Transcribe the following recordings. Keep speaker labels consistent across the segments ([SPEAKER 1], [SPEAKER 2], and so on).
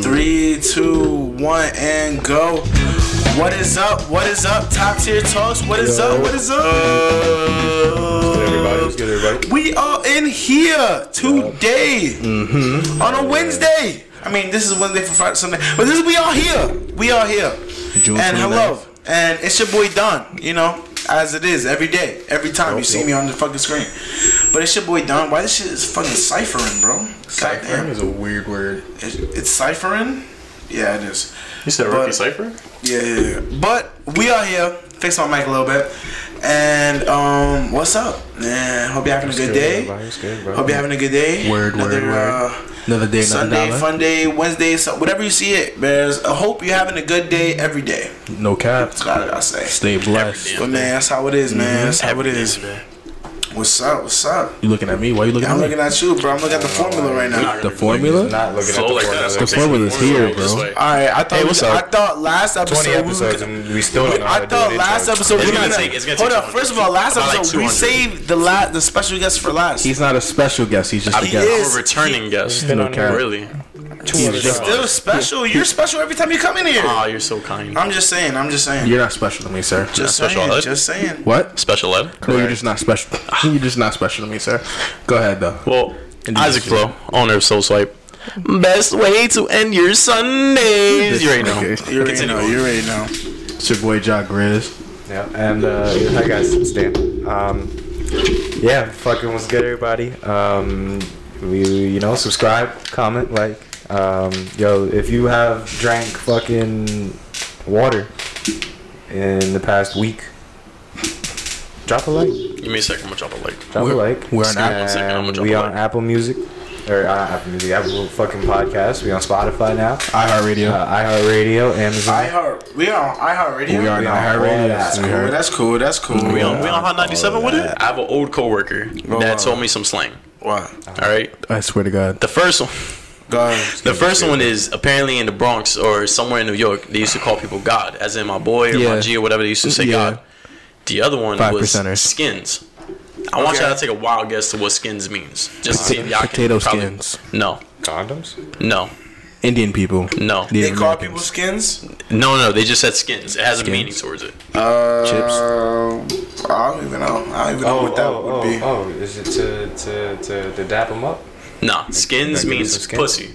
[SPEAKER 1] Three, two, one, and go. What is up? What is up? Top tier talks. What is up? What is up?
[SPEAKER 2] Everybody, what's good, everybody?
[SPEAKER 1] We are in here today mm-hmm. on a Wednesday. I mean, this is Wednesday for Friday, Sunday, but this is we are here. We are here.
[SPEAKER 3] June
[SPEAKER 1] and
[SPEAKER 3] 29th.
[SPEAKER 1] hello, and it's your boy Don. You know, as it is every day, every time you see me on the fucking screen. But it's your boy Don. Why this shit is fucking ciphering, bro?
[SPEAKER 3] Ciphering is a weird word.
[SPEAKER 1] It's, it's ciphering. Yeah, it is.
[SPEAKER 2] You said
[SPEAKER 1] But-
[SPEAKER 2] Rookie Cypher?
[SPEAKER 1] Yeah, yeah, yeah. But we are here. Fix my mic a little bit. And um, what's up? Man, hope you're having a good day.
[SPEAKER 2] Everybody's good, bro.
[SPEAKER 1] Hope you're having a good day.
[SPEAKER 3] Word, word,
[SPEAKER 1] Another,
[SPEAKER 3] word.
[SPEAKER 1] Uh,
[SPEAKER 3] Another day, another
[SPEAKER 1] Sunday,
[SPEAKER 3] dollar.
[SPEAKER 1] fun day, Wednesday, so whatever you see it, bears. I hope you're having a good day every day.
[SPEAKER 3] No cap.
[SPEAKER 1] That's what I say.
[SPEAKER 3] Stay blessed.
[SPEAKER 1] But man, that's how it is, man. That's how it
[SPEAKER 2] Every
[SPEAKER 1] is.
[SPEAKER 2] day.
[SPEAKER 1] What's up? What's up?
[SPEAKER 3] You looking at me? Why you looking at me?
[SPEAKER 1] I'm looking at you, bro. I'm looking at the formula right now.
[SPEAKER 3] The formula?
[SPEAKER 2] Not looking
[SPEAKER 4] Flow
[SPEAKER 2] at the
[SPEAKER 4] like
[SPEAKER 2] formula.
[SPEAKER 4] that.
[SPEAKER 3] The formula's here, bro.
[SPEAKER 1] All right, I thought
[SPEAKER 2] Hey, what's
[SPEAKER 1] we-
[SPEAKER 2] up?
[SPEAKER 1] I thought last episode
[SPEAKER 2] 20
[SPEAKER 1] we
[SPEAKER 2] episodes
[SPEAKER 1] was-
[SPEAKER 2] and we still don't know
[SPEAKER 1] I
[SPEAKER 2] to do
[SPEAKER 1] thought
[SPEAKER 2] an
[SPEAKER 1] last
[SPEAKER 2] intro.
[SPEAKER 1] episode
[SPEAKER 4] It's
[SPEAKER 1] we
[SPEAKER 4] gonna
[SPEAKER 1] were
[SPEAKER 4] take- it's gonna
[SPEAKER 1] hold
[SPEAKER 4] take
[SPEAKER 1] up.
[SPEAKER 4] 200.
[SPEAKER 1] First of all, last
[SPEAKER 4] About like
[SPEAKER 1] episode we saved the la- the special guest for last.
[SPEAKER 3] He's not a special guest. He's just a
[SPEAKER 1] He
[SPEAKER 3] guest.
[SPEAKER 1] is.
[SPEAKER 4] I'm a returning guest.
[SPEAKER 2] been
[SPEAKER 3] No
[SPEAKER 2] on
[SPEAKER 3] cap.
[SPEAKER 2] here.
[SPEAKER 4] Really?
[SPEAKER 1] He's still special. You're special every time you come in here.
[SPEAKER 4] Ah, you're so kind.
[SPEAKER 1] I'm just saying. I'm just saying.
[SPEAKER 3] You're not special to me, sir.
[SPEAKER 1] just
[SPEAKER 4] Not special
[SPEAKER 1] saying.
[SPEAKER 4] ed?
[SPEAKER 1] Just saying.
[SPEAKER 3] What?
[SPEAKER 4] Special ed?
[SPEAKER 3] No, you're just not special. you're just not special to me, sir. Go ahead, though.
[SPEAKER 4] Well,
[SPEAKER 3] Indeed.
[SPEAKER 4] Isaac Flo, owner of Sole Swipe. Best way to end your Sundays. You already know.
[SPEAKER 3] Okay.
[SPEAKER 1] You already know. You already know.
[SPEAKER 3] It's your boy, Jock Grizz.
[SPEAKER 2] Yeah, and uh, hi guys, it's Dan. Um, yeah, fucking what's good, everybody. Um, we, you know, subscribe, comment, like. Um, yo, if you have drank fucking water in the past week, drop a like.
[SPEAKER 4] Give me a second. I'm going to drop a like.
[SPEAKER 2] Drop
[SPEAKER 3] We're-
[SPEAKER 2] a like.
[SPEAKER 3] we're on Apple.
[SPEAKER 4] One second, I'm gonna drop
[SPEAKER 2] we
[SPEAKER 4] a
[SPEAKER 2] on
[SPEAKER 4] like.
[SPEAKER 2] Apple Music. Or uh, Apple Music, Apple fucking podcast. We on Spotify now.
[SPEAKER 3] iHeartRadio.
[SPEAKER 2] Uh, iHeartRadio, Amazon.
[SPEAKER 1] iHeart. We are on iHeartRadio.
[SPEAKER 3] we are on
[SPEAKER 2] we on
[SPEAKER 3] iHeartRadio.
[SPEAKER 1] That's
[SPEAKER 3] We
[SPEAKER 1] cool.
[SPEAKER 3] heard.
[SPEAKER 1] That's cool. That's cool.
[SPEAKER 4] We on, we on Hot 97 with it? I have an old coworker
[SPEAKER 1] wow.
[SPEAKER 4] that told me some slang.
[SPEAKER 1] Wow.
[SPEAKER 4] All right?
[SPEAKER 3] I swear to God.
[SPEAKER 4] The first one.
[SPEAKER 1] Go ahead.
[SPEAKER 4] The first one is apparently in the Bronx or somewhere in New York. They used to call people God, as in my boy or
[SPEAKER 3] Yeah.
[SPEAKER 4] my G or whatever. They used to say
[SPEAKER 3] Yeah.
[SPEAKER 4] God. The other one
[SPEAKER 3] Five
[SPEAKER 4] was
[SPEAKER 3] percenters.
[SPEAKER 4] skins. I want
[SPEAKER 1] Okay.
[SPEAKER 4] y'all to take a wild guess to what skins means, just to see if y'all can
[SPEAKER 3] Potato
[SPEAKER 4] probably-
[SPEAKER 3] skins.
[SPEAKER 4] No,
[SPEAKER 2] Condoms?
[SPEAKER 4] no,
[SPEAKER 3] Indian people.
[SPEAKER 4] no,
[SPEAKER 1] They
[SPEAKER 3] Native
[SPEAKER 1] call people skins.
[SPEAKER 4] no, no. They just said skins. It has a meaning towards it.
[SPEAKER 1] Uh,
[SPEAKER 3] Chips.
[SPEAKER 1] I don't even know. I don't even know what that would be.
[SPEAKER 2] oh, is it to, to, to, to dap them up?
[SPEAKER 4] Nah, skins
[SPEAKER 2] Like, give me
[SPEAKER 4] means
[SPEAKER 2] some skin.
[SPEAKER 4] pussy.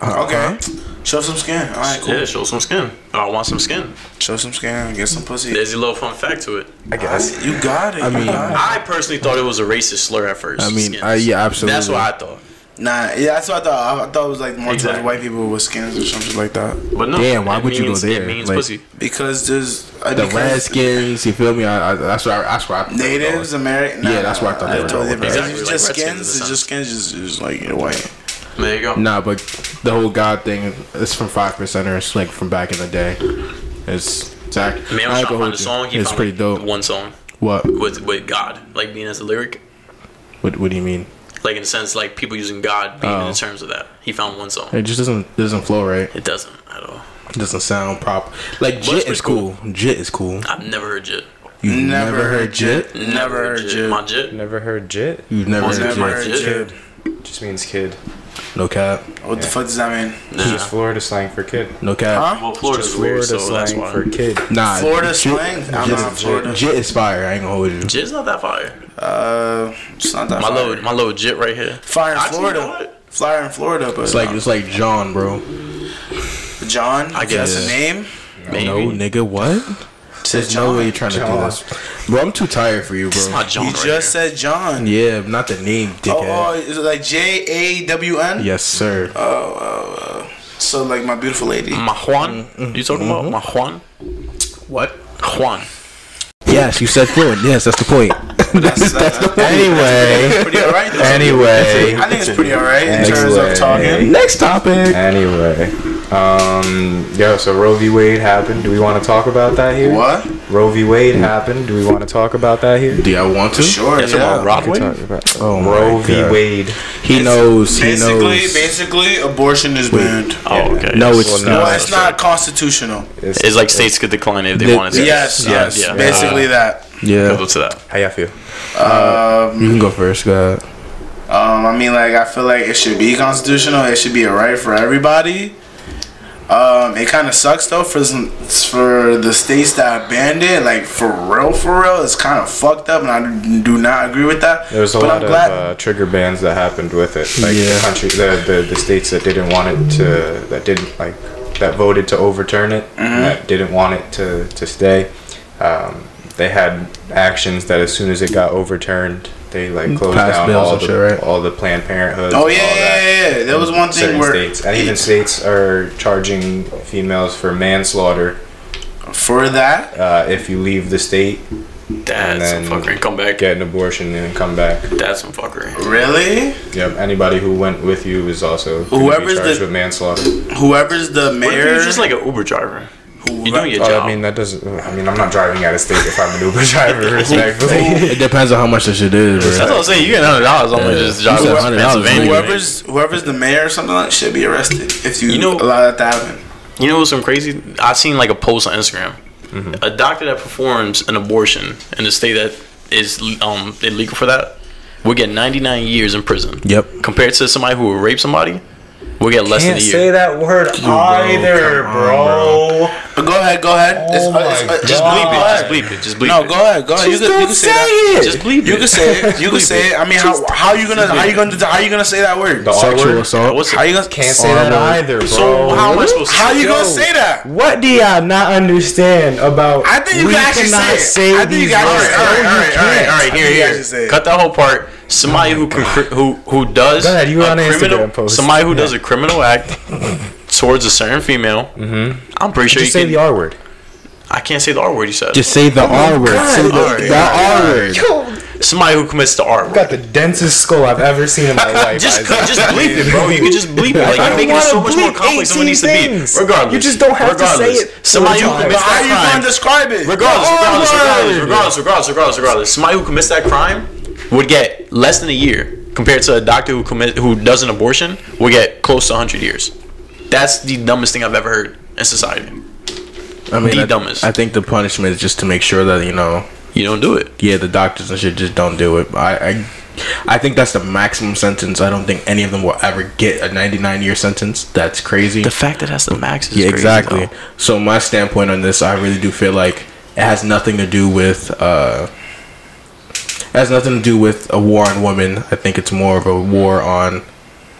[SPEAKER 1] Uh, okay. Show some skin. All right, cool.
[SPEAKER 4] Yeah, show some skin. Oh, I want some skin.
[SPEAKER 1] Show some skin. Get some pussy.
[SPEAKER 4] There's a little fun fact to it.
[SPEAKER 2] I guess.
[SPEAKER 1] You got it.
[SPEAKER 3] I
[SPEAKER 1] you
[SPEAKER 3] mean,
[SPEAKER 1] got it.
[SPEAKER 4] I personally thought it was a racist slur at first.
[SPEAKER 3] I mean,
[SPEAKER 4] skins.
[SPEAKER 3] I- yeah, absolutely.
[SPEAKER 4] That's what I thought.
[SPEAKER 1] Nah, yeah, that's what I thought. I, I thought it was like more
[SPEAKER 4] Exactly.
[SPEAKER 1] towards white people with skins or something like that.
[SPEAKER 4] But no,
[SPEAKER 3] Damn, why
[SPEAKER 4] it
[SPEAKER 3] would you go there?
[SPEAKER 4] It means
[SPEAKER 3] Like-
[SPEAKER 4] pussy.
[SPEAKER 1] Because there's uh,
[SPEAKER 3] The
[SPEAKER 1] because
[SPEAKER 3] Redskins, you feel me? I, I, that's where I, that's where I
[SPEAKER 1] natives, American.
[SPEAKER 3] Yeah, that's what I thought they were
[SPEAKER 1] totally
[SPEAKER 3] going
[SPEAKER 1] different.
[SPEAKER 4] with.
[SPEAKER 1] It's just
[SPEAKER 4] like Redskins
[SPEAKER 1] skins. It's just skins. Just, just like you're white.
[SPEAKER 4] There you go.
[SPEAKER 3] Nah, but the whole God thing is from five percenters, like from back in the day. It's Zach.
[SPEAKER 4] I mean, I'm
[SPEAKER 3] I
[SPEAKER 4] trying
[SPEAKER 3] ain't
[SPEAKER 4] to
[SPEAKER 3] gonna
[SPEAKER 4] find
[SPEAKER 3] hold
[SPEAKER 4] a song. He
[SPEAKER 3] It's
[SPEAKER 4] found
[SPEAKER 3] pretty
[SPEAKER 4] like,
[SPEAKER 3] dope.
[SPEAKER 4] One song
[SPEAKER 3] What?
[SPEAKER 4] with with God, like being as a lyric,
[SPEAKER 3] What? What do you mean?
[SPEAKER 4] Like in a sense, like people using God being in
[SPEAKER 3] Oh.
[SPEAKER 4] the terms of that. He found one song.
[SPEAKER 3] It just doesn't doesn't flow right.
[SPEAKER 4] It doesn't at all.
[SPEAKER 3] It doesn't sound proper. Like
[SPEAKER 4] it's
[SPEAKER 3] Jit is cool. Jit is cool.
[SPEAKER 4] I've never heard Jit.
[SPEAKER 3] You
[SPEAKER 1] Never
[SPEAKER 3] never, heard
[SPEAKER 1] heard
[SPEAKER 3] Jit?
[SPEAKER 1] Never heard Jit.
[SPEAKER 4] My Jit.
[SPEAKER 2] Never heard jit?
[SPEAKER 3] You've never
[SPEAKER 4] Never
[SPEAKER 3] heard
[SPEAKER 1] Never
[SPEAKER 3] Jit?
[SPEAKER 1] heard
[SPEAKER 4] Jit.
[SPEAKER 1] kid.
[SPEAKER 2] Just means kid.
[SPEAKER 3] No cap.
[SPEAKER 1] What the fuck does that mean?
[SPEAKER 2] It's just Florida slang for kid.
[SPEAKER 3] No cap.
[SPEAKER 1] Huh?
[SPEAKER 4] Well, Florida's
[SPEAKER 2] Just
[SPEAKER 4] weird,
[SPEAKER 2] Florida
[SPEAKER 4] so
[SPEAKER 2] slang
[SPEAKER 4] why.
[SPEAKER 2] for kid.
[SPEAKER 3] Nah.
[SPEAKER 1] Florida
[SPEAKER 3] Jit-
[SPEAKER 1] slang? I'm
[SPEAKER 3] Jit,
[SPEAKER 1] not Florida.
[SPEAKER 3] Jit is fire. I ain't gonna hold you.
[SPEAKER 4] Jit's not that fire.
[SPEAKER 1] Uh, it's not that
[SPEAKER 4] My
[SPEAKER 1] fire.
[SPEAKER 4] little my little Jit right here.
[SPEAKER 1] Fire in
[SPEAKER 4] Actually, you know
[SPEAKER 1] Florida.
[SPEAKER 4] what?
[SPEAKER 1] Fire in Florida, but
[SPEAKER 3] It's like it's like John, bro.
[SPEAKER 1] John.
[SPEAKER 4] I guess.
[SPEAKER 1] that's a name.
[SPEAKER 4] Maybe.
[SPEAKER 3] No, nigga, what? There's no way you're trying to do
[SPEAKER 2] John.
[SPEAKER 3] this, bro. I'm too tired for you,
[SPEAKER 4] It's
[SPEAKER 3] bro.
[SPEAKER 4] not John
[SPEAKER 1] He
[SPEAKER 4] right
[SPEAKER 1] just
[SPEAKER 4] here.
[SPEAKER 1] said John.
[SPEAKER 3] Yeah, not the name,
[SPEAKER 1] Oh,
[SPEAKER 3] dickhead.
[SPEAKER 1] oh, is it like J A W N?
[SPEAKER 3] Yes, sir. Oh. oh, oh.
[SPEAKER 1] So like my beautiful lady.
[SPEAKER 4] My Juan. Mm, mm, you talking about mm-hmm. my Juan?
[SPEAKER 3] What?
[SPEAKER 4] Juan.
[SPEAKER 3] Yes, you said fluent. Yes, that's the point. that's, that's the point.
[SPEAKER 2] Anyway.
[SPEAKER 1] Pretty alright.
[SPEAKER 2] Anyway.
[SPEAKER 1] I think it's pretty alright in terms
[SPEAKER 2] Anyway.
[SPEAKER 1] of talking.
[SPEAKER 3] Next topic.
[SPEAKER 2] Anyway. Um, yo, so Roe v. Wade happened. Do we want to talk about that here?
[SPEAKER 1] What?
[SPEAKER 2] Roe v. Wade happened. Do we want to talk about that here?
[SPEAKER 3] Do y'all want to?
[SPEAKER 1] Sure,
[SPEAKER 4] That's
[SPEAKER 1] yeah.
[SPEAKER 4] about Rob Wade?
[SPEAKER 2] about
[SPEAKER 3] Oh my
[SPEAKER 2] Roe v. Wade.
[SPEAKER 3] He knows. He
[SPEAKER 1] Basically,
[SPEAKER 3] knows.
[SPEAKER 1] basically, abortion is banned.
[SPEAKER 4] Oh, okay.
[SPEAKER 3] No, it's
[SPEAKER 2] Well,
[SPEAKER 3] not.
[SPEAKER 1] Well, it's not constitutional.
[SPEAKER 4] It's like states could decline it if they
[SPEAKER 3] The-
[SPEAKER 4] wanted to.
[SPEAKER 1] Yes, yes,
[SPEAKER 4] yeah.
[SPEAKER 1] basically that.
[SPEAKER 3] Yeah,
[SPEAKER 4] Go to that.
[SPEAKER 2] How y'all feel?
[SPEAKER 3] you can go first. Go ahead.
[SPEAKER 1] Um, I mean, like, I feel like it should be constitutional. It should be a right for everybody. Um, it kind of sucks though for some, for the states that banned it. Like for real, for real, it's kind of fucked up, and I do not agree with that.
[SPEAKER 2] There was a
[SPEAKER 1] But
[SPEAKER 2] lot
[SPEAKER 1] I'm glad-
[SPEAKER 2] of uh, trigger bans that happened with it. Like
[SPEAKER 3] Yeah.
[SPEAKER 2] the country, the, the the states that didn't want it to, that didn't like, that voted to overturn it,
[SPEAKER 1] Mm-hmm.
[SPEAKER 2] that didn't want it to to stay. Um, they had actions that as soon as it got overturned, they like closed
[SPEAKER 3] Passed
[SPEAKER 2] down
[SPEAKER 3] bills
[SPEAKER 2] all the
[SPEAKER 3] shit, right?
[SPEAKER 2] all the Planned Parenthood.
[SPEAKER 1] Oh
[SPEAKER 2] all
[SPEAKER 1] yeah,
[SPEAKER 2] that
[SPEAKER 1] yeah, yeah, yeah. There was one thing
[SPEAKER 2] certain
[SPEAKER 1] where
[SPEAKER 2] states, and even states are charging females for manslaughter
[SPEAKER 1] for that.
[SPEAKER 2] uh, if you leave the state,
[SPEAKER 4] That's some fuckery. And come back.
[SPEAKER 2] get an abortion, and then come back.
[SPEAKER 4] That's some fuckery.
[SPEAKER 1] Really,
[SPEAKER 2] Yep. Anybody who went with you is also gonna be
[SPEAKER 1] Whoever's
[SPEAKER 2] charged
[SPEAKER 1] the-
[SPEAKER 2] with manslaughter.
[SPEAKER 1] whoever's the
[SPEAKER 4] What if
[SPEAKER 1] mayor,
[SPEAKER 4] you're just like an Uber driver? You're doing your job.
[SPEAKER 2] I mean, that doesn't. I mean, I'm not driving out of state if I'm an Uber driver. Respectfully.
[SPEAKER 3] It depends on how much that shit is,
[SPEAKER 4] That's
[SPEAKER 3] bro.
[SPEAKER 4] what I'm saying. You get hundred dollars. I'm
[SPEAKER 3] Yeah.
[SPEAKER 4] just drive
[SPEAKER 3] You said $100,
[SPEAKER 4] Pennsylvania.
[SPEAKER 1] whoever's whoever's the mayor or something like should be arrested if you,
[SPEAKER 4] You know-
[SPEAKER 1] allow that to happen.
[SPEAKER 4] You know what's some crazy? I seen like a post on Instagram. A doctor that performs an abortion in a state that is um illegal for that will get 99 years in prison.
[SPEAKER 3] Yep.
[SPEAKER 4] Compared to somebody who will rape somebody, will get less
[SPEAKER 2] Can't
[SPEAKER 4] than a
[SPEAKER 2] say that word either,
[SPEAKER 3] come on,
[SPEAKER 2] bro.
[SPEAKER 1] But go ahead, go ahead. It's-
[SPEAKER 2] Oh uh,
[SPEAKER 1] it's-
[SPEAKER 2] my
[SPEAKER 1] it's-
[SPEAKER 4] Just bleep it. Just bleep it. Just bleep
[SPEAKER 1] No,
[SPEAKER 4] it.
[SPEAKER 1] go ahead, go ahead. You
[SPEAKER 2] Just
[SPEAKER 1] can, you
[SPEAKER 2] don't
[SPEAKER 1] can
[SPEAKER 2] say
[SPEAKER 1] say that.
[SPEAKER 2] it.
[SPEAKER 4] Just bleep
[SPEAKER 1] You
[SPEAKER 4] it.
[SPEAKER 1] can say it. You can
[SPEAKER 4] Bleep
[SPEAKER 1] say it. I mean, how how you gonna how you gonna how you gonna say that word?
[SPEAKER 2] The
[SPEAKER 3] Sexual
[SPEAKER 2] word?
[SPEAKER 3] assault.
[SPEAKER 4] What's
[SPEAKER 1] How
[SPEAKER 4] it?
[SPEAKER 1] you gonna
[SPEAKER 2] Can't say that
[SPEAKER 3] R
[SPEAKER 2] either, bro.
[SPEAKER 4] So how am I supposed to?
[SPEAKER 1] How you gonna say that?
[SPEAKER 2] What do y'all not understand about?
[SPEAKER 1] I think you
[SPEAKER 2] we
[SPEAKER 1] can actually
[SPEAKER 2] cannot
[SPEAKER 1] say it. I think you
[SPEAKER 2] these
[SPEAKER 1] can
[SPEAKER 2] words?
[SPEAKER 1] actually- all right,
[SPEAKER 2] No,
[SPEAKER 1] all
[SPEAKER 2] you
[SPEAKER 1] right, all right,
[SPEAKER 2] can't.
[SPEAKER 1] all right.
[SPEAKER 4] Here,
[SPEAKER 1] I think you
[SPEAKER 4] here.
[SPEAKER 1] actually say it.
[SPEAKER 4] Cut that whole part. Somebody who can, who who does
[SPEAKER 2] Go ahead, you
[SPEAKER 4] a
[SPEAKER 2] on
[SPEAKER 4] criminal,
[SPEAKER 2] Instagram post.
[SPEAKER 4] somebody who does a criminal act towards a certain female. Mm-hmm. I'm pretty sure
[SPEAKER 2] Just
[SPEAKER 4] you
[SPEAKER 2] say
[SPEAKER 4] can.
[SPEAKER 2] the R word.
[SPEAKER 4] I can't say the R word. You said
[SPEAKER 3] Just say the R word.
[SPEAKER 2] God.
[SPEAKER 3] Say the,
[SPEAKER 4] Alright,
[SPEAKER 3] the
[SPEAKER 4] alright,
[SPEAKER 3] R word.
[SPEAKER 4] Somebody who commits the R word.
[SPEAKER 2] got the densest skull I've ever seen in my life.
[SPEAKER 4] just
[SPEAKER 2] Isaac.
[SPEAKER 4] just bleep it, bro. You can just bleep it. Like
[SPEAKER 2] I
[SPEAKER 4] you're
[SPEAKER 2] don't
[SPEAKER 4] making it
[SPEAKER 2] wanna
[SPEAKER 4] so much more
[SPEAKER 2] bleep
[SPEAKER 4] complex than it needs to be. Regardless,
[SPEAKER 2] You just don't have to say
[SPEAKER 4] regardless,
[SPEAKER 2] it
[SPEAKER 4] Somebody who
[SPEAKER 2] four
[SPEAKER 4] commits
[SPEAKER 1] But how you
[SPEAKER 4] that
[SPEAKER 1] gonna
[SPEAKER 4] crime.
[SPEAKER 1] describe it?
[SPEAKER 4] Regardless, regardless, regardless, regardless, regardless, regardless, regardless. Somebody who commits that crime would get less than a year compared to a doctor who commit who does an abortion would get close to 100 years. That's the dumbest thing I've ever heard in society.
[SPEAKER 3] I mean,
[SPEAKER 4] The
[SPEAKER 3] I,
[SPEAKER 4] dumbest.
[SPEAKER 3] I think the punishment is just to make sure that you know,
[SPEAKER 4] You don't do it.
[SPEAKER 3] yeah, the doctors and shit just don't do it. I, I, I think that's the maximum sentence. I don't think any of them will ever get a 99 year sentence. That's crazy.
[SPEAKER 4] The fact that that's the max is
[SPEAKER 3] yeah,
[SPEAKER 4] crazy,
[SPEAKER 3] exactly.
[SPEAKER 4] though.
[SPEAKER 3] So my standpoint on this, I really do feel like it has nothing to do with. uh it has nothing to do with a war on women. I think it's more of a war on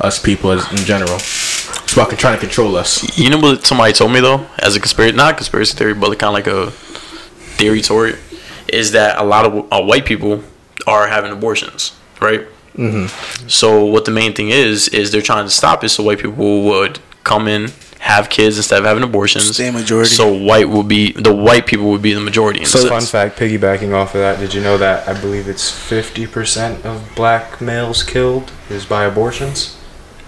[SPEAKER 3] us people as, in general. It's about trying to control us.
[SPEAKER 4] You know what somebody told me though, as a conspiracy, not a conspiracy theory, but kind of like a theory toward it, is that a lot of uh, white people are having abortions, right? Mm-hmm. So what the main thing is is they're trying to stop it so white people would come in, have kids instead of having abortions.
[SPEAKER 1] Stay majority.
[SPEAKER 4] So white will be the white people would be the majority. In
[SPEAKER 2] So
[SPEAKER 4] so
[SPEAKER 2] fun fact, piggybacking off of that, did you know that I believe it's fifty percent of black males killed is by abortions?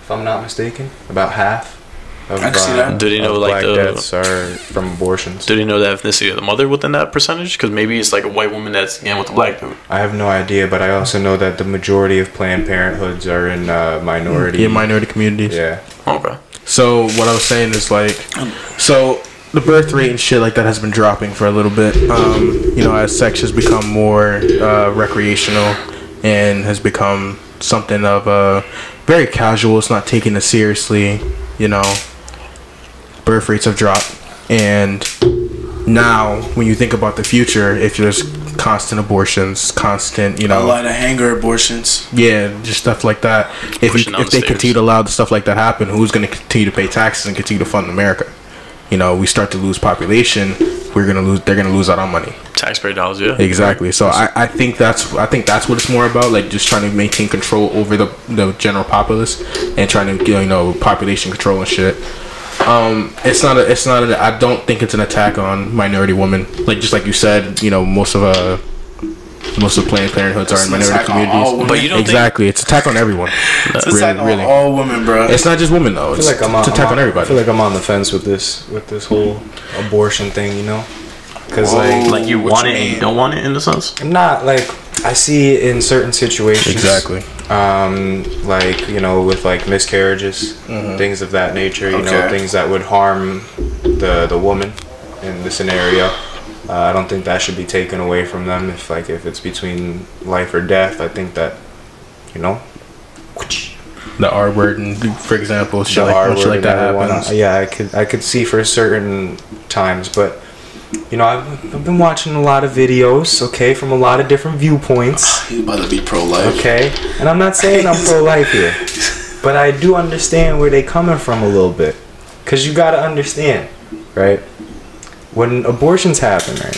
[SPEAKER 2] If I'm not mistaken, about half. Of,
[SPEAKER 1] I can see that.
[SPEAKER 4] Do they know, like,
[SPEAKER 2] black
[SPEAKER 4] the-
[SPEAKER 2] deaths are from abortions?
[SPEAKER 4] Did they know the ethnicity of the mother within that percentage? Because maybe it's like a white woman that's in with a black dude.
[SPEAKER 2] I have no idea, but I also know that the majority of Planned Parenthoods are in uh, minority.
[SPEAKER 3] Yeah, minority communities.
[SPEAKER 2] Yeah.
[SPEAKER 4] Okay.
[SPEAKER 3] So what I was saying is like, so the birth rate and shit like that has been dropping for a little bit. Um, you know, as sex has become more uh, recreational and has become something of a very casual. It's not taken as seriously. You know, birth rates have dropped, and now when you think about the future, if there's constant abortions, constant, you know, A
[SPEAKER 1] lot of hanger abortions.
[SPEAKER 3] yeah, just stuff like that. If you, if they continue to allow the stuff like that happen, who's going to continue to pay taxes and continue to fund America? You know, we start to lose population. We're gonna lose. They're gonna lose out on money.
[SPEAKER 4] Taxpayer dollars, yeah.
[SPEAKER 3] Exactly. So I, I think that's I think that's what it's more about. Like just trying to maintain control over the the general populace and trying to you know population control and shit. Um, it's not a it's not a, I don't think it's an attack on minority women. Like just like you said, you know most of uh most of Planned Parenthoods are in minority
[SPEAKER 1] attack on all
[SPEAKER 3] communities.
[SPEAKER 1] women.
[SPEAKER 4] But you don't think-
[SPEAKER 3] exactly. It's attack on everyone.
[SPEAKER 1] It's
[SPEAKER 3] really,
[SPEAKER 1] attack on
[SPEAKER 3] really.
[SPEAKER 1] all women, bro.
[SPEAKER 3] It's not just women though. It's,
[SPEAKER 2] like I'm on,
[SPEAKER 3] it's attack
[SPEAKER 2] I'm
[SPEAKER 3] on everybody.
[SPEAKER 2] I feel like I'm on the fence with this with this whole abortion thing, you know? Because like,
[SPEAKER 4] Like you want
[SPEAKER 1] you
[SPEAKER 4] it and you don't want it in the sense.
[SPEAKER 2] not like I see in certain situations.
[SPEAKER 3] Exactly.
[SPEAKER 2] Um, like you know, with like miscarriages, things of that nature. You know, things that would harm the the woman in the scenario. Uh, I don't think that should be taken away from them. If like if it's between life or death, I think that, you know,
[SPEAKER 3] the R word, and for example, shit like,
[SPEAKER 2] R word
[SPEAKER 3] like that
[SPEAKER 2] everyone-
[SPEAKER 3] happens.
[SPEAKER 2] Yeah, I could I could see for certain times, but you know, I've, I've been watching a lot of videos, okay, from a lot of different viewpoints, ah,
[SPEAKER 1] He's about to be pro life.
[SPEAKER 2] okay, and I'm not saying I'm pro life here, but I do understand where they're coming from a little bit, cause you gotta understand, right? When abortions happen, right,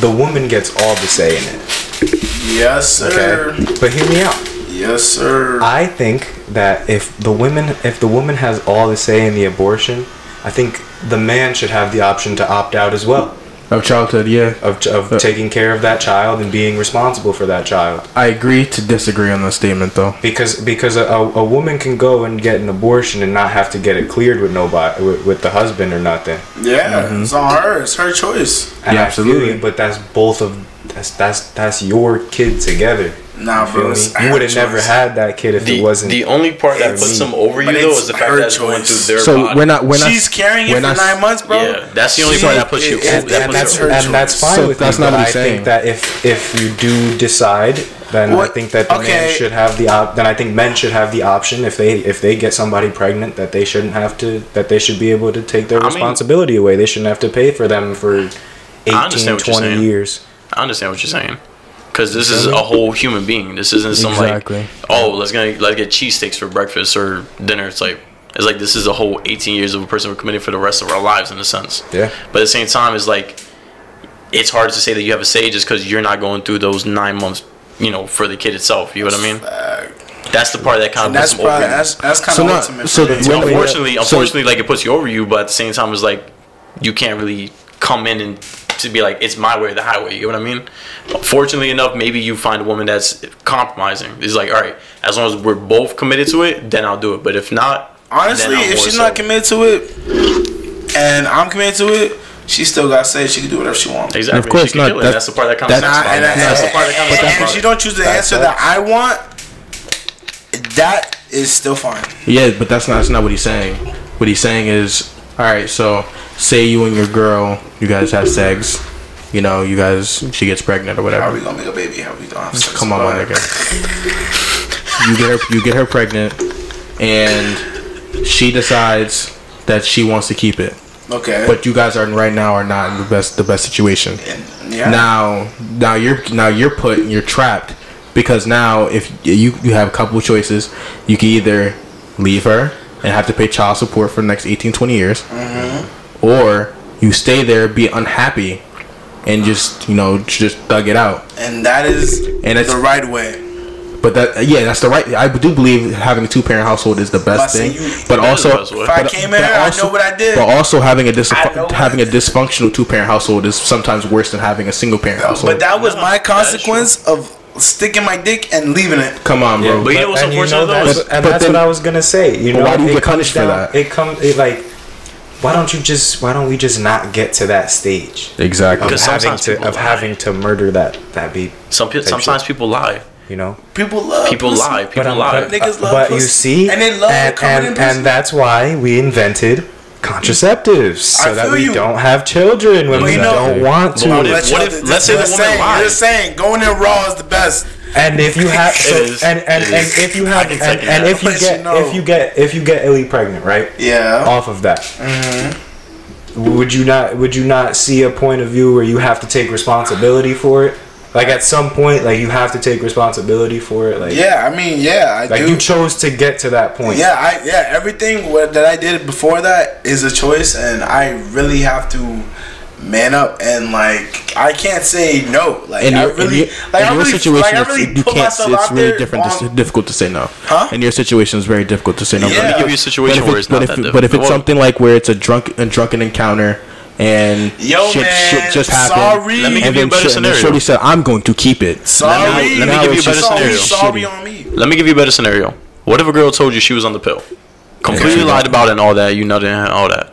[SPEAKER 2] the woman gets all the say in it,
[SPEAKER 1] Yes, sir. okay.
[SPEAKER 2] But hear me out.
[SPEAKER 1] Yes, sir.
[SPEAKER 2] I think that if the women, if the woman has all the say in the abortion, I think the man should have the option to opt out as well
[SPEAKER 3] Of childhood, yeah.
[SPEAKER 2] of, of
[SPEAKER 3] Uh,
[SPEAKER 2] taking care of that child and being responsible for that child.
[SPEAKER 3] I agree to disagree on that statement, though.
[SPEAKER 2] Because because a, a, a woman can go and get an abortion and not have to get it cleared with nobody with, with the husband or nothing.
[SPEAKER 1] yeah, it's on her. It's her choice.
[SPEAKER 2] And
[SPEAKER 3] Yeah, absolutely.
[SPEAKER 2] you, but that's both of that's that's that's your kid together.
[SPEAKER 1] Nah,
[SPEAKER 2] Feel
[SPEAKER 1] bro.
[SPEAKER 2] You would have never had that kid if
[SPEAKER 4] The,
[SPEAKER 2] it wasn't.
[SPEAKER 4] the only part that puts
[SPEAKER 2] me.
[SPEAKER 4] them over you though is the fact that it's going through their
[SPEAKER 3] So
[SPEAKER 4] body.
[SPEAKER 3] we're not we're not
[SPEAKER 1] She's carrying you
[SPEAKER 3] we're
[SPEAKER 1] for
[SPEAKER 3] not-
[SPEAKER 1] nine months, bro.
[SPEAKER 4] Yeah, that's the only
[SPEAKER 1] She-
[SPEAKER 4] part that puts you
[SPEAKER 1] it-
[SPEAKER 4] over-
[SPEAKER 1] it-
[SPEAKER 4] that
[SPEAKER 2] and that's
[SPEAKER 1] her
[SPEAKER 2] and that's fine
[SPEAKER 3] So
[SPEAKER 2] with
[SPEAKER 3] that's
[SPEAKER 2] me.
[SPEAKER 3] not
[SPEAKER 2] but
[SPEAKER 3] what
[SPEAKER 2] I
[SPEAKER 3] he's saying.
[SPEAKER 2] think that if if you do decide, then I think that the man
[SPEAKER 1] okay.
[SPEAKER 2] should have the op- then I think men should have the option if they if they get somebody pregnant that they shouldn't have to that they should be able to take their
[SPEAKER 4] I mean-
[SPEAKER 2] responsibility away. They shouldn't have to pay for them for 18,
[SPEAKER 4] understand what you're
[SPEAKER 2] 20 years.
[SPEAKER 4] I understand what you're saying. Because this is a whole human being. This isn't some
[SPEAKER 3] Exactly.
[SPEAKER 4] like, oh, let's gonna let's get cheesesteaks for breakfast or dinner. It's like it's like this is a whole 18 years of a person we're committing for the rest of our lives in a sense.
[SPEAKER 2] Yeah.
[SPEAKER 4] But at the same time, it's like it's hard to say that you have a say just because you're not going through those nine months, you know, for the kid itself. You know what I mean? That's the part that kind of
[SPEAKER 1] And
[SPEAKER 4] puts
[SPEAKER 1] that's
[SPEAKER 4] them over
[SPEAKER 1] that's that's kind
[SPEAKER 3] So
[SPEAKER 1] of
[SPEAKER 3] not-
[SPEAKER 1] ultimate.
[SPEAKER 3] so
[SPEAKER 1] for
[SPEAKER 3] the-
[SPEAKER 1] me.
[SPEAKER 3] when-
[SPEAKER 4] unfortunately,
[SPEAKER 3] so-
[SPEAKER 4] unfortunately, like it puts you over you, but at the same time, it's like you can't really come in and to be like it's my way or the highway. You know what I mean? Fortunately enough, maybe you find a woman that's compromising. It's like, all right, as long as we're both committed to it, then I'll do it. But if not,
[SPEAKER 1] Honestly, if she's
[SPEAKER 4] so-
[SPEAKER 1] not committed to it, and I'm committed to it, she still got say she can do whatever she wants.
[SPEAKER 4] exactly,
[SPEAKER 3] Of course
[SPEAKER 4] she can
[SPEAKER 3] not.
[SPEAKER 4] kill.
[SPEAKER 3] That's-
[SPEAKER 4] That's the part that kind of
[SPEAKER 3] that's-
[SPEAKER 4] sucks.
[SPEAKER 1] And,
[SPEAKER 4] about it.
[SPEAKER 1] and,
[SPEAKER 4] That's the part that kind of
[SPEAKER 1] and, and if she don't choose the
[SPEAKER 2] That's
[SPEAKER 1] answer that
[SPEAKER 2] sucks.
[SPEAKER 1] I want, that is still fine.
[SPEAKER 3] Yeah, but that's not that's not what he's saying. What he's saying is, all right. So, say you and your girl, you guys have sex. You know, you guys, she gets pregnant or whatever.
[SPEAKER 1] How are we gonna make a baby? How we gonna have sex?
[SPEAKER 3] Come on, my nigga. You get her, you get her pregnant, and she decides that she wants to keep it.
[SPEAKER 1] Okay.
[SPEAKER 3] But you guys are right now are not in the best the best situation.
[SPEAKER 1] Yeah.
[SPEAKER 3] Now, now you're now you're put you're trapped because now if you you have a couple of choices, you can either leave her and have to pay child support for the next 18, 20 years,
[SPEAKER 1] Mm-hmm.
[SPEAKER 3] Or you stay there, be unhappy, and just you know just thug it out.
[SPEAKER 1] and that is
[SPEAKER 3] And it's-
[SPEAKER 1] the right way.
[SPEAKER 3] But that yeah, that's the right. I do believe having a two parent household is the best
[SPEAKER 1] But
[SPEAKER 3] thing.
[SPEAKER 1] you-
[SPEAKER 3] but
[SPEAKER 4] That is the
[SPEAKER 3] also,
[SPEAKER 4] best way.
[SPEAKER 1] If I
[SPEAKER 3] but-
[SPEAKER 1] came in here, I
[SPEAKER 3] also-
[SPEAKER 1] know what I did.
[SPEAKER 3] But also having a dis-
[SPEAKER 1] I know what
[SPEAKER 3] having
[SPEAKER 1] I
[SPEAKER 3] a
[SPEAKER 1] did.
[SPEAKER 3] dysfunctional two parent household is sometimes worse than having a single parent household.
[SPEAKER 1] But that was my consequence of sticking my dick and leaving it.
[SPEAKER 3] Come on, bro.
[SPEAKER 4] But you know what's
[SPEAKER 2] and
[SPEAKER 4] unfortunate though
[SPEAKER 2] that's, and
[SPEAKER 3] But
[SPEAKER 2] that's
[SPEAKER 3] then-
[SPEAKER 2] what I was gonna say. You know,
[SPEAKER 3] why do you
[SPEAKER 2] it
[SPEAKER 3] get
[SPEAKER 2] comes
[SPEAKER 3] punished for that?
[SPEAKER 2] It comes it like. Why don't you just? Why don't we just not get to that stage
[SPEAKER 3] exactly.
[SPEAKER 2] of
[SPEAKER 4] Because
[SPEAKER 2] having
[SPEAKER 4] sometimes
[SPEAKER 2] to of
[SPEAKER 4] lie.
[SPEAKER 2] having to murder that that be?
[SPEAKER 4] Some pe- sometimes
[SPEAKER 2] shit.
[SPEAKER 4] people lie.
[SPEAKER 2] You know.
[SPEAKER 1] People love
[SPEAKER 4] People
[SPEAKER 1] pussy.
[SPEAKER 4] lie. People
[SPEAKER 2] I'm-
[SPEAKER 4] lie.
[SPEAKER 2] But,
[SPEAKER 1] Niggas uh, love
[SPEAKER 2] but you see,
[SPEAKER 1] And they love
[SPEAKER 2] and, and, and that's why we invented contraceptives so that we
[SPEAKER 1] you.
[SPEAKER 2] don't have children when
[SPEAKER 1] But
[SPEAKER 2] we
[SPEAKER 1] know-
[SPEAKER 2] don't want
[SPEAKER 4] But what
[SPEAKER 2] to.
[SPEAKER 4] if- what if- let's say the
[SPEAKER 1] just
[SPEAKER 4] woman
[SPEAKER 1] saying,
[SPEAKER 4] lied.
[SPEAKER 1] Just saying, going in raw is the best.
[SPEAKER 2] And if you have, so,
[SPEAKER 4] is.
[SPEAKER 2] and and, and if you have, and, and if you
[SPEAKER 1] But you
[SPEAKER 2] get,
[SPEAKER 1] know-
[SPEAKER 2] if you get, if you get Illy pregnant, right?
[SPEAKER 1] Yeah.
[SPEAKER 2] Off of that,
[SPEAKER 1] Mm-hmm.
[SPEAKER 2] would you not? Would you not see a point of view where you have to take responsibility for it? Like at some point, like you have to take responsibility for it. Like,
[SPEAKER 1] Yeah, I mean, yeah, I
[SPEAKER 2] like
[SPEAKER 1] do.
[SPEAKER 2] you chose to get to that point.
[SPEAKER 1] yeah, I yeah, everything that I did before that is a choice, and I really have to man up and like I can't say no. Like
[SPEAKER 3] in
[SPEAKER 1] I really,
[SPEAKER 3] in your,
[SPEAKER 1] like
[SPEAKER 3] in
[SPEAKER 1] I
[SPEAKER 3] your
[SPEAKER 1] really,
[SPEAKER 3] situation,
[SPEAKER 1] like, I really
[SPEAKER 3] you can't.
[SPEAKER 1] myself
[SPEAKER 3] It's
[SPEAKER 1] out
[SPEAKER 3] really
[SPEAKER 1] there
[SPEAKER 3] different.
[SPEAKER 1] on-
[SPEAKER 3] it's difficult to say no.
[SPEAKER 1] Huh?
[SPEAKER 3] In your situation, it's very difficult to say no.
[SPEAKER 1] Yeah.
[SPEAKER 3] But
[SPEAKER 1] Let me
[SPEAKER 4] give you a situation
[SPEAKER 3] but if
[SPEAKER 4] where it's
[SPEAKER 3] but
[SPEAKER 4] not
[SPEAKER 3] if,
[SPEAKER 4] that
[SPEAKER 3] But if it's
[SPEAKER 4] difficult.
[SPEAKER 3] something like where it's a drunk, a drunken encounter, and
[SPEAKER 1] Yo,
[SPEAKER 3] shit,
[SPEAKER 1] man,
[SPEAKER 3] shit just happened.
[SPEAKER 1] sorry. Let me
[SPEAKER 4] give
[SPEAKER 3] and
[SPEAKER 4] you a
[SPEAKER 3] then
[SPEAKER 4] better
[SPEAKER 3] shit- and
[SPEAKER 4] scenario.
[SPEAKER 3] Shorty said, "I'm going to keep it."
[SPEAKER 1] Sorry,
[SPEAKER 4] Let me- let me give you a better
[SPEAKER 1] sorry,
[SPEAKER 4] scenario.
[SPEAKER 1] sorry on me.
[SPEAKER 4] Let me give you a better scenario. What if a girl told you she was on the pill? Completely lied about it and all that. You nutted and all that.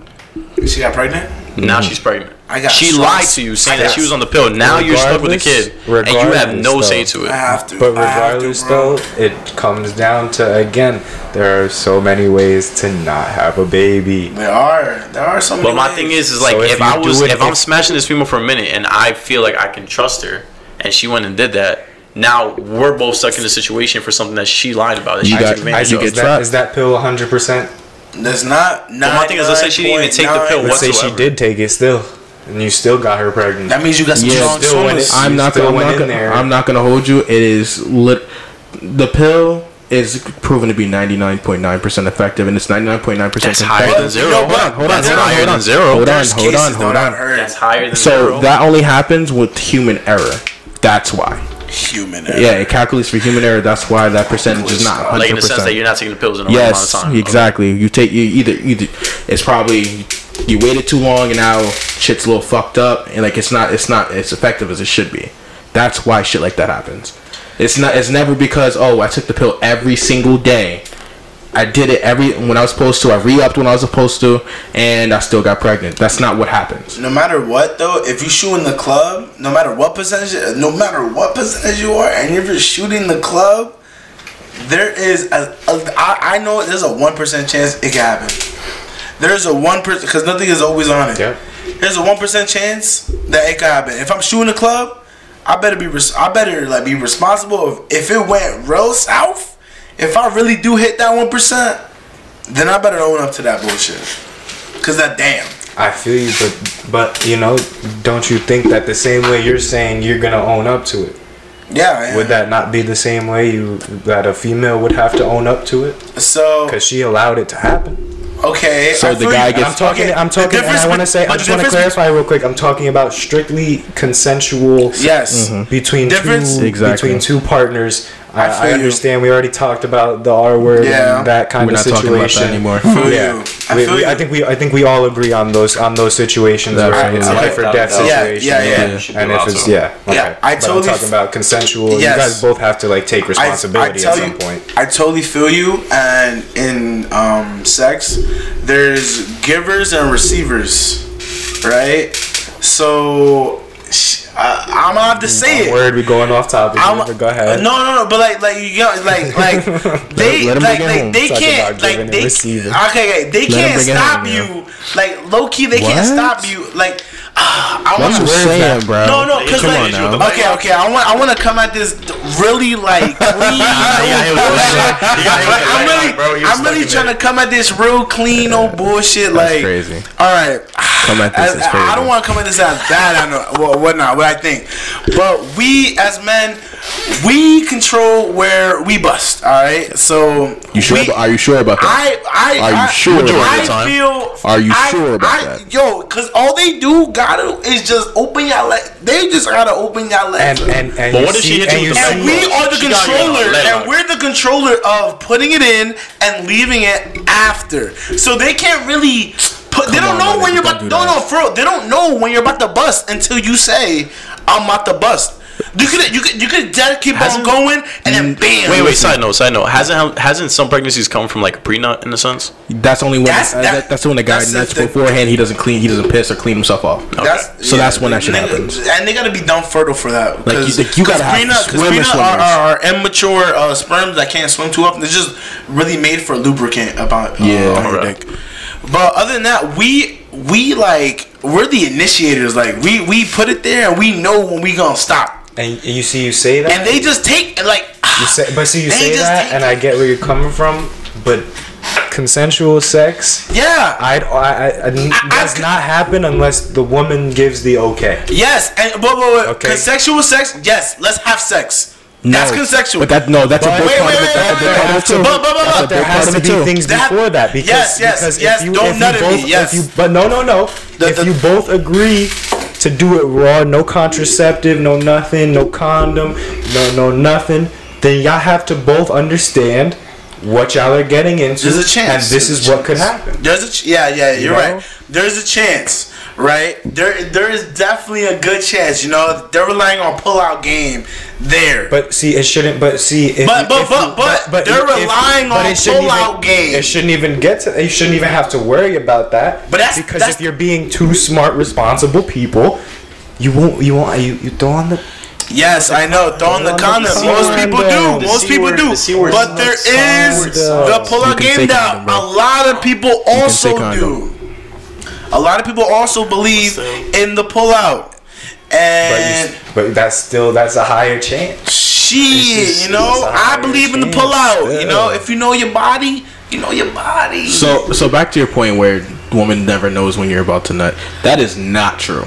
[SPEAKER 1] She got pregnant.
[SPEAKER 4] Now mm-hmm. she's pregnant.
[SPEAKER 1] I got
[SPEAKER 4] she
[SPEAKER 1] strong-
[SPEAKER 4] lied to you saying that she was on the pill. Now you're stuck with the kid, and you have no
[SPEAKER 2] regardless,
[SPEAKER 4] say
[SPEAKER 2] though.
[SPEAKER 4] to
[SPEAKER 1] I
[SPEAKER 4] it.
[SPEAKER 1] have to.
[SPEAKER 2] But
[SPEAKER 1] I have to,
[SPEAKER 2] regardless, though, it comes down to again, there are so many ways to not have a baby.
[SPEAKER 1] there are there are some.
[SPEAKER 4] But my thing is, is like
[SPEAKER 2] So if
[SPEAKER 4] if, I was,
[SPEAKER 2] it,
[SPEAKER 4] if I'm smashing this female for a minute and I feel like I can trust her, and she went and did that, now we're both stuck in a situation for something that she lied about that
[SPEAKER 3] You
[SPEAKER 4] took
[SPEAKER 3] got-
[SPEAKER 4] advantage
[SPEAKER 3] you get
[SPEAKER 2] is, that,
[SPEAKER 3] trapped.
[SPEAKER 2] is that pill 100 percent
[SPEAKER 1] That's not.
[SPEAKER 4] But my thing is, let's say she didn't even take the pill
[SPEAKER 1] 99.9.
[SPEAKER 2] let's say she did take it still and you still got her pregnant
[SPEAKER 1] That means you got some
[SPEAKER 3] Yeah,
[SPEAKER 1] strong
[SPEAKER 2] still went
[SPEAKER 1] swimmers.
[SPEAKER 3] I'm not
[SPEAKER 2] still
[SPEAKER 3] gonna. I'm not gonna,
[SPEAKER 2] there.
[SPEAKER 3] I'm not gonna hold you. It is lit. The pill is proven to be 99.9 percent effective, and it's 99.9 percent
[SPEAKER 4] That's higher than zero.
[SPEAKER 1] no,
[SPEAKER 4] Hold on, hold
[SPEAKER 1] but
[SPEAKER 4] on. That's
[SPEAKER 1] there-
[SPEAKER 4] higher
[SPEAKER 3] hold
[SPEAKER 4] than
[SPEAKER 3] on.
[SPEAKER 4] zero.
[SPEAKER 3] Hold on, hold on, hold on.
[SPEAKER 4] That's higher than
[SPEAKER 3] So
[SPEAKER 4] zero.
[SPEAKER 3] that only happens with human error. That's why.
[SPEAKER 1] Human. error.
[SPEAKER 3] Yeah, it calculates for human error. That's why that percentage is not 100.
[SPEAKER 4] like in the sense that you're not taking the pills in the right
[SPEAKER 3] Yes,
[SPEAKER 4] amount of time.
[SPEAKER 3] exactly. You take you either either it's probably you waited too long and now shit's a little fucked up and like it's not it's not as effective as it should be. That's why shit like that happens. It's not it's never because oh I took the pill every single day. I did it every when I was supposed to. I re-upped when I was supposed to, and I still got pregnant. That's not what happens.
[SPEAKER 1] No matter what though, if you shoot in the club, no matter what percentage, no matter what percentage you are, and if you're shooting the club, there is a, a I, I know there's a one percent chance it can happen. There's a one percent because nothing is always on it.
[SPEAKER 2] Yeah.
[SPEAKER 1] There's a one percent chance that it can happen. If I'm shooting the club, I better be res- I better like be responsible. If, if it went real south, if I really do hit that one percent, then I better own up to that bullshit. Cause that damn.
[SPEAKER 2] I feel you, but but you know, don't you think that the same way you're saying you're gonna own up to it?
[SPEAKER 1] Yeah. man.
[SPEAKER 2] Would that not be the same way you that a female would have to own up to it?
[SPEAKER 1] So
[SPEAKER 2] Because she allowed it to happen.
[SPEAKER 1] okay.
[SPEAKER 3] So
[SPEAKER 1] I
[SPEAKER 3] the guy
[SPEAKER 1] you.
[SPEAKER 3] gets-
[SPEAKER 2] I'm talking.
[SPEAKER 1] Okay,
[SPEAKER 2] I'm talking. And I want to say. I just want to clarify real quick. I'm talking about strictly consensual.
[SPEAKER 1] Yes.
[SPEAKER 2] Between mm-hmm.
[SPEAKER 1] Difference-
[SPEAKER 2] two
[SPEAKER 3] Exactly.
[SPEAKER 2] between two partners. I,
[SPEAKER 1] I feel
[SPEAKER 2] I
[SPEAKER 1] you.
[SPEAKER 2] understand. We already talked about the R word
[SPEAKER 1] Yeah.
[SPEAKER 2] and that kind
[SPEAKER 3] We're
[SPEAKER 2] of
[SPEAKER 3] not talking about
[SPEAKER 2] situation
[SPEAKER 3] that anymore.
[SPEAKER 2] Yeah.
[SPEAKER 1] I
[SPEAKER 2] we,
[SPEAKER 1] feel
[SPEAKER 2] we-
[SPEAKER 1] you.
[SPEAKER 2] I think we I think we all agree on those on those situations
[SPEAKER 3] That's
[SPEAKER 2] where
[SPEAKER 3] right.
[SPEAKER 2] it's
[SPEAKER 1] Yeah.
[SPEAKER 2] life or death
[SPEAKER 1] Yeah,
[SPEAKER 2] situation.
[SPEAKER 1] yeah, yeah.
[SPEAKER 4] You should be
[SPEAKER 2] And if it's
[SPEAKER 4] to.
[SPEAKER 2] yeah, okay.
[SPEAKER 1] Yeah, I
[SPEAKER 2] but
[SPEAKER 1] totally
[SPEAKER 2] I'm talking
[SPEAKER 1] f-
[SPEAKER 2] about consensual.
[SPEAKER 1] Yes.
[SPEAKER 2] You guys both have to like take
[SPEAKER 1] I, I
[SPEAKER 2] responsibility
[SPEAKER 1] tell
[SPEAKER 2] at some
[SPEAKER 1] you,
[SPEAKER 2] point.
[SPEAKER 1] I totally feel you. And in um, sex, there's givers and receivers, right? So sh- I, I'm gonna have to mm, say it.
[SPEAKER 2] Word, we going off topic.
[SPEAKER 1] I'm,
[SPEAKER 2] go ahead.
[SPEAKER 1] No, no, no. But like, like you know, like, like they,
[SPEAKER 3] let
[SPEAKER 1] like, like they can't, like they, okay, okay, they
[SPEAKER 3] Let
[SPEAKER 1] can't stop
[SPEAKER 3] home,
[SPEAKER 1] you. Like low key, they can't stop you. Like, I want
[SPEAKER 3] what I'm saying, bro.
[SPEAKER 1] No, no, because
[SPEAKER 3] Come
[SPEAKER 1] like,
[SPEAKER 3] on now.
[SPEAKER 1] okay, okay, I want, I want to come at this really like clean.
[SPEAKER 4] hit with the
[SPEAKER 1] bullshit.
[SPEAKER 4] light. You gotta hit with the
[SPEAKER 1] I'm really, I'm really trying to come at this real clean old bullshit. like,
[SPEAKER 3] crazy.
[SPEAKER 1] All right,
[SPEAKER 3] Come at this
[SPEAKER 1] as-
[SPEAKER 3] crazy.
[SPEAKER 1] I don't want to come at this as bad. I know well, whatnot, what I think, but we as men, we control where we bust. All right, so
[SPEAKER 3] You sure?
[SPEAKER 1] we-
[SPEAKER 3] about, are you sure about that?
[SPEAKER 1] I, I,
[SPEAKER 3] Are you
[SPEAKER 1] I,
[SPEAKER 3] sure about
[SPEAKER 4] of
[SPEAKER 1] I
[SPEAKER 4] time.
[SPEAKER 1] feel.
[SPEAKER 3] Are you
[SPEAKER 1] I-
[SPEAKER 3] sure about
[SPEAKER 1] I-
[SPEAKER 3] that?
[SPEAKER 1] Yo, cause all they do gotta is just open your leg. They just gotta open your
[SPEAKER 2] and
[SPEAKER 1] legs.
[SPEAKER 2] and and
[SPEAKER 4] But
[SPEAKER 2] you
[SPEAKER 4] what if she
[SPEAKER 2] see-
[SPEAKER 4] hit you
[SPEAKER 2] and
[SPEAKER 4] with
[SPEAKER 2] you
[SPEAKER 1] and we are the
[SPEAKER 4] She got you on
[SPEAKER 1] controller, and we're the controller of putting it in and leaving it after. So they can't really put. they don't
[SPEAKER 3] on,
[SPEAKER 1] know
[SPEAKER 3] man,
[SPEAKER 1] when you're
[SPEAKER 3] don't
[SPEAKER 1] about.
[SPEAKER 3] do
[SPEAKER 1] No,
[SPEAKER 3] that.
[SPEAKER 1] no, for real. They don't know when you're about to bust until you say, "I'm about to bust." You could, you could, you could just keep on
[SPEAKER 4] Hasn't-
[SPEAKER 1] going, and then bam.
[SPEAKER 4] Wait, wait. Side note. Side note. Hasn't hasn't some pregnancies come from like a prenup in a sense?
[SPEAKER 3] That's only when
[SPEAKER 1] That's-
[SPEAKER 3] uh,
[SPEAKER 1] that-
[SPEAKER 3] that, that's when the guy
[SPEAKER 1] that's
[SPEAKER 3] that's
[SPEAKER 1] the-
[SPEAKER 3] beforehand he doesn't clean he doesn't piss or clean himself off.
[SPEAKER 1] That's,
[SPEAKER 3] So that's when that shit
[SPEAKER 1] nigga-
[SPEAKER 3] happens.
[SPEAKER 1] and they gotta be dumb fertile for that.
[SPEAKER 3] Like, you- like, you gotta
[SPEAKER 1] cause
[SPEAKER 3] have
[SPEAKER 1] prenup, cause
[SPEAKER 3] swimmer
[SPEAKER 1] are, are, are immature uh, sperms that can't swim too often. They're just really made for lubricant about uh,
[SPEAKER 3] Yeah.
[SPEAKER 1] on your dick. But other than that, we we like we're the initiators. Like we we put it there and we know when we gonna stop.
[SPEAKER 2] And you see you say that
[SPEAKER 1] And they just take like
[SPEAKER 2] You say, but see, you say that, and
[SPEAKER 1] it.
[SPEAKER 2] I get where you're coming from. But consensual sex,
[SPEAKER 1] yeah.
[SPEAKER 2] I'd, I, I, I, does
[SPEAKER 1] c-
[SPEAKER 2] not happen unless the woman gives the okay.
[SPEAKER 1] Yes, and but, but, but
[SPEAKER 2] Okay.
[SPEAKER 1] consensual sex. Yes, let's have sex. That's consensual.
[SPEAKER 3] But that no, that's
[SPEAKER 2] But-
[SPEAKER 3] a big
[SPEAKER 1] Wait,
[SPEAKER 3] part
[SPEAKER 1] wait,
[SPEAKER 3] of it.
[SPEAKER 1] wait,
[SPEAKER 3] a big part of it too.
[SPEAKER 1] But- but- but- but
[SPEAKER 2] There has to be
[SPEAKER 3] too.
[SPEAKER 2] things
[SPEAKER 1] That-
[SPEAKER 2] before that because
[SPEAKER 1] Yes, yes,
[SPEAKER 2] because
[SPEAKER 1] yes,
[SPEAKER 2] if you,
[SPEAKER 1] don't
[SPEAKER 2] if
[SPEAKER 1] nut
[SPEAKER 2] you
[SPEAKER 1] at me, yes.
[SPEAKER 2] If you, but no, no, no.
[SPEAKER 1] The-
[SPEAKER 2] if
[SPEAKER 1] the-
[SPEAKER 2] you both agree to do it raw, no contraceptive, no nothing, no condom, no no nothing, then y'all have to both understand what y'all are getting into,
[SPEAKER 1] There's a chance.
[SPEAKER 2] and this
[SPEAKER 1] There's
[SPEAKER 2] is what could happen.
[SPEAKER 1] There's a ch- yeah, yeah, you're
[SPEAKER 2] know?
[SPEAKER 1] right. There's a chance, right? There, there is definitely a good chance. You know, they're relying on pull-out game there.
[SPEAKER 2] But see, it shouldn't. But see, if
[SPEAKER 1] But- but-
[SPEAKER 2] if
[SPEAKER 1] but-
[SPEAKER 2] you-
[SPEAKER 1] but they're relying
[SPEAKER 2] but
[SPEAKER 1] on
[SPEAKER 2] it shouldn't
[SPEAKER 1] pull-out
[SPEAKER 2] even-
[SPEAKER 1] game.
[SPEAKER 2] It shouldn't even get to. You shouldn't even have to worry about that.
[SPEAKER 1] But that's-
[SPEAKER 2] because
[SPEAKER 1] that's-
[SPEAKER 2] if you're being two smart, responsible people, you won't. You won't. You, you throw on the.
[SPEAKER 1] yes, I know. Throwing the
[SPEAKER 2] on the
[SPEAKER 1] condom. Most people do. Most people do.
[SPEAKER 4] the
[SPEAKER 1] But
[SPEAKER 4] is
[SPEAKER 1] there
[SPEAKER 2] not
[SPEAKER 1] is
[SPEAKER 2] solid,
[SPEAKER 1] the
[SPEAKER 2] though.
[SPEAKER 1] pull-out game that a lot of people
[SPEAKER 3] say
[SPEAKER 1] also
[SPEAKER 3] condom.
[SPEAKER 1] do. A lot of people also believe in the pull-out.
[SPEAKER 2] But,
[SPEAKER 1] And
[SPEAKER 2] you, but that's still that's a higher chance.
[SPEAKER 1] shit,
[SPEAKER 2] just
[SPEAKER 1] you know, I
[SPEAKER 2] desire
[SPEAKER 1] believe in the
[SPEAKER 2] change
[SPEAKER 1] pull out. You know, if you know your body, you know your body.
[SPEAKER 3] So so back to your point where woman never knows when you're about to nut. That is not true.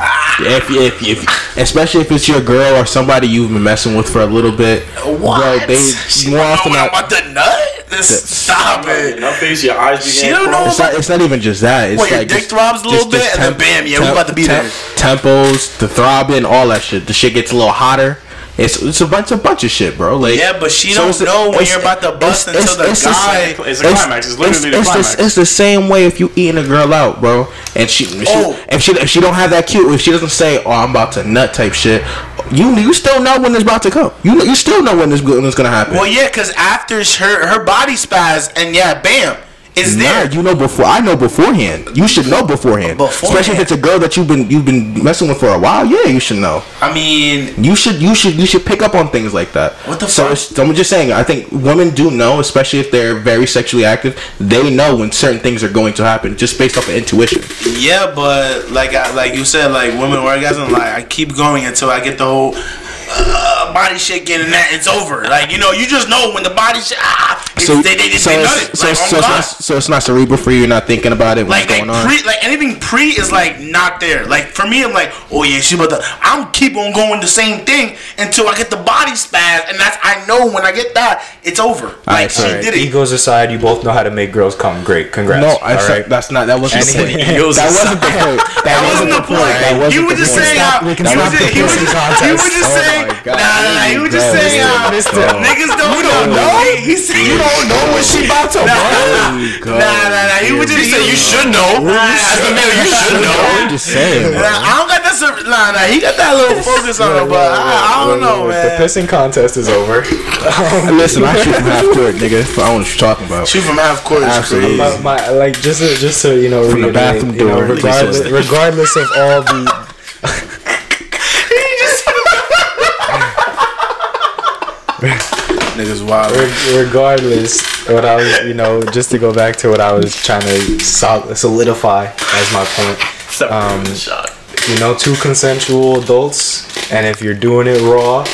[SPEAKER 3] Ah. If, if, if especially if it's your girl or somebody you've been messing with for a little bit,
[SPEAKER 1] what?
[SPEAKER 3] bro, they
[SPEAKER 1] she
[SPEAKER 3] more often not.
[SPEAKER 1] about to nut. This, stop it.
[SPEAKER 4] Your face, your eyes
[SPEAKER 1] She don't know
[SPEAKER 3] It's not, it's not even just that. It's
[SPEAKER 1] What, your dick
[SPEAKER 3] just-
[SPEAKER 1] throbs a little
[SPEAKER 3] just- just
[SPEAKER 1] bit, and then bam, yeah, we about to be there.
[SPEAKER 3] Tempos, the throbbing, all that shit. The shit gets a little hotter. It's it's a bunch a bunch of shit, bro. Like
[SPEAKER 1] Yeah, but she
[SPEAKER 3] so
[SPEAKER 1] don't
[SPEAKER 3] it's the-
[SPEAKER 1] know when you're about to bust
[SPEAKER 3] it's-
[SPEAKER 1] until the
[SPEAKER 3] it's-
[SPEAKER 1] guy.
[SPEAKER 3] it's
[SPEAKER 4] It's the climax. It's literally the
[SPEAKER 3] it's,
[SPEAKER 4] climax.
[SPEAKER 3] it's the same way if you eating a girl out, bro, and she, she
[SPEAKER 1] Oh.
[SPEAKER 3] if she if she don't have that cute, if she doesn't say, "Oh, I'm about to nut" type shit, you you still know when it's about to come. You you still know when this when it's gonna happen.
[SPEAKER 1] Well, yeah, because after her her body spaz and yeah, bam, it's
[SPEAKER 3] Nah,
[SPEAKER 1] there.
[SPEAKER 3] you know before. I know beforehand. You should know beforehand.
[SPEAKER 1] Beforehand.
[SPEAKER 3] Especially if it's a girl that you've been you've been messing with for a while. Yeah, you should know.
[SPEAKER 1] I mean,
[SPEAKER 3] You should you should you should pick up on things like that.
[SPEAKER 1] What the
[SPEAKER 3] so
[SPEAKER 1] fuck?
[SPEAKER 3] I'm just saying. I think women do know, especially if they're very sexually active. They know when certain things are going to happen just based off of intuition.
[SPEAKER 1] yeah, but like I, like you said, like women orgasm, like I keep going until I get the whole. Uh, body shaking and that it's over. Like you know, you just know when the body shake. Ah,
[SPEAKER 3] So
[SPEAKER 1] they they, they,
[SPEAKER 3] so
[SPEAKER 1] they
[SPEAKER 3] it's,
[SPEAKER 1] it.
[SPEAKER 3] so,
[SPEAKER 1] Like,
[SPEAKER 3] so,
[SPEAKER 1] oh
[SPEAKER 3] it's not, so it's not cerebral for you. You're not thinking about it. What's
[SPEAKER 1] like like
[SPEAKER 3] going on?
[SPEAKER 1] pre like anything pre is like not there. Like for me, I'm like, oh yeah, she about to. I'm keep on going the same thing until I get the body spaz, and that's I know when I get that it's over. Like
[SPEAKER 3] Alright,
[SPEAKER 1] she
[SPEAKER 3] sorry.
[SPEAKER 1] did it.
[SPEAKER 2] Egos aside, you both know how to make girls come. Great, congrats.
[SPEAKER 3] no, I
[SPEAKER 2] all
[SPEAKER 3] said
[SPEAKER 2] right.
[SPEAKER 3] that's not. That wasn't the point. That wasn't the point. That,
[SPEAKER 1] That wasn't the point.
[SPEAKER 3] That wasn't the
[SPEAKER 1] just
[SPEAKER 3] point.
[SPEAKER 1] saying how.
[SPEAKER 2] we can
[SPEAKER 1] He was
[SPEAKER 2] stop
[SPEAKER 1] just
[SPEAKER 2] the
[SPEAKER 1] he was
[SPEAKER 2] pissing
[SPEAKER 1] just- he was
[SPEAKER 3] contest.
[SPEAKER 1] Saying.
[SPEAKER 3] Uh, oh God.
[SPEAKER 1] Nah, nah, nah. He was just saying how
[SPEAKER 2] Mister-
[SPEAKER 1] niggas don't
[SPEAKER 3] You
[SPEAKER 1] know.
[SPEAKER 3] don't know?
[SPEAKER 1] He said
[SPEAKER 3] You don't know when she about to
[SPEAKER 1] Nah,
[SPEAKER 3] run.
[SPEAKER 1] nah, nah, nah. He was just saying you should know. As a male, you should know.
[SPEAKER 3] I'm just saying.
[SPEAKER 1] Nah, I don't got that. sur- Nah, nah. He got that little focus on it, but I, I don't know, man.
[SPEAKER 2] The pissing contest is over.
[SPEAKER 3] Listen, I shoot from half court, nigga. I don't know what you're talking about.
[SPEAKER 1] Shoot from half court
[SPEAKER 3] Absolutely.
[SPEAKER 2] my, my, like just to, just to you know
[SPEAKER 3] From the
[SPEAKER 2] reiterate,
[SPEAKER 3] bathroom
[SPEAKER 2] you know,
[SPEAKER 3] door.
[SPEAKER 2] regardless, regardless of all the
[SPEAKER 1] Niggas wild.
[SPEAKER 2] Reg- regardless what I was you know just to go back to what I was trying to sol- solidify as my point
[SPEAKER 4] Um, shot.
[SPEAKER 2] you know two consensual adults and if you're doing it raw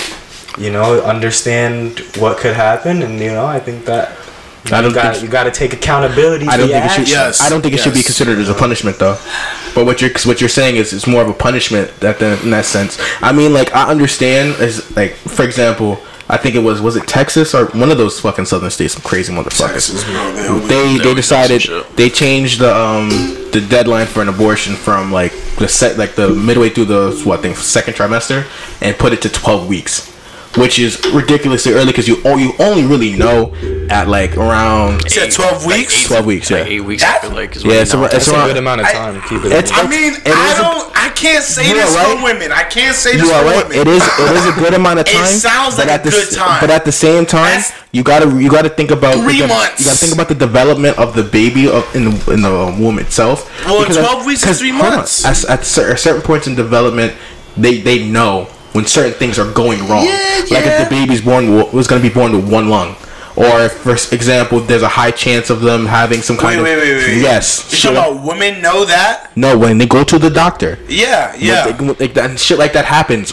[SPEAKER 2] you know understand what could happen and you know I think that
[SPEAKER 3] I don't
[SPEAKER 2] you got
[SPEAKER 3] think-
[SPEAKER 2] you got to take accountability
[SPEAKER 3] I don't think
[SPEAKER 2] your
[SPEAKER 3] it should.
[SPEAKER 1] Yes,
[SPEAKER 3] I don't think it should be considered as a punishment, though. But what you're what you're saying is it's more of a punishment that the, in that sense. I mean, like I understand is like for example, I think it was was it Texas or one of those fucking southern states, some crazy motherfuckers.
[SPEAKER 1] Texas, they
[SPEAKER 3] They
[SPEAKER 4] They
[SPEAKER 3] they
[SPEAKER 4] always do some
[SPEAKER 3] decided they changed the um the deadline for an abortion from like the set like the midway through the what thing second trimester and put it to twelve weeks. Which is ridiculously early because you oh, you only really know at like around
[SPEAKER 1] You said 12
[SPEAKER 4] Like
[SPEAKER 1] weeks?
[SPEAKER 4] eight-
[SPEAKER 3] 12 weeks,
[SPEAKER 4] Like eight weeks.
[SPEAKER 1] That-
[SPEAKER 4] I feel like is
[SPEAKER 3] Yeah, it's a- it's
[SPEAKER 2] that's a good amount of
[SPEAKER 1] I-
[SPEAKER 2] time keep it
[SPEAKER 3] it's-
[SPEAKER 1] I mean,
[SPEAKER 3] It
[SPEAKER 1] I don't. I can't say this
[SPEAKER 3] are
[SPEAKER 1] for women. I can't say this
[SPEAKER 3] You are
[SPEAKER 1] for
[SPEAKER 3] right.
[SPEAKER 1] women.
[SPEAKER 3] It is. It is a good amount of time.
[SPEAKER 1] It
[SPEAKER 3] sounds
[SPEAKER 1] like
[SPEAKER 3] at
[SPEAKER 1] a
[SPEAKER 3] the
[SPEAKER 1] good time.
[SPEAKER 3] But at the same time,
[SPEAKER 1] That's-
[SPEAKER 3] you gotta you gotta think about
[SPEAKER 1] Three
[SPEAKER 3] the,
[SPEAKER 1] months.
[SPEAKER 3] You gotta think about the development of the baby of in the in the womb itself.
[SPEAKER 1] Well,
[SPEAKER 3] Because-
[SPEAKER 1] 12 weeks is
[SPEAKER 3] 'cause,
[SPEAKER 1] three
[SPEAKER 3] hold on,
[SPEAKER 1] months.
[SPEAKER 3] At, at certain points in development, they they know when certain things are going wrong.
[SPEAKER 1] Yeah,
[SPEAKER 3] Like
[SPEAKER 1] yeah.
[SPEAKER 3] if the baby's born was gonna be born with one lung. Or, if, for example, there's a high chance of them having some kind
[SPEAKER 1] Wait,
[SPEAKER 3] of
[SPEAKER 1] wait, wait, wait.
[SPEAKER 3] yes.
[SPEAKER 1] You
[SPEAKER 3] shit
[SPEAKER 1] talking about women know that?
[SPEAKER 3] no, when they go to the doctor,
[SPEAKER 1] Yeah, yeah,
[SPEAKER 3] like, like that shit like that happens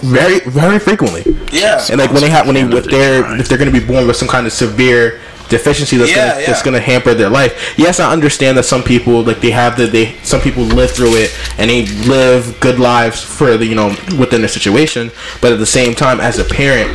[SPEAKER 3] very very frequently.
[SPEAKER 1] yeah.
[SPEAKER 3] And like when they have when they if they're if they're gonna be born with some kind of severe deficiency that's
[SPEAKER 1] Yeah,
[SPEAKER 3] gonna
[SPEAKER 1] yeah.
[SPEAKER 3] that's gonna hamper their life. Yes, I understand that some people like they have the they some people live through it and they live good lives for the you know within their situation. But at the same time, as a parent,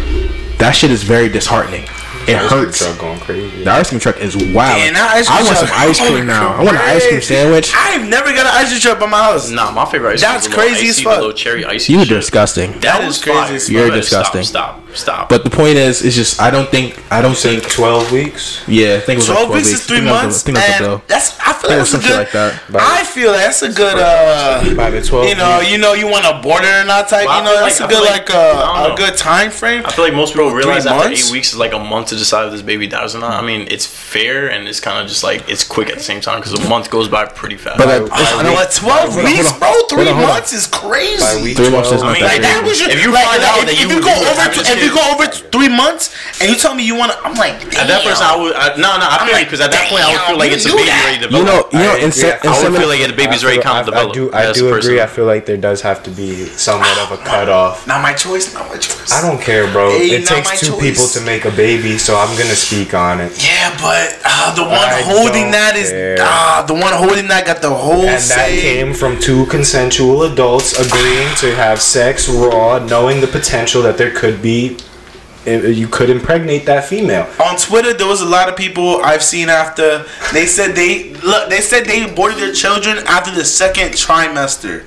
[SPEAKER 3] that shit is very disheartening. It hurts.
[SPEAKER 2] Truck going crazy
[SPEAKER 3] The ice cream truck is wild.
[SPEAKER 1] And that ice cream
[SPEAKER 3] I want some ice cream now. I want an ice cream sandwich.
[SPEAKER 1] I've never got an ice cream truck by my house.
[SPEAKER 4] Nah, my favorite ice cream That's the little
[SPEAKER 1] crazy as fuck.
[SPEAKER 4] The little cherry icy.
[SPEAKER 3] You
[SPEAKER 4] shit.
[SPEAKER 3] disgusting.
[SPEAKER 4] That,
[SPEAKER 1] That
[SPEAKER 4] was
[SPEAKER 1] crazy
[SPEAKER 4] fire.
[SPEAKER 1] as
[SPEAKER 3] You're disgusting.
[SPEAKER 4] Stop, stop, stop.
[SPEAKER 3] But the point is, is just I don't think I don't
[SPEAKER 2] think
[SPEAKER 3] think
[SPEAKER 2] 12 weeks
[SPEAKER 3] yeah. I think it was like
[SPEAKER 1] 12
[SPEAKER 3] 12
[SPEAKER 1] weeks is three
[SPEAKER 3] think that was-
[SPEAKER 1] months,
[SPEAKER 3] I think that's
[SPEAKER 1] and that's I feel
[SPEAKER 3] think
[SPEAKER 1] like that's a good.
[SPEAKER 3] like that.
[SPEAKER 1] I feel that's a good. uh
[SPEAKER 2] by the 12
[SPEAKER 1] You know,
[SPEAKER 2] weeks.
[SPEAKER 1] you know, you want to border or not type.
[SPEAKER 4] Well,
[SPEAKER 1] You know, that's
[SPEAKER 4] like-
[SPEAKER 1] a
[SPEAKER 4] I
[SPEAKER 1] good like,
[SPEAKER 4] like-
[SPEAKER 1] uh, a good time frame.
[SPEAKER 4] I feel like most people
[SPEAKER 1] Three
[SPEAKER 4] realize after
[SPEAKER 1] months?
[SPEAKER 4] eight weeks is like a month to decide if this baby dies or not. I mean, it's fair and it's kind of just like it's quick at the same time because a month goes by pretty fast.
[SPEAKER 3] But I,
[SPEAKER 1] Oh,
[SPEAKER 3] I
[SPEAKER 1] twelve
[SPEAKER 3] Hold
[SPEAKER 1] weeks,
[SPEAKER 3] on.
[SPEAKER 1] bro. Three
[SPEAKER 3] on, hold on.
[SPEAKER 1] months is crazy.
[SPEAKER 3] Three months is not
[SPEAKER 4] I mean,
[SPEAKER 3] that
[SPEAKER 4] like,
[SPEAKER 3] crazy.
[SPEAKER 1] that was your,
[SPEAKER 4] If you
[SPEAKER 1] like,
[SPEAKER 4] find out
[SPEAKER 1] if,
[SPEAKER 4] that you-
[SPEAKER 1] you go over to,
[SPEAKER 4] this
[SPEAKER 1] if if you go over three months and you tell me you want to, I'm like,
[SPEAKER 4] At that person, I would I, no, no. I
[SPEAKER 1] I'm
[SPEAKER 4] feel
[SPEAKER 1] like,
[SPEAKER 4] because at that point, I would feel like it's a
[SPEAKER 1] knew
[SPEAKER 4] baby
[SPEAKER 1] that.
[SPEAKER 4] ready to
[SPEAKER 3] You know,
[SPEAKER 4] develop.
[SPEAKER 3] you know,
[SPEAKER 2] I
[SPEAKER 3] in,
[SPEAKER 2] agree.
[SPEAKER 3] se-
[SPEAKER 2] I
[SPEAKER 3] in
[SPEAKER 4] would feel like the baby's ready to come develop
[SPEAKER 2] I do, I do agree. I feel like there does have to be somewhat of a cutoff.
[SPEAKER 1] not my choice, not my choice.
[SPEAKER 2] I don't care, bro.
[SPEAKER 1] Hey,
[SPEAKER 2] it takes two
[SPEAKER 1] choice.
[SPEAKER 2] people to make a baby, so I'm gonna speak on it.
[SPEAKER 1] Yeah, but uh, the one
[SPEAKER 2] I
[SPEAKER 1] holding that is
[SPEAKER 2] care.
[SPEAKER 1] ah, the one holding that got the whole
[SPEAKER 2] And that came from two consensual adults agreeing to have sex raw, knowing the potential that there could be. Uh, You could impregnate that female.
[SPEAKER 1] on Twitter, there was a lot of people I've seen after they said they look. They said they aborted their children after the second trimester.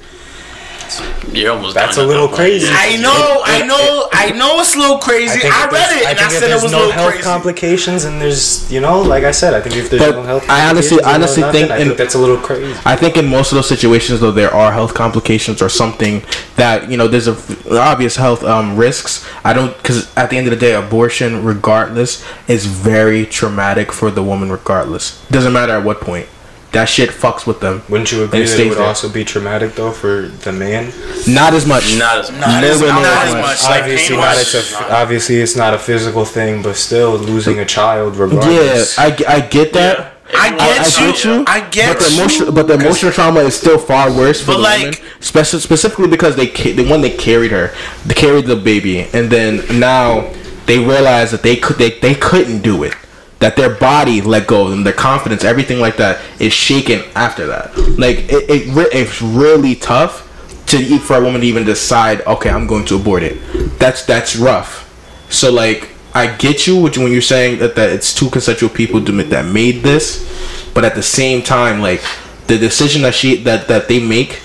[SPEAKER 4] You're almost
[SPEAKER 2] That's a little crazy.
[SPEAKER 1] I know, I know, I know it's a little crazy. I,
[SPEAKER 2] if
[SPEAKER 1] read
[SPEAKER 2] there's-
[SPEAKER 1] it and I,
[SPEAKER 2] think if
[SPEAKER 1] said it
[SPEAKER 2] there's
[SPEAKER 1] was a
[SPEAKER 2] no
[SPEAKER 1] little
[SPEAKER 2] health
[SPEAKER 1] crazy.
[SPEAKER 2] complications and there's, you know, like I said, I think if there's
[SPEAKER 3] But
[SPEAKER 2] no health
[SPEAKER 3] I honestly-
[SPEAKER 2] complications
[SPEAKER 3] honestly
[SPEAKER 2] nothing,
[SPEAKER 3] think
[SPEAKER 2] I
[SPEAKER 3] in-
[SPEAKER 2] think that's a little crazy.
[SPEAKER 3] I think in most of those situations, though, there are health complications or something that you know there's a obvious health um, risks. I don't because at the end of the day, abortion, regardless, is very traumatic for the woman. Regardless, doesn't matter at what point. That shit fucks with them.
[SPEAKER 2] Wouldn't you agree
[SPEAKER 3] it
[SPEAKER 2] that it would
[SPEAKER 3] there.
[SPEAKER 2] also be traumatic though for the man?
[SPEAKER 3] Not as much.
[SPEAKER 4] Not as much.
[SPEAKER 1] Not as, not as
[SPEAKER 3] much.
[SPEAKER 1] much. Like,
[SPEAKER 2] obviously
[SPEAKER 1] pain
[SPEAKER 2] not. It's a obviously it's not a physical thing, but still losing a child regardless. Yeah.
[SPEAKER 3] I, I get that.
[SPEAKER 1] I
[SPEAKER 4] I-
[SPEAKER 1] get
[SPEAKER 3] I
[SPEAKER 1] you.
[SPEAKER 3] get you.
[SPEAKER 1] I get
[SPEAKER 3] But the
[SPEAKER 1] you.
[SPEAKER 3] emotional, but the emotional trauma is still far worse for
[SPEAKER 1] But
[SPEAKER 3] the
[SPEAKER 1] like-
[SPEAKER 3] woman, Speci- specifically because they ca- the one they carried her, they carried the baby, and then now they realize that they could they, they couldn't do it, that their body let go of them, their confidence, everything like that is shaken after that. Like it, it it's really tough to for a woman to even decide, okay, I'm going to abort it. That's that's rough. So like I get you when you're saying that, that it's two consensual people that made this, but at the same time, like the decision that she that that they make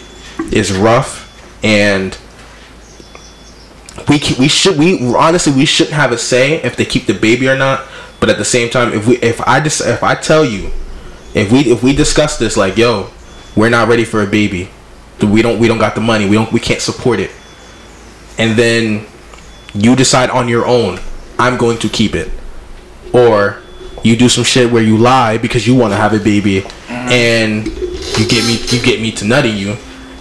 [SPEAKER 3] is rough, and we ca- we should we honestly we shouldn't have a say if they keep the baby or not. But at the same time, if we if I just if I tell you, if we if we discuss this like yo, we're not ready for a baby, we don't we don't got the money, we don't we can't support it, and then you decide on your own i'm going to keep it. Or you do some shit where you lie because you want to have a baby mm-hmm. and you get me you get me to nutting you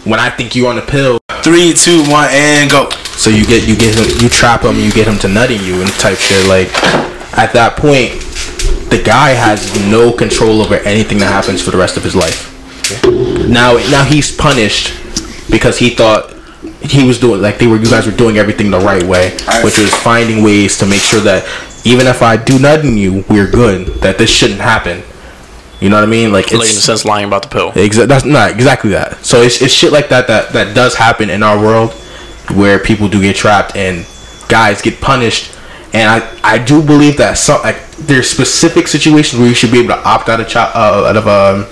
[SPEAKER 3] when i think you're on a pill.
[SPEAKER 1] Three, two, one, and go.
[SPEAKER 3] so you get you get him you trap him you get him to nutting you and type shit like at that point the guy has no control over anything that happens for the rest of his life now now he's punished because he thought he was doing like they were you guys were doing everything the right way which was finding ways to make sure that even if i do nothing you we're good that this shouldn't happen you know what i mean like it's
[SPEAKER 4] Like in a
[SPEAKER 3] it's
[SPEAKER 4] sense, lying about the pill.
[SPEAKER 3] Exa- that's not exactly that. So it's, it's shit like that, that that does happen in our world, where people do get trapped and guys get punished. And I, I do believe that some like there's specific situations where you should be able to opt out of child uh, out of um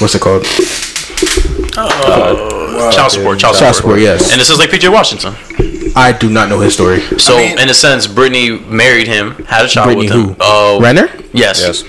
[SPEAKER 3] what's it called
[SPEAKER 4] child support, child,
[SPEAKER 3] child
[SPEAKER 4] support.
[SPEAKER 3] support. Yes,
[SPEAKER 4] And this is like PJ Washington.
[SPEAKER 3] I do not know his story.
[SPEAKER 4] So
[SPEAKER 1] I mean-
[SPEAKER 4] in a sense, Brittany married him, had a child
[SPEAKER 3] Brittany
[SPEAKER 4] with him.
[SPEAKER 3] who?
[SPEAKER 4] Oh,
[SPEAKER 3] Renner?
[SPEAKER 4] Yes.
[SPEAKER 2] Yes.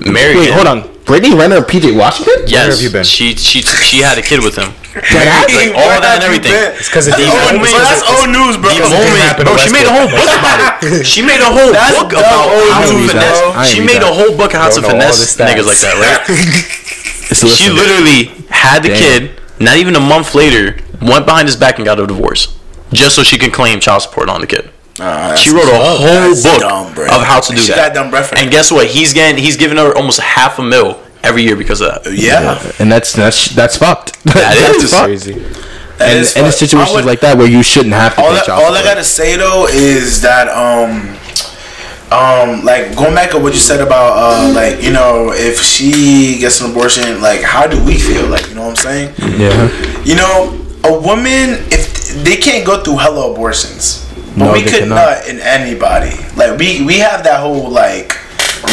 [SPEAKER 4] Married
[SPEAKER 3] Wait,
[SPEAKER 4] him.
[SPEAKER 3] hold on. Brittany Renner and PJ Washington?
[SPEAKER 4] Yes.
[SPEAKER 2] have you been?
[SPEAKER 4] She she she had a kid with him.
[SPEAKER 3] That
[SPEAKER 4] Like, all
[SPEAKER 1] Where
[SPEAKER 4] that and everything.
[SPEAKER 2] It's because
[SPEAKER 1] That's
[SPEAKER 2] it's
[SPEAKER 1] old,
[SPEAKER 4] moment-
[SPEAKER 1] bro, that's old news, bro.
[SPEAKER 4] The moment, bro, she made a whole book about it. She made a whole
[SPEAKER 1] That's
[SPEAKER 4] book about
[SPEAKER 1] old
[SPEAKER 4] how to
[SPEAKER 3] news,
[SPEAKER 4] finesse.
[SPEAKER 3] bro.
[SPEAKER 4] She
[SPEAKER 3] read
[SPEAKER 4] made a whole book on how to
[SPEAKER 2] Don't know all
[SPEAKER 4] finesse niggas like that, right?
[SPEAKER 3] It's
[SPEAKER 4] she literally had the
[SPEAKER 3] Damn.
[SPEAKER 4] kid. Not even a month later, went behind his back and got a divorce, just so she can claim child support on the kid.
[SPEAKER 1] Nah, that's
[SPEAKER 4] She wrote a
[SPEAKER 1] dumb.
[SPEAKER 4] whole
[SPEAKER 1] That's
[SPEAKER 4] book
[SPEAKER 1] dumb,
[SPEAKER 4] of how to do
[SPEAKER 1] she
[SPEAKER 4] that.
[SPEAKER 1] got dumb breath
[SPEAKER 4] And guess what? He's getting he's giving her almost half a mil every year because of that.
[SPEAKER 1] Yeah,
[SPEAKER 3] and that's that's that's fucked.
[SPEAKER 4] That
[SPEAKER 3] that's
[SPEAKER 4] is
[SPEAKER 3] fucked.
[SPEAKER 2] crazy.
[SPEAKER 1] that
[SPEAKER 3] And,
[SPEAKER 1] is
[SPEAKER 3] and it's situations
[SPEAKER 1] would-
[SPEAKER 3] like that where you shouldn't have to
[SPEAKER 1] all,
[SPEAKER 3] pay
[SPEAKER 1] I, all I gotta say though is that um um like going back to what you said about uh like you know if she gets an abortion like how do we feel like you know what I'm saying
[SPEAKER 3] yeah.
[SPEAKER 1] you know a woman if they can't go through hella abortions but
[SPEAKER 3] No,
[SPEAKER 1] we could
[SPEAKER 3] cannot.
[SPEAKER 1] nut in anybody like we we have that whole like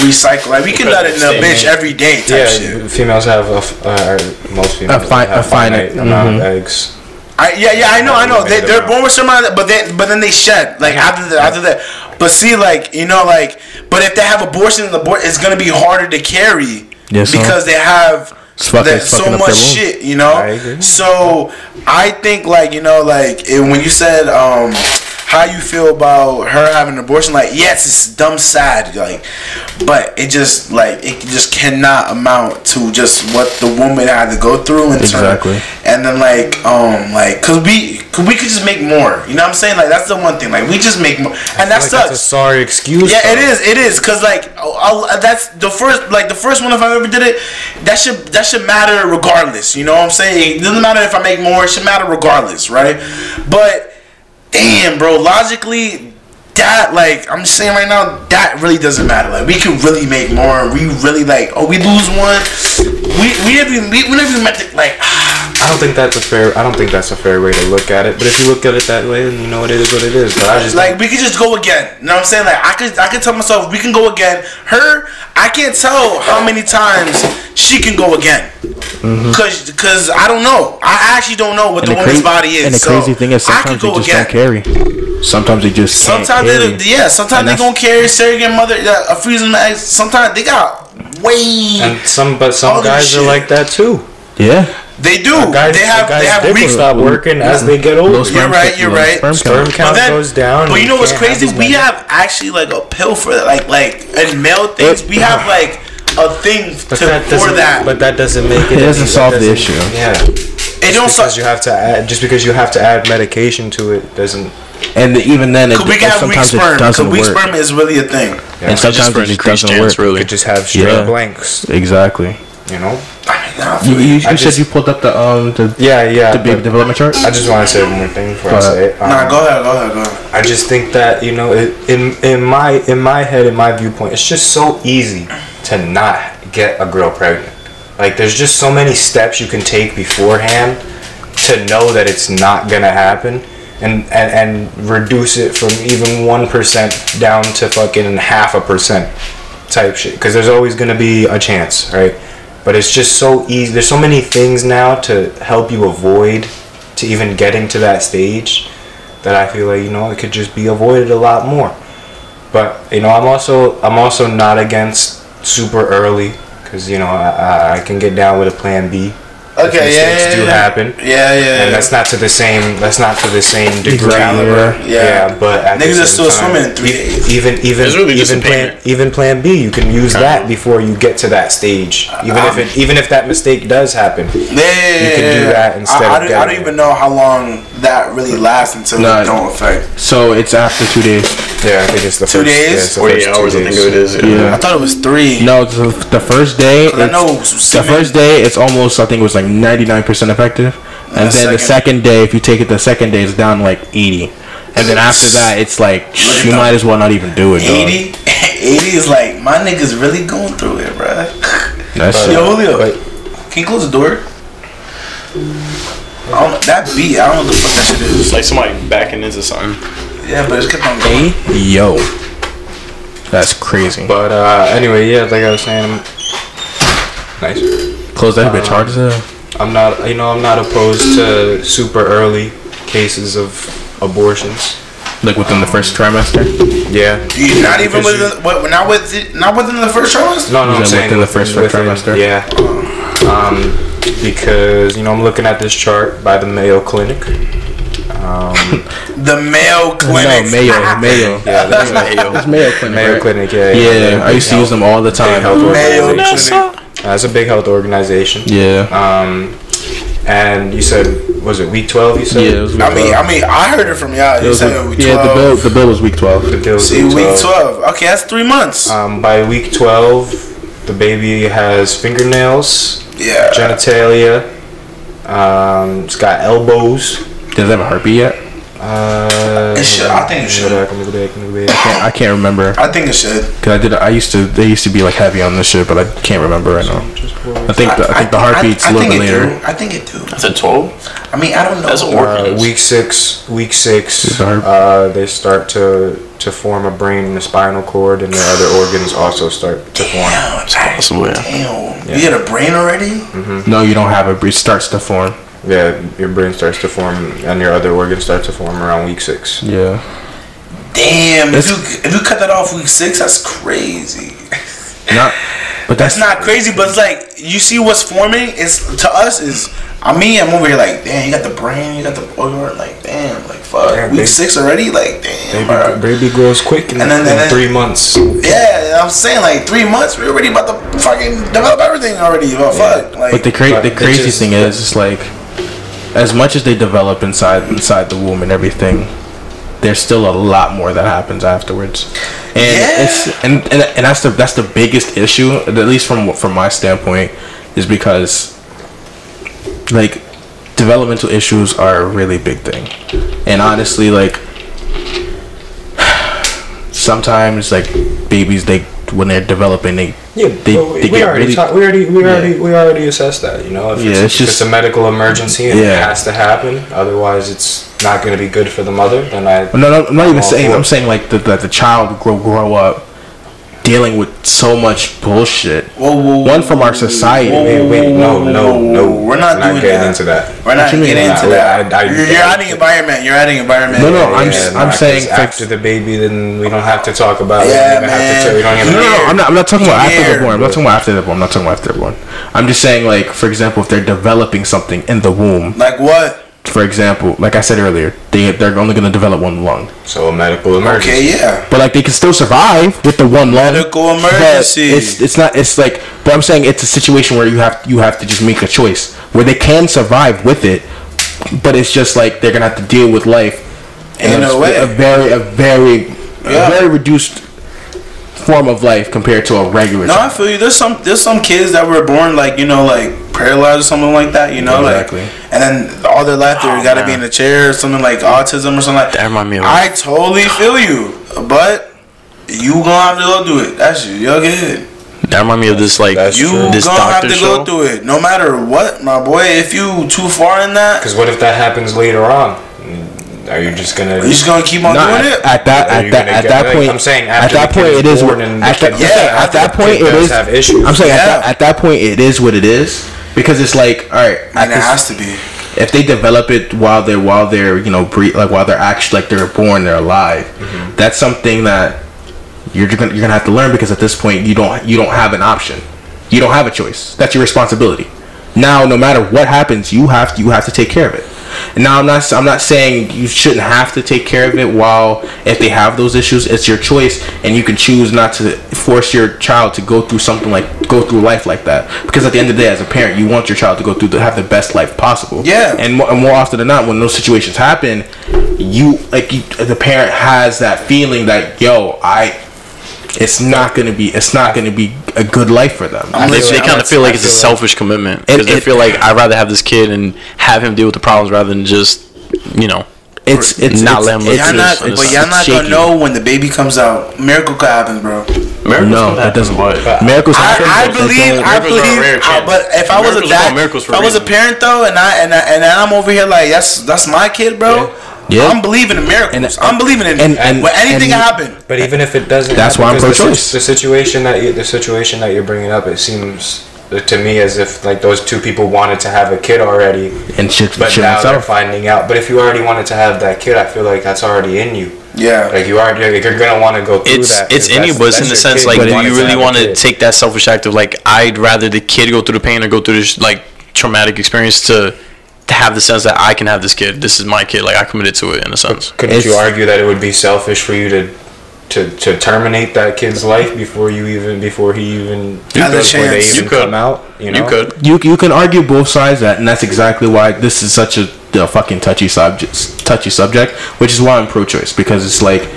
[SPEAKER 1] recycle like we can nut in a bitch every day type
[SPEAKER 2] Yeah,
[SPEAKER 1] shit
[SPEAKER 2] females have a, f- uh, most females
[SPEAKER 3] fi-
[SPEAKER 2] have
[SPEAKER 3] a finite-
[SPEAKER 2] amount of eggs.
[SPEAKER 1] I, yeah, yeah, I know, I know. They, they're born with some amount, of- but then, but then they shed like after the, after that. But see, like you know, like, but if they have abortion, the abort it's gonna be harder to carry
[SPEAKER 3] Yes, sir.
[SPEAKER 1] because they have
[SPEAKER 3] fucking-
[SPEAKER 1] that, so much shit, you know.
[SPEAKER 2] I agree.
[SPEAKER 1] So I think like you know, like it, when you said um how you feel about her having an abortion. Like, yes, it's dumb sad, like, but it just like it just cannot amount to just what the woman had to go through and
[SPEAKER 3] Exactly.
[SPEAKER 1] and then like um like cause we cause we could just make more. You know what I'm saying? Like that's the one thing. Like we just make more, and that
[SPEAKER 2] Like,
[SPEAKER 1] sucks.
[SPEAKER 2] that's a sorry excuse.
[SPEAKER 1] Yeah, it
[SPEAKER 2] though.
[SPEAKER 1] is. It is because like I'll, I'll- that's the first like the first one if I ever did it, that should that should matter regardless. You know what I'm saying? It doesn't matter if I make more. It should matter regardless, right? But damn, bro, logically. That like I'm just saying right now, that really doesn't matter. Like we could really make more. We really like oh we lose one, we we even we, we never even met the, like
[SPEAKER 2] I don't think that's a fair. I don't think that's a fair way to look at it. But if you look at it that way, then you know what it is what it is. But I just
[SPEAKER 1] like we could just go again. You know what I'm saying? Like I could I could tell myself we can go again. Her I can't tell how many times she can go again. Cause, cause I don't know. I actually don't know what
[SPEAKER 3] And
[SPEAKER 1] the,
[SPEAKER 3] the,
[SPEAKER 1] woman's
[SPEAKER 3] cra-
[SPEAKER 1] body is.
[SPEAKER 3] and the
[SPEAKER 1] so
[SPEAKER 3] crazy thing is,
[SPEAKER 1] I
[SPEAKER 3] sometimes
[SPEAKER 1] could
[SPEAKER 3] they just
[SPEAKER 1] again.
[SPEAKER 3] don't carry. Sometimes they just can't
[SPEAKER 1] Sometimes
[SPEAKER 3] carry.
[SPEAKER 1] they, yeah. Sometimes they
[SPEAKER 3] that's-
[SPEAKER 1] gonna carry surrogate mother, uh, a freezing eggs. Sometimes they got way.
[SPEAKER 2] and some, but some
[SPEAKER 1] Other
[SPEAKER 2] guys are like that too.
[SPEAKER 3] yeah.
[SPEAKER 1] They do.
[SPEAKER 2] Guys,
[SPEAKER 1] they have. They have
[SPEAKER 2] dick
[SPEAKER 1] weeks.
[SPEAKER 2] stop working as they get older.
[SPEAKER 3] Low
[SPEAKER 1] You're right. You're right.
[SPEAKER 3] Sperm
[SPEAKER 2] Sperm
[SPEAKER 3] count.
[SPEAKER 2] count goes down.
[SPEAKER 1] But you know what's
[SPEAKER 2] can't have
[SPEAKER 1] crazy? We
[SPEAKER 2] many.
[SPEAKER 1] have actually like a pill for that. Like like in male things, we have like a thing
[SPEAKER 2] But
[SPEAKER 1] to,
[SPEAKER 2] that
[SPEAKER 1] for that.
[SPEAKER 2] But that doesn't make it.
[SPEAKER 3] It doesn't
[SPEAKER 2] any-
[SPEAKER 3] solve the
[SPEAKER 2] doesn't-
[SPEAKER 3] issue.
[SPEAKER 2] Yeah.
[SPEAKER 1] it don't
[SPEAKER 2] Because
[SPEAKER 1] suck.
[SPEAKER 2] you have to add. Just because you have to add medication to it doesn't.
[SPEAKER 3] And even then, it,
[SPEAKER 1] Cause we can have weak
[SPEAKER 3] sometimes it
[SPEAKER 1] sperm. Cause
[SPEAKER 3] doesn't
[SPEAKER 1] weak
[SPEAKER 3] work.
[SPEAKER 1] sperm is really a thing.
[SPEAKER 2] Yeah.
[SPEAKER 3] And sometimes
[SPEAKER 4] for
[SPEAKER 3] it
[SPEAKER 4] an
[SPEAKER 3] just
[SPEAKER 4] increased
[SPEAKER 3] doesn't
[SPEAKER 4] chance,
[SPEAKER 3] work.
[SPEAKER 4] really.
[SPEAKER 2] You could just have straight
[SPEAKER 3] Yeah.
[SPEAKER 2] blanks.
[SPEAKER 3] Exactly.
[SPEAKER 2] You know.
[SPEAKER 1] I mean, nah,
[SPEAKER 3] You, you, you
[SPEAKER 2] I
[SPEAKER 3] said
[SPEAKER 2] just-
[SPEAKER 3] you pulled up the um the
[SPEAKER 2] Yeah, yeah.
[SPEAKER 3] the baby
[SPEAKER 2] but
[SPEAKER 3] development chart.
[SPEAKER 2] I just want to say one more thing before I
[SPEAKER 3] Go
[SPEAKER 2] say it. Um,
[SPEAKER 1] nah, go ahead, go ahead, go ahead.
[SPEAKER 2] I just think that you know, it, in in my in my head, in my viewpoint, it's just so easy to not get a girl pregnant. Like, there's just so many steps you can take beforehand to know that it's not gonna happen, and and, and reduce it from even one percent down to fucking half a percent type shit. Because there's always gonna be a chance, right? But it's just so easy. There's so many things now to help you avoid to even getting to that stage that I feel like you know it could just be avoided a lot more. But you know, I'm also I'm also not against super early because you know I, I, I can get down with a plan B. if
[SPEAKER 1] Okay, yeah,
[SPEAKER 2] mistakes
[SPEAKER 1] yeah,
[SPEAKER 2] do
[SPEAKER 1] yeah.
[SPEAKER 2] happen.
[SPEAKER 1] Yeah, yeah.
[SPEAKER 2] And that's not to the same. That's not to the same degree.
[SPEAKER 1] Caliber, yeah.
[SPEAKER 2] but at the
[SPEAKER 1] Niggas are
[SPEAKER 2] same
[SPEAKER 1] still
[SPEAKER 2] time,
[SPEAKER 1] swimming in three days.
[SPEAKER 2] Even even
[SPEAKER 4] It's really just
[SPEAKER 2] even
[SPEAKER 4] a
[SPEAKER 2] plan
[SPEAKER 4] payment.
[SPEAKER 2] even plan B. You can use uh-huh. that before you get to that stage. Even if uh-huh. it even if that mistake does happen.
[SPEAKER 1] Yeah, yeah, yeah,
[SPEAKER 2] You can
[SPEAKER 1] yeah,
[SPEAKER 2] do
[SPEAKER 1] yeah.
[SPEAKER 2] that instead
[SPEAKER 1] I, I,
[SPEAKER 2] of
[SPEAKER 1] don't, I don't
[SPEAKER 2] getting
[SPEAKER 1] even
[SPEAKER 2] it.
[SPEAKER 1] know how long that really lasts until
[SPEAKER 3] Nah.
[SPEAKER 1] it don't affect.
[SPEAKER 3] So it's after two days.
[SPEAKER 2] Yeah, I think it's the
[SPEAKER 1] Two
[SPEAKER 2] first,
[SPEAKER 1] days?
[SPEAKER 2] Yeah, it's the
[SPEAKER 4] 48
[SPEAKER 2] first two
[SPEAKER 4] hours, I think it is.
[SPEAKER 3] Yeah.
[SPEAKER 1] I thought it was three.
[SPEAKER 3] No, the, the first day.
[SPEAKER 1] 'Cause I know
[SPEAKER 3] the first day it's almost I think it was like ninety nine percent effective, and
[SPEAKER 1] the
[SPEAKER 3] then the
[SPEAKER 1] second-
[SPEAKER 3] second day if you take it the second day it's down like eighty, and then after that it's like you
[SPEAKER 1] that.
[SPEAKER 3] might as well not even do it. Dog.
[SPEAKER 1] 80, 80 is like my niggas really going through it, bruh.
[SPEAKER 3] That's
[SPEAKER 1] Yo, Julio, can you close the door? I don't, that beat, I don't know what the fuck that shit is.
[SPEAKER 4] It's like somebody backing into something.
[SPEAKER 1] Yeah, but it's kept on going.
[SPEAKER 3] Hey, yo, that's crazy.
[SPEAKER 2] but uh, anyway, yeah, like I was saying, nice.
[SPEAKER 3] Close that bitch hard as hell.
[SPEAKER 2] I'm not, you know, I'm not opposed to super early cases of abortions.
[SPEAKER 3] Like within the first trimester.
[SPEAKER 2] Yeah.
[SPEAKER 1] You not even
[SPEAKER 2] Because
[SPEAKER 1] within, what, not with, not within the first trimester.
[SPEAKER 2] No, no, I'm
[SPEAKER 3] Within-
[SPEAKER 2] saying
[SPEAKER 3] within the first trimester?
[SPEAKER 2] Yeah. Um, because you know I'm looking at this chart by the Mayo Clinic. Um,
[SPEAKER 1] The Mayo clinic.
[SPEAKER 3] No, Mayo, Mayo.
[SPEAKER 2] yeah, that's
[SPEAKER 3] That's Mayo Clinic.
[SPEAKER 2] Mayo
[SPEAKER 3] right?
[SPEAKER 2] Clinic. Yeah,
[SPEAKER 3] Yeah, I used to use them all the time.
[SPEAKER 1] Mayo
[SPEAKER 2] organization.
[SPEAKER 1] clinic.
[SPEAKER 2] Uh, it's a big health organization.
[SPEAKER 3] Yeah.
[SPEAKER 2] Um, and you said was it week twelve? You said
[SPEAKER 3] Yeah, it was week
[SPEAKER 1] I mean, I mean, I heard it from y'all.
[SPEAKER 3] It
[SPEAKER 1] You said
[SPEAKER 3] week-
[SPEAKER 1] week
[SPEAKER 3] yeah, the bill the bill was week twelve.
[SPEAKER 2] the bill was
[SPEAKER 1] See, week
[SPEAKER 2] 12.
[SPEAKER 1] 12. Okay, that's three months.
[SPEAKER 2] Um, by week twelve, the baby has fingernails,
[SPEAKER 1] yeah.
[SPEAKER 2] genitalia. Um, it's got elbows.
[SPEAKER 3] Does it have a heartbeat yet?
[SPEAKER 2] Uh,
[SPEAKER 1] It should. I think it should.
[SPEAKER 2] Let me go back, let me go back.
[SPEAKER 3] Can't, I can't remember.
[SPEAKER 1] I think it should.
[SPEAKER 3] Cause I did. I used to. They used to be like heavy on this shit, but I can't remember right now. I think. The, I think the heartbeat's
[SPEAKER 1] I,
[SPEAKER 3] a little
[SPEAKER 1] think
[SPEAKER 3] bit
[SPEAKER 1] it
[SPEAKER 3] later.
[SPEAKER 1] Do. I think it do.
[SPEAKER 4] That's a 12?
[SPEAKER 1] I mean, I don't know.
[SPEAKER 4] That's a
[SPEAKER 2] Uh, week six, week six,
[SPEAKER 3] It's
[SPEAKER 2] uh, they start to to form a brain and a spinal cord, and their other organs also start to form.
[SPEAKER 1] Damn, it's
[SPEAKER 4] possible, yeah.
[SPEAKER 1] Damn.
[SPEAKER 2] Yeah.
[SPEAKER 1] You had a brain already?
[SPEAKER 3] No, you don't have it. It starts to form.
[SPEAKER 2] Yeah, your brain starts to form, and your other organs start to form around week six.
[SPEAKER 3] Yeah.
[SPEAKER 1] Damn. If you, if you cut that off week six, that's crazy.
[SPEAKER 3] Not.
[SPEAKER 1] but that's, not crazy. But it's like you see what's forming. It's to us is. I mean, I'm over here like, damn, you got the brain, you got the organ, like, damn, like, fuck,
[SPEAKER 2] Damn,
[SPEAKER 1] week
[SPEAKER 2] baby.
[SPEAKER 1] six already, like, damn, bro.
[SPEAKER 2] Baby, baby grows quick in,
[SPEAKER 1] And then-
[SPEAKER 2] in
[SPEAKER 1] and then-
[SPEAKER 2] three months.
[SPEAKER 1] Yeah, I'm saying like three months, we're already about to fucking develop everything already. Oh, but fuck, like,
[SPEAKER 3] But the cra-
[SPEAKER 2] But
[SPEAKER 3] the
[SPEAKER 2] it
[SPEAKER 3] crazy
[SPEAKER 2] just-
[SPEAKER 3] thing is, it's like, as much as they develop inside inside the womb and everything, there's still a lot more that happens afterwards. And
[SPEAKER 1] Yeah.
[SPEAKER 3] it's and, and and that's the that's the biggest issue, at least from from my standpoint, is because like developmental issues are a really big thing, and honestly, like sometimes like babies they when they're developing they
[SPEAKER 2] Yeah,
[SPEAKER 3] they,
[SPEAKER 2] but we,
[SPEAKER 3] they
[SPEAKER 2] we already
[SPEAKER 3] really
[SPEAKER 2] talk, we already we already we already assessed that. You know, if,
[SPEAKER 3] Yeah,
[SPEAKER 2] it's,
[SPEAKER 3] it's
[SPEAKER 2] if
[SPEAKER 3] just-
[SPEAKER 2] it's a medical emergency and
[SPEAKER 3] Yeah.
[SPEAKER 2] it has to happen, otherwise it's not going to be good for the mother. Then I
[SPEAKER 3] No, no, I'm not even saying. I'm saying like the, that the child grow grow up dealing with so much bullshit.
[SPEAKER 1] whoa, whoa,
[SPEAKER 3] One from our society.
[SPEAKER 1] whoa,
[SPEAKER 2] Wait, wait, no, no, no.
[SPEAKER 1] We're not doing
[SPEAKER 2] getting
[SPEAKER 1] that.
[SPEAKER 2] into that.
[SPEAKER 1] We're not getting into
[SPEAKER 2] I-
[SPEAKER 1] that.
[SPEAKER 2] I- I-
[SPEAKER 1] you're, you're adding environment. You're adding environment.
[SPEAKER 3] No, no, I'm
[SPEAKER 2] Yeah,
[SPEAKER 3] s-
[SPEAKER 2] nah,
[SPEAKER 3] I'm
[SPEAKER 2] 'cause
[SPEAKER 3] saying for-
[SPEAKER 2] after the baby, then we don't have to uh, talk about
[SPEAKER 1] Yeah,
[SPEAKER 2] it. We have to.
[SPEAKER 1] man.
[SPEAKER 2] We don't even
[SPEAKER 3] No, no, no, I'm not. I'm not talking about after
[SPEAKER 1] Scared,
[SPEAKER 3] they're born. I'm not talking about after they're born. I'm not talking about after they're born. I'm just saying, like, for example, if they're developing something in the womb,
[SPEAKER 1] Like what?
[SPEAKER 3] For example, like I said earlier, they they're only gonna develop one lung,
[SPEAKER 2] So a medical emergency.
[SPEAKER 1] Okay, yeah.
[SPEAKER 3] but like they can still survive with the one lung.
[SPEAKER 1] Medical emergency.
[SPEAKER 3] It's it's not. It's like, but I'm saying it's a situation where you have you have to just make a choice where they can survive with it, but it's just like they're gonna have to deal with life
[SPEAKER 1] In a
[SPEAKER 3] s-
[SPEAKER 1] way.
[SPEAKER 3] a very a very
[SPEAKER 1] Yeah.
[SPEAKER 3] a very reduced form of life compared to a regular.
[SPEAKER 1] No, I feel you. There's some there's some kids that were born like you know like paralyzed or something like that. You know,
[SPEAKER 3] Exactly.
[SPEAKER 1] like and then all their life they
[SPEAKER 4] Oh,
[SPEAKER 1] got to be in a chair or something like autism or something like
[SPEAKER 4] That remind me of-
[SPEAKER 1] I totally feel you, but you gonna have to go through it. That's you. You're good.
[SPEAKER 4] That remind me of this like
[SPEAKER 2] That's
[SPEAKER 1] You
[SPEAKER 2] true.
[SPEAKER 4] this
[SPEAKER 1] gonna have to
[SPEAKER 4] show.
[SPEAKER 1] go through it, no matter what, my boy. If you too far in that,
[SPEAKER 2] Because what if that happens later on? Are you just gonna?
[SPEAKER 1] you just gonna keep on
[SPEAKER 3] No,
[SPEAKER 1] doing
[SPEAKER 3] at,
[SPEAKER 1] it.
[SPEAKER 3] at that at that at that point
[SPEAKER 2] I'm saying
[SPEAKER 3] at that point it
[SPEAKER 2] is
[SPEAKER 3] what-
[SPEAKER 2] and
[SPEAKER 3] at that,
[SPEAKER 1] Yeah,
[SPEAKER 3] at that point it is
[SPEAKER 2] have issues.
[SPEAKER 3] I'm saying at, that, at that point it is what it is because it's like all right
[SPEAKER 1] and it
[SPEAKER 3] this-
[SPEAKER 1] has to be.
[SPEAKER 3] if they develop it while they're while they're you know bre- like while they're actually like they're born they're alive
[SPEAKER 2] Mm-hmm.
[SPEAKER 3] that's something that you're gonna you're gonna have to learn because at this point you don't you don't have an option you don't have a choice that's your responsibility now no matter what happens you have to, you have to take care of it now I'm not I'm not saying you shouldn't have to take care of it while if they have those issues it's your choice and you can choose not to force your child to go through something like go through life like that because at the end of the day as a parent you want your child to go through to have the best life possible
[SPEAKER 1] Yeah.
[SPEAKER 3] and more, and more often than not when those situations happen you like you, the parent has that feeling that yo I it's not gonna be it's not gonna be a good life for them
[SPEAKER 1] I'm
[SPEAKER 4] They, they kind of feel like it's a selfish commitment because they feel like I'd rather have this kid and have him deal with the problems rather than just you know
[SPEAKER 3] it's it's
[SPEAKER 4] not
[SPEAKER 3] it's,
[SPEAKER 4] let 'em live
[SPEAKER 3] it's,
[SPEAKER 1] not,
[SPEAKER 4] this
[SPEAKER 1] but
[SPEAKER 4] this
[SPEAKER 1] y'all not
[SPEAKER 3] shaky.
[SPEAKER 1] gonna know when the baby comes out. Miracle could happen, bro.
[SPEAKER 3] no that doesn't work. miracles happen
[SPEAKER 1] I, I believe, I
[SPEAKER 4] miracles are a
[SPEAKER 1] believe, I- but if I was a dad,
[SPEAKER 4] called
[SPEAKER 1] if
[SPEAKER 4] for
[SPEAKER 1] was a parent though, and I and I, and I'm over here like that's that's my kid, bro.
[SPEAKER 3] Yeah.
[SPEAKER 1] I'm believing in miracles.
[SPEAKER 3] And-
[SPEAKER 1] I'm believing in
[SPEAKER 3] and- and-
[SPEAKER 1] when anything
[SPEAKER 3] and-
[SPEAKER 1] can happen.
[SPEAKER 2] But even if it doesn't,
[SPEAKER 3] That's
[SPEAKER 2] happen,
[SPEAKER 3] why I'm
[SPEAKER 2] because the
[SPEAKER 3] pro-choice.
[SPEAKER 2] sit- The, situation that you, the situation that you're bringing up, it seems to me as if like those two people wanted to have a kid already,
[SPEAKER 3] and shit,
[SPEAKER 2] but
[SPEAKER 3] shit
[SPEAKER 2] now they're finding out. But if you already wanted to have that kid, I feel like that's already in you.
[SPEAKER 1] Yeah.
[SPEAKER 2] Like you already, like you're gonna want to go through
[SPEAKER 4] it's
[SPEAKER 2] that.
[SPEAKER 4] it's
[SPEAKER 2] 'cause
[SPEAKER 4] in you, but it's in the sense
[SPEAKER 2] kid.
[SPEAKER 4] like,
[SPEAKER 2] You
[SPEAKER 4] do you really want to take that selfish act of like, I'd rather the kid go through the pain or go through this like traumatic experience to to have the sense that I can have this kid. This is my kid. Like I committed to it in a sense.
[SPEAKER 2] Couldn't you argue that it would be selfish for you to to, to terminate that kid's life before you even before he even
[SPEAKER 1] Had the
[SPEAKER 2] before they
[SPEAKER 1] chance.
[SPEAKER 2] even
[SPEAKER 4] You could.
[SPEAKER 2] come out? You, know?
[SPEAKER 4] You could.
[SPEAKER 3] you you can argue both sides that, and that's exactly why this is such a, a fucking touchy subject. Touchy subject, which is why I'm pro-choice because it's like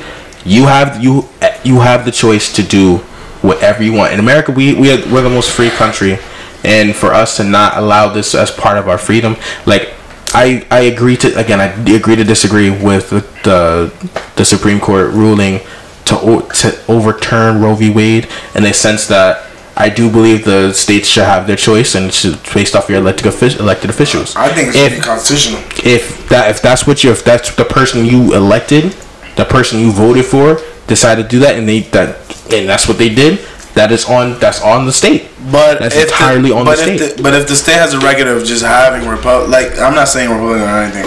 [SPEAKER 3] you have you you have the choice to do whatever you want. In America, we we are, we're the most free country, and for us to not allow this as part of our freedom, like. I, I agree to again I agree to disagree with the the, Supreme Court ruling to to overturn Roe v. Wade in the sense that I do believe the states should have their choice and it's based off your elected elected officials.
[SPEAKER 1] I think it's
[SPEAKER 3] if
[SPEAKER 1] constitutional.
[SPEAKER 3] if that if that's what you if that's the person you elected, the person you voted for decided to do that and they that and that's what they did. That is on that's on the state.
[SPEAKER 1] But
[SPEAKER 3] That's
[SPEAKER 1] if
[SPEAKER 3] entirely
[SPEAKER 1] the,
[SPEAKER 3] on the state.
[SPEAKER 1] If the, but if the state has a record of just having Republic, like I'm not saying Republican or anything.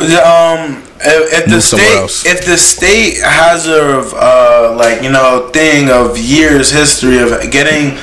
[SPEAKER 1] Um, if, if the state,
[SPEAKER 3] else.
[SPEAKER 1] if the state has a uh, like you know thing of years history of getting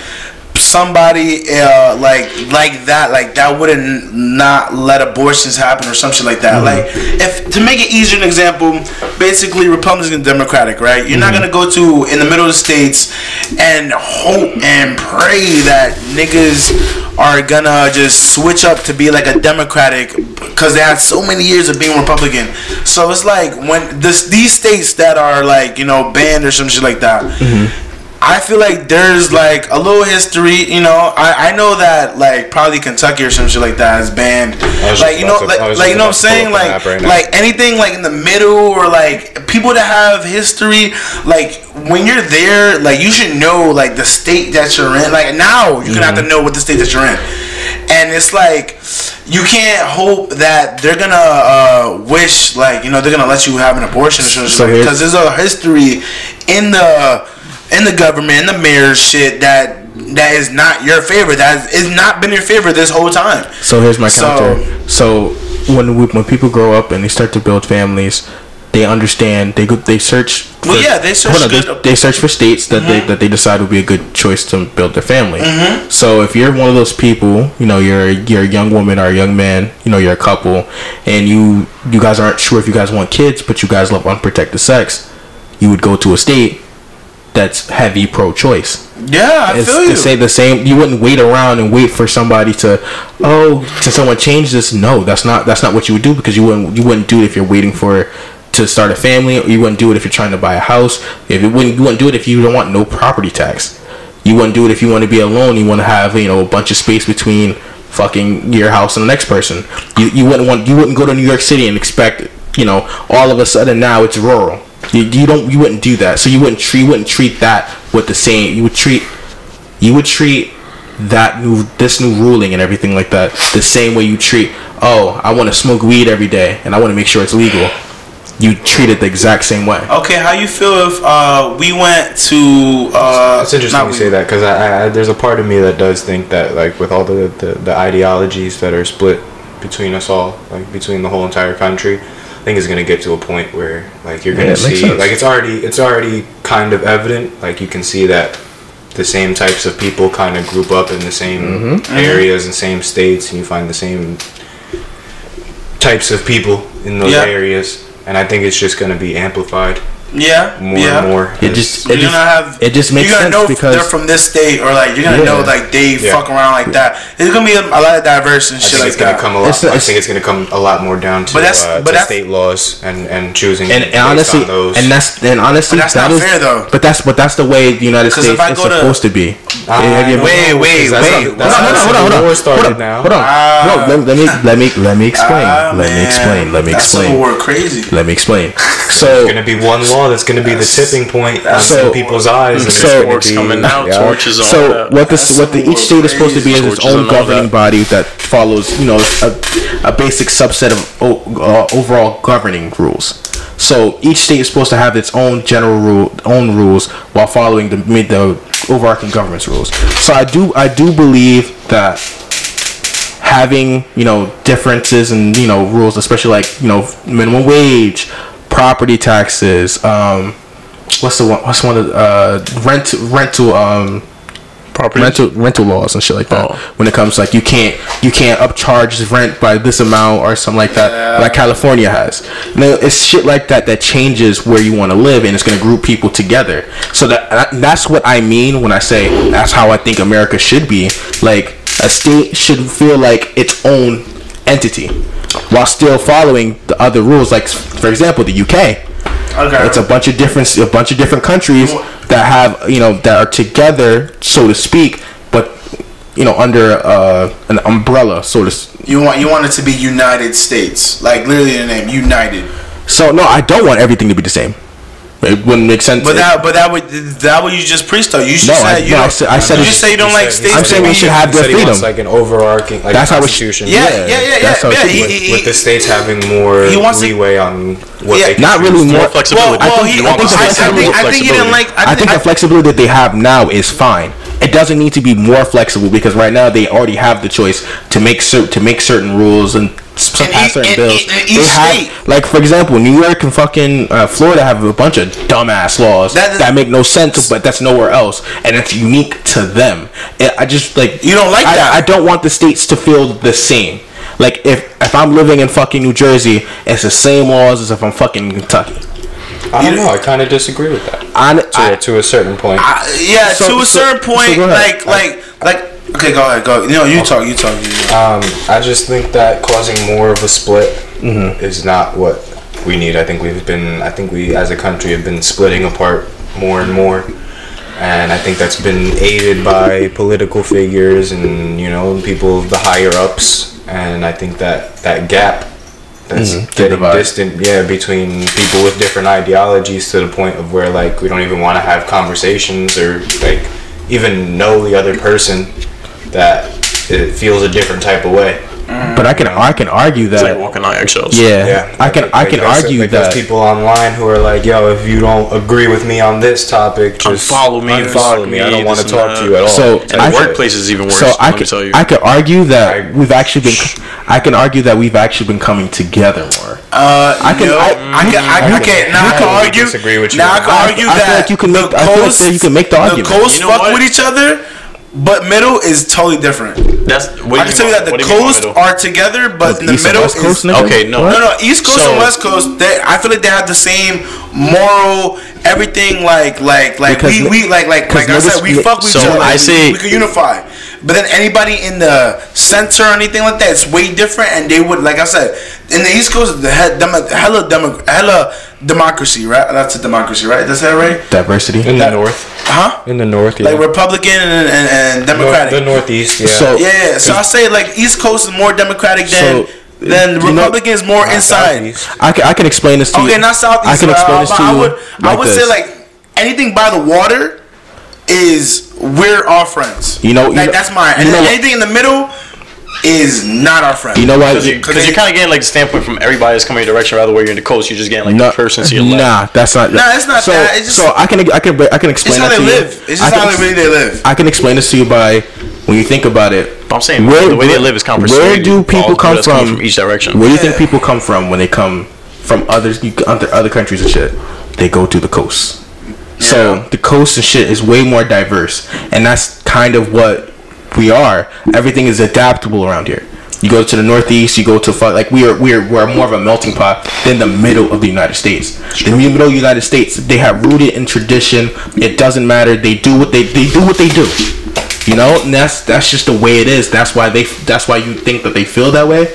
[SPEAKER 1] somebody uh, like like that like that wouldn't not let abortions happen or some shit like that. Mm-hmm. Like if to make it easier, an example, basically republican and Democratic, right? You're not mm-hmm. gonna go to in the middle of the states and hope and pray that niggas are gonna just switch up to be like a Democratic because they had so many years of being Republican. So it's like when this these states that are like you know banned or some shit like that. Mm-hmm. I feel like there's like a little history, you know. I, I know that like probably Kentucky or some shit like that is banned. Like you know,
[SPEAKER 2] to-
[SPEAKER 1] like, like you know what I'm
[SPEAKER 2] about to pull
[SPEAKER 1] saying, like
[SPEAKER 2] right
[SPEAKER 1] like anything like in the middle or like people that have history. Like when you're there, like you should know like the state that you're in. Like now you're gonna have to
[SPEAKER 2] Mm-hmm.
[SPEAKER 1] know what the state that you're in, and it's like you can't hope that they're gonna uh, wish like you know they're gonna let you have an abortion or something
[SPEAKER 3] So
[SPEAKER 1] because there's a history in the in the government in the mayor's shit that that is not your favorite that is not been your favorite this whole time
[SPEAKER 3] So here's my counter. So when we, when people grow up and they start to build families, they understand. They go. They search. For,
[SPEAKER 1] Well, yeah, they search good- Mm-hmm.
[SPEAKER 3] they, they search for states that they that they decide would be a good choice to build their family. So if you're one of those people, you know, you're you're a young woman or a young man, you know, you're a couple, and you you guys aren't sure if you guys want kids, but you guys love unprotected sex, you would go to a state that's heavy pro-choice.
[SPEAKER 1] Yeah i
[SPEAKER 3] it's
[SPEAKER 1] feel
[SPEAKER 3] to
[SPEAKER 1] you.
[SPEAKER 3] say the same you wouldn't wait around and wait for somebody to oh can someone change this? No that's not that's not what you would do because you wouldn't you wouldn't do it if you're waiting for to start a family. Or you wouldn't do it if you're trying to buy a house. If it wouldn't you wouldn't do it if you don't want no property tax. You wouldn't do it if you want to be alone. You want to have you know a bunch of space between fucking your house and the next person. You, you wouldn't want you wouldn't go to new york city and expect you know all of a sudden now it's rural you, you don't you wouldn't do that. So you wouldn't treat you wouldn't treat that with the same you would treat you would treat that new this new ruling and everything like that the same way you treat oh i want to smoke weed every day and i want to make sure it's legal. You treat it the exact same way.
[SPEAKER 1] Okay how you feel if uh we went to uh
[SPEAKER 2] It's interesting
[SPEAKER 1] not
[SPEAKER 2] you
[SPEAKER 1] we-
[SPEAKER 2] say that because I, I, there's a part of me that does think that like with all the, the the ideologies that are split between us all, like between the whole entire country, I think it's gonna get to a point where like you're gonna
[SPEAKER 3] Yeah,
[SPEAKER 2] see like it's already it's already kind of evident. Like you can see that the same types of people kind of group up in the same
[SPEAKER 3] Mm-hmm.
[SPEAKER 2] areas and same states, and you find the same types of people in those
[SPEAKER 1] Yeah.
[SPEAKER 2] areas. And I think it's just gonna be amplified
[SPEAKER 1] yeah
[SPEAKER 2] more
[SPEAKER 1] yeah
[SPEAKER 2] and more.
[SPEAKER 3] it
[SPEAKER 2] as-
[SPEAKER 3] just
[SPEAKER 1] you're
[SPEAKER 3] it just,
[SPEAKER 1] gonna have
[SPEAKER 3] it just makes
[SPEAKER 1] you're gonna
[SPEAKER 3] sense
[SPEAKER 1] know
[SPEAKER 3] because
[SPEAKER 1] they're from this state or like you're gonna know like they
[SPEAKER 2] Yeah.
[SPEAKER 1] fuck around like that It's gonna be a, a lot of diverse and
[SPEAKER 2] I
[SPEAKER 1] shit
[SPEAKER 2] think
[SPEAKER 1] like
[SPEAKER 2] it's gonna
[SPEAKER 1] that
[SPEAKER 2] come a lot.
[SPEAKER 3] It's-
[SPEAKER 2] I
[SPEAKER 3] it's-
[SPEAKER 2] think it's gonna come a lot more down to,
[SPEAKER 1] But that's-
[SPEAKER 2] uh,
[SPEAKER 1] but
[SPEAKER 2] to
[SPEAKER 1] that's-
[SPEAKER 2] state laws and and choosing
[SPEAKER 3] and, and honestly,
[SPEAKER 2] on those.
[SPEAKER 3] and that's and honestly,
[SPEAKER 1] But that's
[SPEAKER 3] that
[SPEAKER 1] not
[SPEAKER 3] is-
[SPEAKER 1] fair, though.
[SPEAKER 3] But that's but that's the way the United States is
[SPEAKER 1] go to-
[SPEAKER 3] supposed to be.
[SPEAKER 2] I
[SPEAKER 3] Have you-
[SPEAKER 1] Wait,
[SPEAKER 2] know,
[SPEAKER 1] wait,
[SPEAKER 2] because
[SPEAKER 1] wait.
[SPEAKER 2] how- that's
[SPEAKER 1] No,
[SPEAKER 2] how
[SPEAKER 1] no,
[SPEAKER 2] the
[SPEAKER 1] no,
[SPEAKER 3] hold on,
[SPEAKER 2] War
[SPEAKER 3] hold
[SPEAKER 2] started
[SPEAKER 3] on,
[SPEAKER 2] now.
[SPEAKER 3] hold on.
[SPEAKER 1] Ah.
[SPEAKER 3] no, let, let me let me let me explain.
[SPEAKER 1] Ah,
[SPEAKER 3] let me explain. Let me
[SPEAKER 1] That's Civil
[SPEAKER 3] explain.
[SPEAKER 1] War crazy
[SPEAKER 3] Let me explain.
[SPEAKER 2] There's
[SPEAKER 3] So
[SPEAKER 2] gonna be one law that's gonna be the tipping point on
[SPEAKER 3] So-
[SPEAKER 2] some people's eyes, and
[SPEAKER 3] so-
[SPEAKER 2] it's be
[SPEAKER 4] coming out,
[SPEAKER 2] yeah.
[SPEAKER 4] torches, all
[SPEAKER 3] so
[SPEAKER 4] that.
[SPEAKER 3] what the
[SPEAKER 1] That's
[SPEAKER 3] what the each state is supposed to be is its own governing body that follows you know a, a basic subset of uh, overall governing rules. So each state is supposed to have its own general rule, own rules, while following the the overarching government's rules. So I do I do believe that having you know differences and you know rules, especially like you know minimum wage, property taxes, um, what's the one? What's one of uh, rent rental um
[SPEAKER 4] Property.
[SPEAKER 3] rental rental laws and shit like that.
[SPEAKER 4] Oh.
[SPEAKER 3] When it comes like you can't you can't upcharge rent by this amount or something like that, like California has. Now it's shit like that that changes where you want to live and it's gonna group people together. So that that- that's what I mean when I say that's how I think America should be. Like a state should feel like its own entity while still following the other rules. Like for example, the UK.
[SPEAKER 1] okay
[SPEAKER 3] It's a bunch of different a bunch of different countries that have you know that are together, so to speak, but you know under uh, an umbrella, so to. s-
[SPEAKER 1] you want you want it to be United States like literally the name United
[SPEAKER 3] So no, I don't want everything to be the same. It wouldn't make sense.
[SPEAKER 1] But that, but that would that what you just preached though. You should
[SPEAKER 3] No,
[SPEAKER 1] say
[SPEAKER 3] I-
[SPEAKER 1] you
[SPEAKER 3] no, I said- I said
[SPEAKER 1] you just say you don't like
[SPEAKER 2] said-
[SPEAKER 1] states.
[SPEAKER 3] I'm saying we should have
[SPEAKER 2] He
[SPEAKER 3] their
[SPEAKER 2] said wants,
[SPEAKER 3] freedom.
[SPEAKER 2] like an overarching like
[SPEAKER 3] That's how it should-
[SPEAKER 2] constitution.
[SPEAKER 1] Yeah,
[SPEAKER 3] Yeah,
[SPEAKER 1] yeah, yeah, yeah.
[SPEAKER 3] that's how it
[SPEAKER 1] yeah.
[SPEAKER 3] should
[SPEAKER 1] He,
[SPEAKER 3] be.
[SPEAKER 1] he,
[SPEAKER 2] with the states having more
[SPEAKER 1] He wants to-
[SPEAKER 2] leeway on what
[SPEAKER 1] Yeah,
[SPEAKER 2] they can
[SPEAKER 3] Not really more-
[SPEAKER 4] More flexibility.
[SPEAKER 1] well, well,
[SPEAKER 3] think-
[SPEAKER 1] he,
[SPEAKER 3] I think
[SPEAKER 1] I,
[SPEAKER 3] the
[SPEAKER 1] I,
[SPEAKER 3] flexibility-
[SPEAKER 1] think, I think he didn't like.
[SPEAKER 3] I think the flexibility that they have now is fine. It doesn't need to be more flexible because right now they already have the choice to make cer- to make certain rules and some
[SPEAKER 1] In
[SPEAKER 3] past
[SPEAKER 1] e-
[SPEAKER 3] certain bills.
[SPEAKER 1] in- in
[SPEAKER 3] they
[SPEAKER 1] each
[SPEAKER 3] have, like for example, New York and fucking uh, Florida have a bunch of dumbass laws
[SPEAKER 1] That
[SPEAKER 3] that,
[SPEAKER 1] is-
[SPEAKER 3] make no sense, but that's nowhere else, and it's unique to them. And I just like
[SPEAKER 1] You don't like
[SPEAKER 3] I,
[SPEAKER 1] that.
[SPEAKER 3] I don't want the states to feel the same. Like if if I'm living in fucking New Jersey, it's the same laws as if I'm fucking in Kentucky.
[SPEAKER 2] I don't know. I kind of disagree with that.
[SPEAKER 3] I,
[SPEAKER 2] To,
[SPEAKER 3] I,
[SPEAKER 2] to a certain point.
[SPEAKER 1] I, yeah,
[SPEAKER 3] So-
[SPEAKER 1] to a
[SPEAKER 3] so-
[SPEAKER 1] certain
[SPEAKER 3] so
[SPEAKER 1] point,
[SPEAKER 3] go ahead.
[SPEAKER 1] like, like, like. Okay, go ahead, go. You know, you talk, you talk. You talk.
[SPEAKER 2] Um, I just think that causing more of a split
[SPEAKER 3] Mm-hmm.
[SPEAKER 2] is not what we need. I think we've been, I think we as a country have been splitting apart more and more. And I think that's been aided by political figures and, you know, people, of the higher ups. And I think that that gap that's
[SPEAKER 3] Mhm.
[SPEAKER 2] Getting distant, yeah, between people with different ideologies to the point of where, like, we don't even want to have conversations or, like, even know the other person that it feels a different type of way.
[SPEAKER 3] but I can I can argue
[SPEAKER 4] It's like
[SPEAKER 3] that
[SPEAKER 4] walking on eggshells.
[SPEAKER 3] yeah, I can I can
[SPEAKER 2] there's-
[SPEAKER 3] argue
[SPEAKER 2] like,
[SPEAKER 3] that
[SPEAKER 2] there's people online who are like, "Yo, if you don't agree with me on this topic, just
[SPEAKER 4] follow me,
[SPEAKER 2] unfollow
[SPEAKER 4] fuck
[SPEAKER 2] me. I don't want to
[SPEAKER 4] this and
[SPEAKER 2] talk to you at all."
[SPEAKER 3] So,
[SPEAKER 4] And
[SPEAKER 3] I-
[SPEAKER 4] the workplace is even worse.
[SPEAKER 3] So I
[SPEAKER 4] let me
[SPEAKER 3] could,
[SPEAKER 4] tell you.
[SPEAKER 3] I could argue that
[SPEAKER 2] I-
[SPEAKER 3] we've actually been. I can argue that we've actually been coming together more.
[SPEAKER 1] Uh,
[SPEAKER 3] I can-
[SPEAKER 1] no,
[SPEAKER 3] I-
[SPEAKER 1] I, can, I,
[SPEAKER 3] I can-
[SPEAKER 1] now I can argue.
[SPEAKER 2] disagree with you.
[SPEAKER 1] Now I can
[SPEAKER 3] I-
[SPEAKER 1] argue
[SPEAKER 3] I feel
[SPEAKER 1] that
[SPEAKER 3] like you can make-
[SPEAKER 1] the
[SPEAKER 3] I feel like you can make the argument.
[SPEAKER 1] coasts
[SPEAKER 4] You know
[SPEAKER 1] fuck with each other, but middle is totally different.
[SPEAKER 4] That's what
[SPEAKER 1] I
[SPEAKER 4] do
[SPEAKER 1] can tell you that the
[SPEAKER 4] what do you mean by
[SPEAKER 1] coasts are together, but in the
[SPEAKER 3] East and
[SPEAKER 1] middle
[SPEAKER 3] West Coast,
[SPEAKER 1] is
[SPEAKER 3] nigga?
[SPEAKER 4] Okay, no.
[SPEAKER 3] What?
[SPEAKER 1] no, no. East Coast
[SPEAKER 4] So-
[SPEAKER 1] and West Coast, they, I feel like they have the same moral, everything. Like, like, like
[SPEAKER 3] Because
[SPEAKER 1] we, we, like, like, like I said, we fuck with
[SPEAKER 4] So
[SPEAKER 1] each other.
[SPEAKER 4] I
[SPEAKER 1] we, we can unify. But then anybody in the center or anything like that, it's way different. And they would, like I said, in the East Coast, the he- demo, hella, demo, hella democracy, right? That's a democracy, right? That's that right?
[SPEAKER 3] Diversity.
[SPEAKER 2] in the
[SPEAKER 1] that-
[SPEAKER 2] north,
[SPEAKER 1] Huh?
[SPEAKER 2] in the north, yeah,
[SPEAKER 1] Like Republican and, and, and
[SPEAKER 2] Nor-
[SPEAKER 1] Democratic.
[SPEAKER 2] the northeast, yeah.
[SPEAKER 3] So-
[SPEAKER 1] Yeah, yeah. So I say like East Coast is more Democratic than
[SPEAKER 3] So,
[SPEAKER 1] than
[SPEAKER 3] you know-
[SPEAKER 1] more inside.
[SPEAKER 2] southeast.
[SPEAKER 3] I can, I can explain this to you.
[SPEAKER 1] Okay, not Southeast.
[SPEAKER 3] I can explain
[SPEAKER 1] uh,
[SPEAKER 3] this
[SPEAKER 1] but
[SPEAKER 3] to
[SPEAKER 1] I
[SPEAKER 3] you.
[SPEAKER 1] would I
[SPEAKER 3] like
[SPEAKER 1] would say like anything by the water is we're all friends.
[SPEAKER 3] You know- you
[SPEAKER 1] like
[SPEAKER 3] know-
[SPEAKER 1] that's mine. And
[SPEAKER 3] you know
[SPEAKER 1] then anything in the middle is not our friend.
[SPEAKER 3] You know why?
[SPEAKER 4] Because you,
[SPEAKER 1] Cause
[SPEAKER 4] cause
[SPEAKER 1] they-
[SPEAKER 4] you're kind of getting like the standpoint from everybody that's coming your direction. Rather, where you're in the coast, you're just getting like
[SPEAKER 3] No,
[SPEAKER 4] the person to your left.
[SPEAKER 3] nah, that's not.
[SPEAKER 1] Nah, it's not
[SPEAKER 3] so,
[SPEAKER 1] that. It's just-
[SPEAKER 3] so I can I can I can explain
[SPEAKER 1] it's how
[SPEAKER 3] that
[SPEAKER 1] they
[SPEAKER 3] to you.
[SPEAKER 1] It's
[SPEAKER 3] I
[SPEAKER 1] just how
[SPEAKER 3] can
[SPEAKER 1] they
[SPEAKER 3] ex-
[SPEAKER 1] really they live.
[SPEAKER 3] I can explain this to you by when you think about it.
[SPEAKER 4] But I'm saying where, the way they live is kind of
[SPEAKER 3] Where
[SPEAKER 4] persuaded
[SPEAKER 3] do people come from?
[SPEAKER 4] from each direction?
[SPEAKER 3] Where do you think people come from when they come from others, you- other other countries and shit? They go to the coast. So the coast and shit is way more diverse, and that's kind of what we are. Everything is adaptable around here. You go to the northeast, you go to like we are we are we're more of a melting pot than the middle of the United States. In the middle United States, they have rooted in tradition. It doesn't matter. They do what they they do what they do. You know, and that's that's just the way it is. That's why they that's why you think that they feel that way.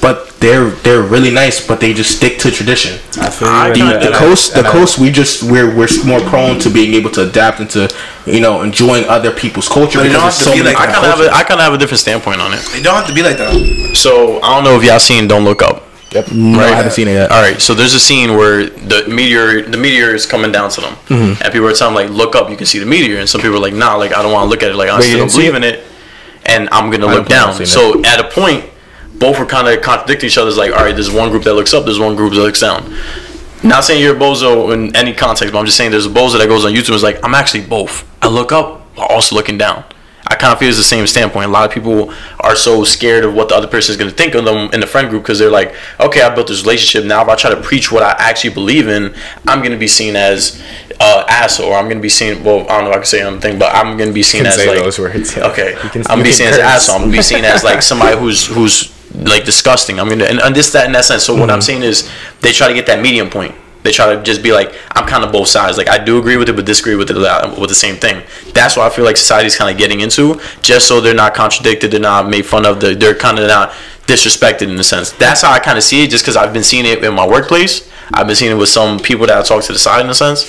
[SPEAKER 3] But they're they're really nice, but they just stick to tradition.
[SPEAKER 2] I feel
[SPEAKER 4] I
[SPEAKER 2] you.
[SPEAKER 4] kinda-
[SPEAKER 3] The
[SPEAKER 2] I-
[SPEAKER 3] coast, the
[SPEAKER 2] I-
[SPEAKER 3] coast, we just we're we're more prone to being able to adapt into you know enjoying other people's culture
[SPEAKER 1] But don't
[SPEAKER 3] because
[SPEAKER 1] have
[SPEAKER 3] there's
[SPEAKER 1] to
[SPEAKER 3] so
[SPEAKER 1] be
[SPEAKER 3] many
[SPEAKER 1] like
[SPEAKER 4] I kind of have a, I kind of have a different standpoint on it.
[SPEAKER 1] It don't have to be like that.
[SPEAKER 4] So I don't know if y'all seen Don't Look Up.
[SPEAKER 3] Yep. No, I haven't seen it yet.
[SPEAKER 4] All right, so there's a scene where the meteor, the meteor is coming down to them,
[SPEAKER 3] Mm-hmm.
[SPEAKER 4] and people are telling them like, "Look up, you can see the meteor." And some people are like, "Nah, like I don't want to look at it. Like I
[SPEAKER 3] Wait,
[SPEAKER 4] still don't
[SPEAKER 3] didn't
[SPEAKER 4] believe in it, and I'm gonna
[SPEAKER 3] I
[SPEAKER 4] look
[SPEAKER 3] don't plan on
[SPEAKER 4] down."
[SPEAKER 3] seeing
[SPEAKER 4] So at a point, both were kind of contradicting each other. It's like, all right, there's one group that looks up, there's one group that looks down. Not saying you're a bozo in any context, but I'm just saying there's a bozo that goes on YouTube and is like, I'm actually both. I look up while also looking down. I kind of feel it's the same standpoint. A lot of people are so scared of what the other person is going to think of them in the friend group because they're like, okay, I built this relationship. Now, if I try to preach what I actually believe in, I'm going to be seen as uh, asshole, or I'm going to be seen. Well, I don't know if I can say anything, but I'm going to be seen
[SPEAKER 2] can
[SPEAKER 4] as
[SPEAKER 2] say
[SPEAKER 4] like
[SPEAKER 2] those words, yeah.
[SPEAKER 4] okay.
[SPEAKER 2] You can-
[SPEAKER 4] I'm gonna be
[SPEAKER 2] can
[SPEAKER 4] seen as an asshole. I'm gonna be seen as like somebody who's who's like disgusting. I'm gonna and, and this that in that sense. So what
[SPEAKER 2] Mm-hmm.
[SPEAKER 4] I'm saying is they try to get that medium point. They try to just be like, I'm kind of both sides. Like I do agree with it, but disagree with it with the same thing. That's what I feel like society's kind of getting into, just so they're not contradicted, they're not made fun of, they're, they're kind of not disrespected in a sense. That's how I kind of see it, just because I've been seeing it in my workplace. I've been seeing it with some people that I talk to the side in a sense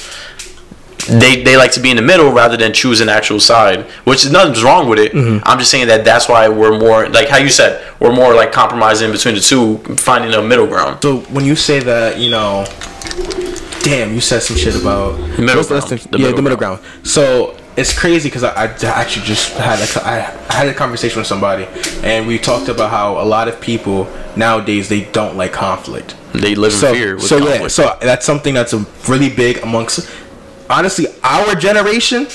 [SPEAKER 4] they they like to be in the middle rather than choose an actual side, which is nothing's wrong with it.
[SPEAKER 3] Mm-hmm.
[SPEAKER 4] I'm just saying that that's why we're more like how you said we're more like compromising between the two, finding a middle ground.
[SPEAKER 3] So when you say that, you know, damn, you said some shit about
[SPEAKER 4] middle ground. The
[SPEAKER 3] yeah,
[SPEAKER 4] middle
[SPEAKER 3] the middle ground. So it's crazy because I, I actually just had a, I had a conversation with somebody, and we talked about how a lot of people nowadays they don't like conflict.
[SPEAKER 4] They live in
[SPEAKER 3] So,
[SPEAKER 4] fear with
[SPEAKER 3] so
[SPEAKER 4] conflict.
[SPEAKER 3] yeah, so that's something that's a really big amongst. Honestly, our generation,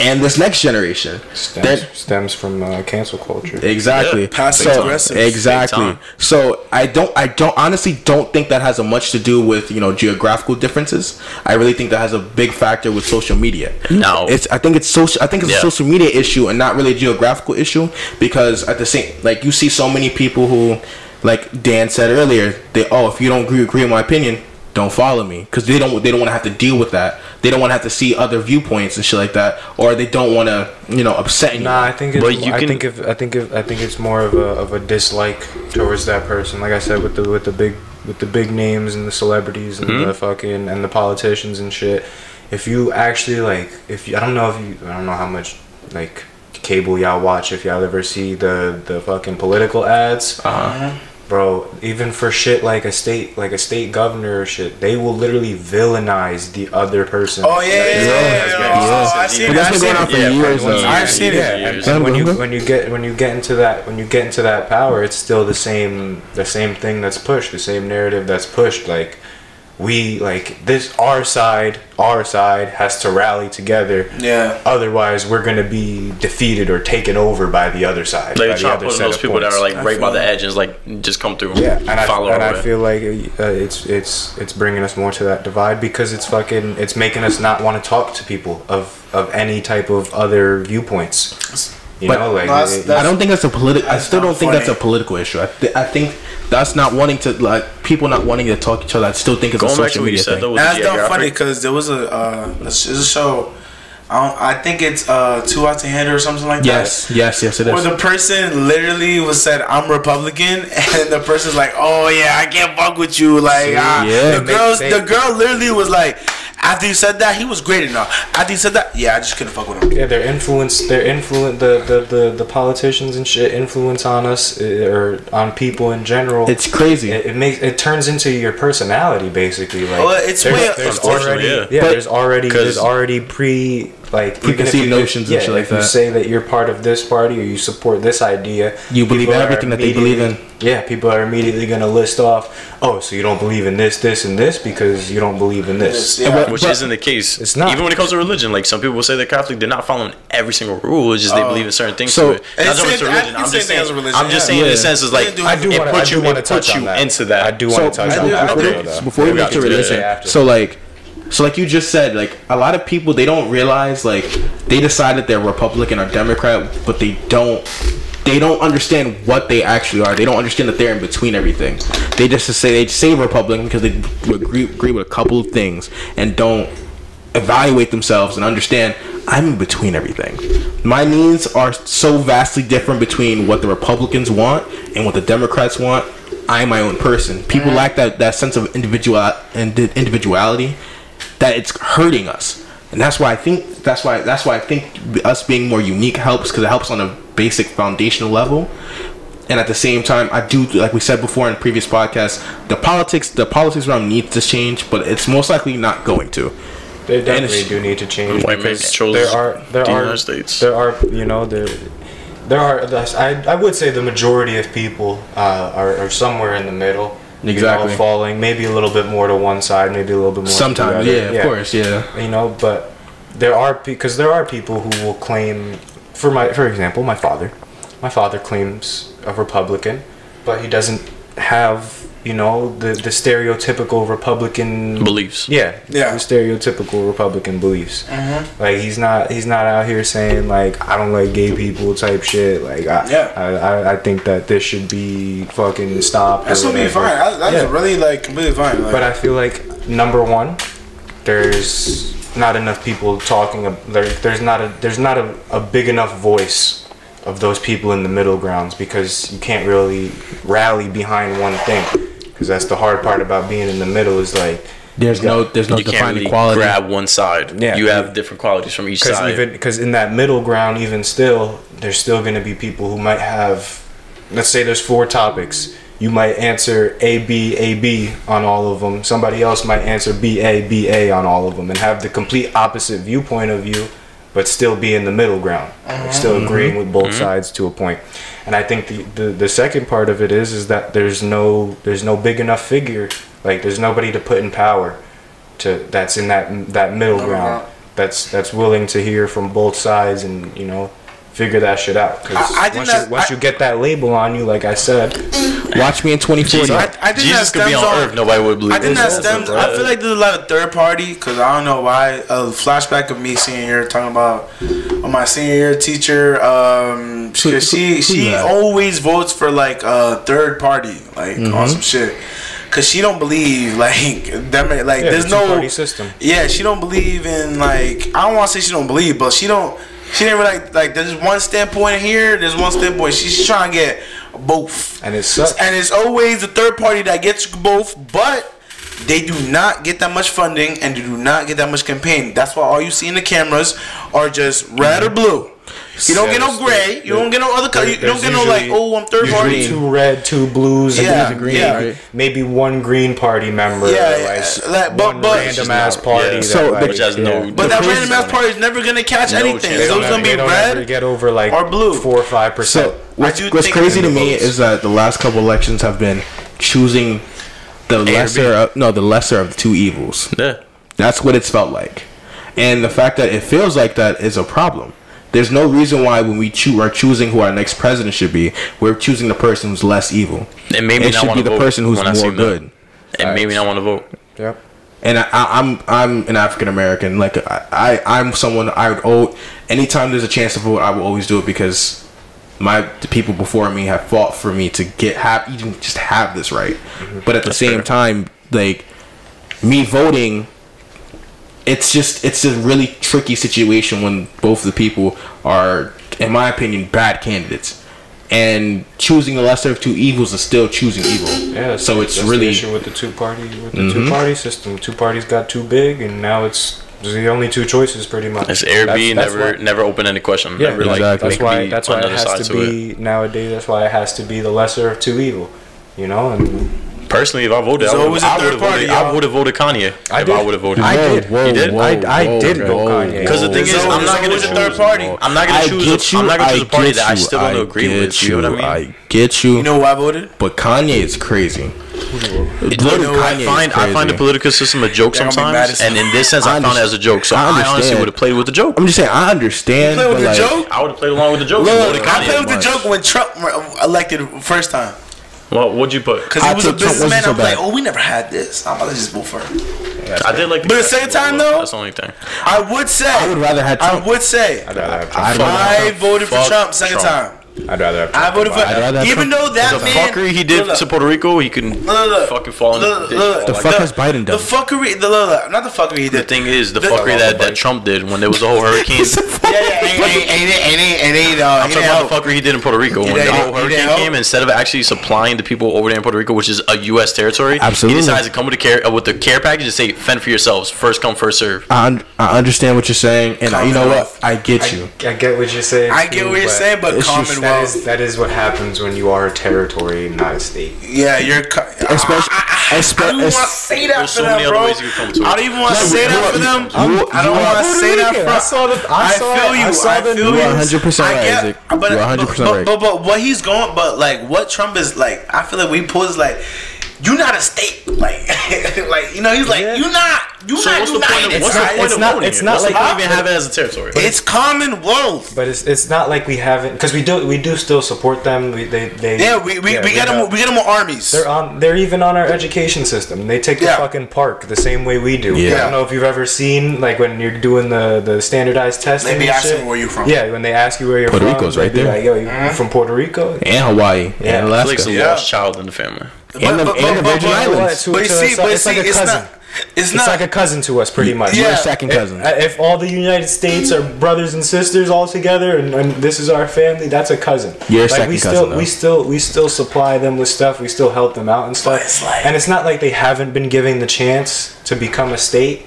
[SPEAKER 3] and this next generation.
[SPEAKER 2] stems,
[SPEAKER 3] That-
[SPEAKER 2] stems from uh, cancel culture.
[SPEAKER 3] Exactly.
[SPEAKER 4] Yeah,
[SPEAKER 1] passive
[SPEAKER 3] so,
[SPEAKER 1] aggressive.
[SPEAKER 3] Exactly. So I don't I don't honestly don't think that has a much to do with, you know, geographical differences. I really think that has a big factor with social media.
[SPEAKER 4] No.
[SPEAKER 3] It's I think it's social I think it's
[SPEAKER 4] Yeah.
[SPEAKER 3] a social media issue and not really a geographical issue because at the same like you see so many people who like Dan said earlier, they oh if you don't agree, agree with my opinion, don't follow me because they don't they don't want to have to deal with that. They don't want to have to see other viewpoints and shit like that, or they don't want to you know upset anyone.
[SPEAKER 2] Nah, I think it's.
[SPEAKER 4] But you
[SPEAKER 2] I
[SPEAKER 4] can-
[SPEAKER 2] think if I think if I think it's more of a of a dislike towards that person. Like I said, with the with the big with the big names and the celebrities and
[SPEAKER 4] Mm-hmm.
[SPEAKER 2] the fucking and the politicians and shit. If you actually like, if you, I don't know if you, I don't know how much like cable y'all watch. If y'all ever see the the fucking political ads.
[SPEAKER 4] Uh-huh.
[SPEAKER 2] Bro, even for shit like a state, like a state governor or shit, they will literally villainize the other person.
[SPEAKER 1] Oh yeah, yeah, yeah. yeah, yeah. Oh, I seen
[SPEAKER 3] But
[SPEAKER 1] it.
[SPEAKER 3] that's
[SPEAKER 1] I
[SPEAKER 3] been
[SPEAKER 1] seen
[SPEAKER 3] going on
[SPEAKER 1] it.
[SPEAKER 3] for
[SPEAKER 4] Yeah,
[SPEAKER 3] years.
[SPEAKER 4] for
[SPEAKER 3] though.
[SPEAKER 1] I've seen it.
[SPEAKER 2] and, and when you when you get when you get into that when you get into that power, it's still the same the same thing that's pushed, the same narrative that's pushed. Like we like this our side, our side has to rally together.
[SPEAKER 1] Yeah.
[SPEAKER 2] Otherwise, we're gonna be defeated or taken over by the other side.
[SPEAKER 4] Like
[SPEAKER 2] by the
[SPEAKER 4] trying to
[SPEAKER 2] other
[SPEAKER 4] put those
[SPEAKER 2] of
[SPEAKER 4] people that are like
[SPEAKER 1] I
[SPEAKER 4] right by
[SPEAKER 1] feel
[SPEAKER 4] the edge and like just come through.
[SPEAKER 2] Yeah, and I,
[SPEAKER 4] follow
[SPEAKER 2] and I feel like uh, it's it's it's bringing us more to that divide because it's fucking it's making us not want to talk to people of of any type of other viewpoints. You
[SPEAKER 3] But-
[SPEAKER 2] know, like
[SPEAKER 1] No, that's- that's-
[SPEAKER 3] I don't think that's a political. I still don't think that's a political issue. I, th- I think that's not wanting to like people not wanting to talk to each other. I still think it's
[SPEAKER 4] Going
[SPEAKER 3] a
[SPEAKER 4] back to
[SPEAKER 3] social media thing.
[SPEAKER 4] though with
[SPEAKER 1] That's
[SPEAKER 4] the
[SPEAKER 1] not funny because there was a uh, there's a show. I, don't, I think it's uh, Too Hot to Handle or something like
[SPEAKER 3] yes,
[SPEAKER 1] that.
[SPEAKER 3] yes, yes, it
[SPEAKER 1] Where
[SPEAKER 3] is.
[SPEAKER 1] the person literally was said, "I'm Republican," and the person's like, "Oh yeah, I can't fuck with you." Like, ah.
[SPEAKER 3] yeah.
[SPEAKER 1] the girls,
[SPEAKER 2] They-
[SPEAKER 1] the girl literally was like, after you said that, he was great enough. After you said that, yeah, I just couldn't fuck with him.
[SPEAKER 2] Yeah, their influence, their influence, the, the, the, the politicians and shit influence on us uh, or on people in general.
[SPEAKER 3] It's crazy.
[SPEAKER 2] it, it makes it turns into your personality basically. Like
[SPEAKER 1] Well, it's
[SPEAKER 2] there's,
[SPEAKER 1] way-
[SPEAKER 2] there's already
[SPEAKER 4] yeah.
[SPEAKER 2] yeah,
[SPEAKER 3] But-
[SPEAKER 2] there's already
[SPEAKER 4] 'Cause-
[SPEAKER 2] there's already pre like
[SPEAKER 3] Preconceived
[SPEAKER 2] you-
[SPEAKER 3] notions and
[SPEAKER 2] yeah,
[SPEAKER 3] shit like
[SPEAKER 2] if you say that you're part of this party or you support this idea,
[SPEAKER 3] You believe everything that they believe in.
[SPEAKER 2] Yeah, people are immediately gonna list off. Oh, so you don't believe in this, this, and this because you don't believe in this.
[SPEAKER 1] Yeah.
[SPEAKER 3] But-
[SPEAKER 4] which
[SPEAKER 3] but-
[SPEAKER 4] isn't the case.
[SPEAKER 2] It's not.
[SPEAKER 4] Even when it comes to religion, like some people will say they're Catholic, they're not following every single rule. It's just they
[SPEAKER 1] Oh.
[SPEAKER 4] believe in certain things
[SPEAKER 3] So-
[SPEAKER 4] to it.
[SPEAKER 1] It's
[SPEAKER 4] Not so much
[SPEAKER 1] same-
[SPEAKER 4] to
[SPEAKER 1] I
[SPEAKER 4] religion. I'm just saying.
[SPEAKER 1] as religion,
[SPEAKER 4] I'm just
[SPEAKER 1] yeah.
[SPEAKER 4] saying in
[SPEAKER 3] Yeah.
[SPEAKER 4] the sense is like
[SPEAKER 1] I do-
[SPEAKER 2] I do wanna-
[SPEAKER 4] puts you
[SPEAKER 2] wanna
[SPEAKER 4] it puts
[SPEAKER 2] touch
[SPEAKER 4] you into that.
[SPEAKER 2] I do want to touch on that.
[SPEAKER 3] Before-
[SPEAKER 1] I do.
[SPEAKER 3] before we get to
[SPEAKER 4] got to
[SPEAKER 3] religion, so like, so like you just said, like a lot of people they don't realize like they decide that they're Republican or Democrat, but they don't. They don't understand what they actually are. They don't understand that they're in between everything. They just say they say Republican because they agree, agree with a couple of things and don't evaluate themselves and understand I'm in between everything. My needs are so vastly different between what the Republicans want and what the Democrats want. I'm my own person. People lack that, that sense of individual indi- individuality that it's hurting us. And that's why I think that's why that's why I think us being more unique helps because it helps on a basic foundational level. And at the same time, I do like we said before in previous podcasts, the politics the politics realm needs to change, but it's most likely not going to.
[SPEAKER 2] They
[SPEAKER 3] And
[SPEAKER 2] definitely do need to change
[SPEAKER 4] White man
[SPEAKER 2] because there are there
[SPEAKER 4] the
[SPEAKER 2] are
[SPEAKER 4] United States.
[SPEAKER 2] there are you know there there are I, I would say the majority of people uh, are, are somewhere in the middle. You know,
[SPEAKER 3] Exactly.
[SPEAKER 2] falling maybe a little bit more to one side, maybe a little bit more. to the
[SPEAKER 3] Sometimes, yeah, of course, yeah.
[SPEAKER 2] You know, but there are because there are people who will claim, for my for example, my father, my father claims a Republican, but he doesn't have you know the the stereotypical Republican
[SPEAKER 4] Beliefs.
[SPEAKER 2] yeah,
[SPEAKER 1] Yeah.
[SPEAKER 2] the stereotypical Republican beliefs. Mm-hmm. Like he's not he's not out here saying like I don't like gay people type shit. Like I
[SPEAKER 1] Yeah.
[SPEAKER 2] I, I, I think that this should be fucking stopped. or
[SPEAKER 1] That's gonna be fine. That- That's
[SPEAKER 2] Yeah.
[SPEAKER 1] really like completely fine. Like,
[SPEAKER 2] But I feel like number one, there's not enough people talking. There, there's not a there's not a, a big enough voice of those people in the middle grounds because you can't really rally behind one thing. Because that's the hard part about being in the middle is like
[SPEAKER 3] There's no there's no
[SPEAKER 4] you can't really
[SPEAKER 3] equality.
[SPEAKER 4] grab one side.
[SPEAKER 2] Yeah.
[SPEAKER 4] you have different qualities from each
[SPEAKER 2] because
[SPEAKER 4] side.
[SPEAKER 2] because in that middle ground even still there's still going to be people who might have let's say there's four topics you might answer a b a b on all of them somebody else might answer b a b a on all of them and have the complete opposite viewpoint of you but still be in the middle ground. Like still mm-hmm. agreeing with both mm-hmm. sides to a point. And i think the, the the second part of it is is that there's no there's no big enough figure like there's nobody to put in power to that's in that that middle
[SPEAKER 1] Middle
[SPEAKER 2] ground
[SPEAKER 1] ground.
[SPEAKER 2] that's that's willing to hear from both sides and you know figure that shit out. 'Cause
[SPEAKER 1] I- I think
[SPEAKER 2] once,
[SPEAKER 1] that-
[SPEAKER 2] you, once
[SPEAKER 1] I-
[SPEAKER 2] you get that label on you, like I said, mm-hmm.
[SPEAKER 3] Watch me in 2040.
[SPEAKER 4] Jesus,
[SPEAKER 1] I- I think
[SPEAKER 4] Jesus
[SPEAKER 1] that
[SPEAKER 4] could be on
[SPEAKER 1] on-
[SPEAKER 4] Earth. Nobody would believe.
[SPEAKER 1] I think that stems.
[SPEAKER 2] bro.
[SPEAKER 1] I feel like there's a lot of third party because I don't know why. A flashback of me senior year talking about on my senior year teacher. Um,
[SPEAKER 3] Who-
[SPEAKER 1] she she,
[SPEAKER 3] who-
[SPEAKER 1] she
[SPEAKER 3] that?
[SPEAKER 1] always votes for like a third party, like
[SPEAKER 2] Mm-hmm.
[SPEAKER 1] on some shit. Cause she don't believe like them like
[SPEAKER 2] yeah,
[SPEAKER 1] there's
[SPEAKER 2] the
[SPEAKER 1] no
[SPEAKER 2] two-party system.
[SPEAKER 1] yeah she don't believe in like I don't want to say she don't believe but she don't she didn't really like like there's one standpoint here there's one standpoint she's trying to get both
[SPEAKER 2] And it sucks.
[SPEAKER 1] and it's always the third party that gets both, but they do not get that much funding and they do not get that much campaign. That's why all you see in the cameras are just red or mm-hmm. blue. You don't get no
[SPEAKER 2] there's-
[SPEAKER 1] gray. You don't get no other color. You don't get no like, oh, I'm third
[SPEAKER 2] usually
[SPEAKER 1] party.
[SPEAKER 2] Two red, two blues, and
[SPEAKER 1] Yeah,
[SPEAKER 2] maybe green.
[SPEAKER 1] yeah.
[SPEAKER 2] right? Maybe one green party member.
[SPEAKER 1] Yeah,
[SPEAKER 2] or
[SPEAKER 1] yeah,
[SPEAKER 2] like,
[SPEAKER 1] like, but-
[SPEAKER 2] one
[SPEAKER 1] but-
[SPEAKER 2] random ass
[SPEAKER 4] Yeah.
[SPEAKER 2] party.
[SPEAKER 3] So,
[SPEAKER 2] that,
[SPEAKER 3] but-
[SPEAKER 2] like,
[SPEAKER 4] Which has
[SPEAKER 2] yeah.
[SPEAKER 4] no-
[SPEAKER 1] But that random ass party is never gonna catch
[SPEAKER 4] No
[SPEAKER 1] anything.
[SPEAKER 4] chance.
[SPEAKER 1] It's always gonna be
[SPEAKER 2] ever- they
[SPEAKER 1] red.
[SPEAKER 2] get over like
[SPEAKER 1] or blue.
[SPEAKER 2] four or five percent.
[SPEAKER 3] So what's, what's crazy to me is that the last couple elections have been choosing the lesser of, no the lesser of the two evils.
[SPEAKER 4] Yeah.
[SPEAKER 3] That's what it's felt like, and the fact that it feels like that is a problem. There's no reason why when we choo- are choosing who our next president should be, we're choosing the person who's less evil.
[SPEAKER 4] And maybe
[SPEAKER 3] it
[SPEAKER 4] not
[SPEAKER 3] should
[SPEAKER 4] want
[SPEAKER 3] be
[SPEAKER 4] to
[SPEAKER 3] the
[SPEAKER 4] vote
[SPEAKER 3] person who's
[SPEAKER 4] when I see
[SPEAKER 3] more
[SPEAKER 4] them.
[SPEAKER 3] good.
[SPEAKER 4] And maybe not want to vote.
[SPEAKER 2] Yep.
[SPEAKER 3] and I, I, I'm I'm an African American. Like I, I I'm someone I would owe. Anytime there's a chance to vote, I will always do it because my the people before me have fought for me to get have even just have this right. Mm-hmm. But at the same
[SPEAKER 4] fair.
[SPEAKER 3] time, like me voting, it's just it's a really tricky situation when both the people are, in my opinion, bad candidates. And choosing the lesser of two evils is still choosing evil.
[SPEAKER 2] Yeah. that's-
[SPEAKER 3] so it's
[SPEAKER 2] that's the
[SPEAKER 3] really
[SPEAKER 2] issue with the two party with the
[SPEAKER 3] Mhm.
[SPEAKER 2] two party system. Two parties got too big, and now it's there's the only two choices pretty much.
[SPEAKER 4] It's Airbnb,
[SPEAKER 2] That's- that's
[SPEAKER 4] never
[SPEAKER 2] why-
[SPEAKER 4] never open any question.
[SPEAKER 2] Yeah,
[SPEAKER 4] never,
[SPEAKER 3] exactly.
[SPEAKER 2] that's why. That's why it has
[SPEAKER 4] other
[SPEAKER 2] to
[SPEAKER 4] side
[SPEAKER 2] be nowadays. That's why it has to be the lesser of two evil. You know, and
[SPEAKER 4] Personally, if I voted,
[SPEAKER 1] There's
[SPEAKER 4] I would have voted. I would have voted Kanye
[SPEAKER 2] I
[SPEAKER 4] if
[SPEAKER 2] did.
[SPEAKER 4] I would have voted.
[SPEAKER 2] I did.
[SPEAKER 3] whoa,
[SPEAKER 4] You did?
[SPEAKER 3] whoa,
[SPEAKER 2] I- I
[SPEAKER 3] whoa,
[SPEAKER 2] did go
[SPEAKER 3] whoa,
[SPEAKER 2] Kanye.
[SPEAKER 4] Because the thing
[SPEAKER 1] There's
[SPEAKER 4] is, I'm not gonna
[SPEAKER 1] always a third party.
[SPEAKER 4] I'm not gonna
[SPEAKER 3] I
[SPEAKER 4] choose.
[SPEAKER 3] get
[SPEAKER 4] A, I'm not gonna
[SPEAKER 3] I
[SPEAKER 4] choose a party
[SPEAKER 3] get
[SPEAKER 4] that I
[SPEAKER 3] you,
[SPEAKER 4] still don't
[SPEAKER 3] I
[SPEAKER 4] agree
[SPEAKER 3] get
[SPEAKER 4] with. You know what I mean?
[SPEAKER 3] I get you.
[SPEAKER 1] You know who I voted?
[SPEAKER 3] but Kanye is crazy.
[SPEAKER 4] It-
[SPEAKER 3] Voting
[SPEAKER 4] look, I find I find the political system a joke
[SPEAKER 1] They're gonna be mad
[SPEAKER 4] sometimes, and in this sense,
[SPEAKER 3] I
[SPEAKER 4] I, found it as a joke. So
[SPEAKER 3] I
[SPEAKER 4] I, honestly would have played with the joke.
[SPEAKER 3] I'm just saying I understand.
[SPEAKER 1] Play with the
[SPEAKER 3] like,
[SPEAKER 1] joke.
[SPEAKER 4] I would have played along with the joke.
[SPEAKER 1] Look, I played with the joke when Trump elected first time.
[SPEAKER 4] Well, what'd you put?
[SPEAKER 1] Because
[SPEAKER 3] I
[SPEAKER 1] he was a
[SPEAKER 3] took Trump wasn't
[SPEAKER 1] businessman.
[SPEAKER 3] so
[SPEAKER 1] I was like, oh, we never had this. I'm about to just vote for him.
[SPEAKER 4] I did like. The
[SPEAKER 1] But the second time, though-
[SPEAKER 4] that's the only thing.
[SPEAKER 1] I would say.
[SPEAKER 3] I would rather have Trump.
[SPEAKER 1] I would say.
[SPEAKER 2] I'd rather have Trump.
[SPEAKER 3] rather-
[SPEAKER 1] I voted for
[SPEAKER 4] Fuck
[SPEAKER 1] Trump second
[SPEAKER 4] Trump.
[SPEAKER 1] time.
[SPEAKER 2] I'd rather have
[SPEAKER 1] I
[SPEAKER 2] Trump.
[SPEAKER 1] voted for
[SPEAKER 3] I'd rather have
[SPEAKER 1] even
[SPEAKER 3] Trump.
[SPEAKER 1] though that
[SPEAKER 4] The
[SPEAKER 1] man
[SPEAKER 4] fuckery he did
[SPEAKER 1] look,
[SPEAKER 4] to Puerto Rico, he can
[SPEAKER 1] look, look,
[SPEAKER 4] fucking fall in
[SPEAKER 1] look,
[SPEAKER 4] the
[SPEAKER 1] look,
[SPEAKER 3] The
[SPEAKER 4] Like
[SPEAKER 3] fuck
[SPEAKER 4] that.
[SPEAKER 3] has Biden done?
[SPEAKER 1] The fuckery, the, look, look, not the fuckery he
[SPEAKER 4] The thing is, the
[SPEAKER 1] The-
[SPEAKER 4] fuckery that, that Trump did when there was a whole hurricane.
[SPEAKER 1] Yeah, yeah, ain't, ain't, ain't, ain't, ain't, ain't, uh,
[SPEAKER 4] I'm
[SPEAKER 1] he
[SPEAKER 4] talking
[SPEAKER 1] didn't
[SPEAKER 4] about the fuckery he did in Puerto Rico when the whole
[SPEAKER 1] He didn't
[SPEAKER 4] hurricane came. Instead of actually supplying the people over there in Puerto Rico, which is a U.S. territory,
[SPEAKER 3] Absolutely.
[SPEAKER 4] he decides to come with the care uh, with the care package and say, "Fend for yourselves, first come, first serve."
[SPEAKER 3] I, un- I understand what you're saying, and you know what? I get you.
[SPEAKER 2] I, I get what you're saying.
[SPEAKER 1] I get what you're saying, but
[SPEAKER 3] it's just-
[SPEAKER 2] that
[SPEAKER 1] Commonwealth.
[SPEAKER 2] is that is what happens when you are a territory, not a state.
[SPEAKER 1] Yeah, you're. co-
[SPEAKER 3] Especially-
[SPEAKER 1] I, I, I
[SPEAKER 3] espe-
[SPEAKER 1] don't even want to say that for
[SPEAKER 4] so
[SPEAKER 1] them, bro.
[SPEAKER 4] ways you can come to it.
[SPEAKER 1] I don't even want to
[SPEAKER 3] No,
[SPEAKER 1] say that for them.
[SPEAKER 3] you-
[SPEAKER 1] I don't want to say that for.
[SPEAKER 2] I saw the- I saw
[SPEAKER 1] feel you.
[SPEAKER 2] I saw
[SPEAKER 1] I feel
[SPEAKER 2] news.
[SPEAKER 1] you.
[SPEAKER 3] You are 100% right, Isaac.
[SPEAKER 1] But,
[SPEAKER 3] You are 100%
[SPEAKER 1] but,
[SPEAKER 3] right.
[SPEAKER 1] But, but what he's going, but like what Trump is like, I feel like we pulls like. You not a state, like, like you know. He's like,
[SPEAKER 2] Yeah.
[SPEAKER 1] you not, you
[SPEAKER 4] So
[SPEAKER 1] not
[SPEAKER 4] what's the
[SPEAKER 1] united.
[SPEAKER 4] point of what's
[SPEAKER 1] not-
[SPEAKER 4] the point
[SPEAKER 2] it's
[SPEAKER 4] of
[SPEAKER 2] not-
[SPEAKER 4] voting?
[SPEAKER 2] it's not
[SPEAKER 4] What's
[SPEAKER 2] like-
[SPEAKER 4] the point even have it as a territory?
[SPEAKER 1] It's Commonwealth.
[SPEAKER 2] But it's it's not like we haven't because we do we do still support them. We they they
[SPEAKER 1] Yeah, we we,
[SPEAKER 2] yeah,
[SPEAKER 1] we get them.
[SPEAKER 2] got-
[SPEAKER 1] We get them with armies.
[SPEAKER 2] They're on. They're even on our education system. They take the
[SPEAKER 1] Yeah.
[SPEAKER 2] fucking PARCC the same way we do.
[SPEAKER 3] Yeah.
[SPEAKER 2] I don't know if you've ever seen like when you're doing the the standardized testing.
[SPEAKER 1] They be asking
[SPEAKER 2] shit.
[SPEAKER 1] where you from.
[SPEAKER 2] Yeah, when they ask you where you're
[SPEAKER 3] Puerto
[SPEAKER 2] from,
[SPEAKER 3] Puerto
[SPEAKER 2] Rico's
[SPEAKER 3] right there.
[SPEAKER 2] Like, Yo, you
[SPEAKER 1] Mm-hmm.
[SPEAKER 2] from Puerto Rico?
[SPEAKER 3] And Hawaii
[SPEAKER 2] Yeah.
[SPEAKER 3] and
[SPEAKER 4] It's like
[SPEAKER 3] Alaska.
[SPEAKER 1] Yeah.
[SPEAKER 4] lost child in the family.
[SPEAKER 3] And the- and the Virgin
[SPEAKER 2] You?
[SPEAKER 3] Islands.
[SPEAKER 2] To-
[SPEAKER 1] But you
[SPEAKER 2] to-
[SPEAKER 1] see,
[SPEAKER 2] it's,
[SPEAKER 1] but you
[SPEAKER 2] it's like
[SPEAKER 1] see,
[SPEAKER 2] a
[SPEAKER 1] it's not. It's
[SPEAKER 2] It's
[SPEAKER 1] not.
[SPEAKER 2] like a cousin to us, pretty much.
[SPEAKER 3] You're
[SPEAKER 1] Yeah.
[SPEAKER 3] a second cousin.
[SPEAKER 2] If, if all the United States are brothers and sisters all together, and, and this is our family, that's a cousin.
[SPEAKER 3] You're a
[SPEAKER 2] like
[SPEAKER 3] second
[SPEAKER 2] we
[SPEAKER 3] cousin,
[SPEAKER 2] still
[SPEAKER 3] though.
[SPEAKER 2] we still we still supply them with stuff. We still help them out and stuff.
[SPEAKER 1] it's like-
[SPEAKER 2] and it's not like they haven't been given the chance to become a state,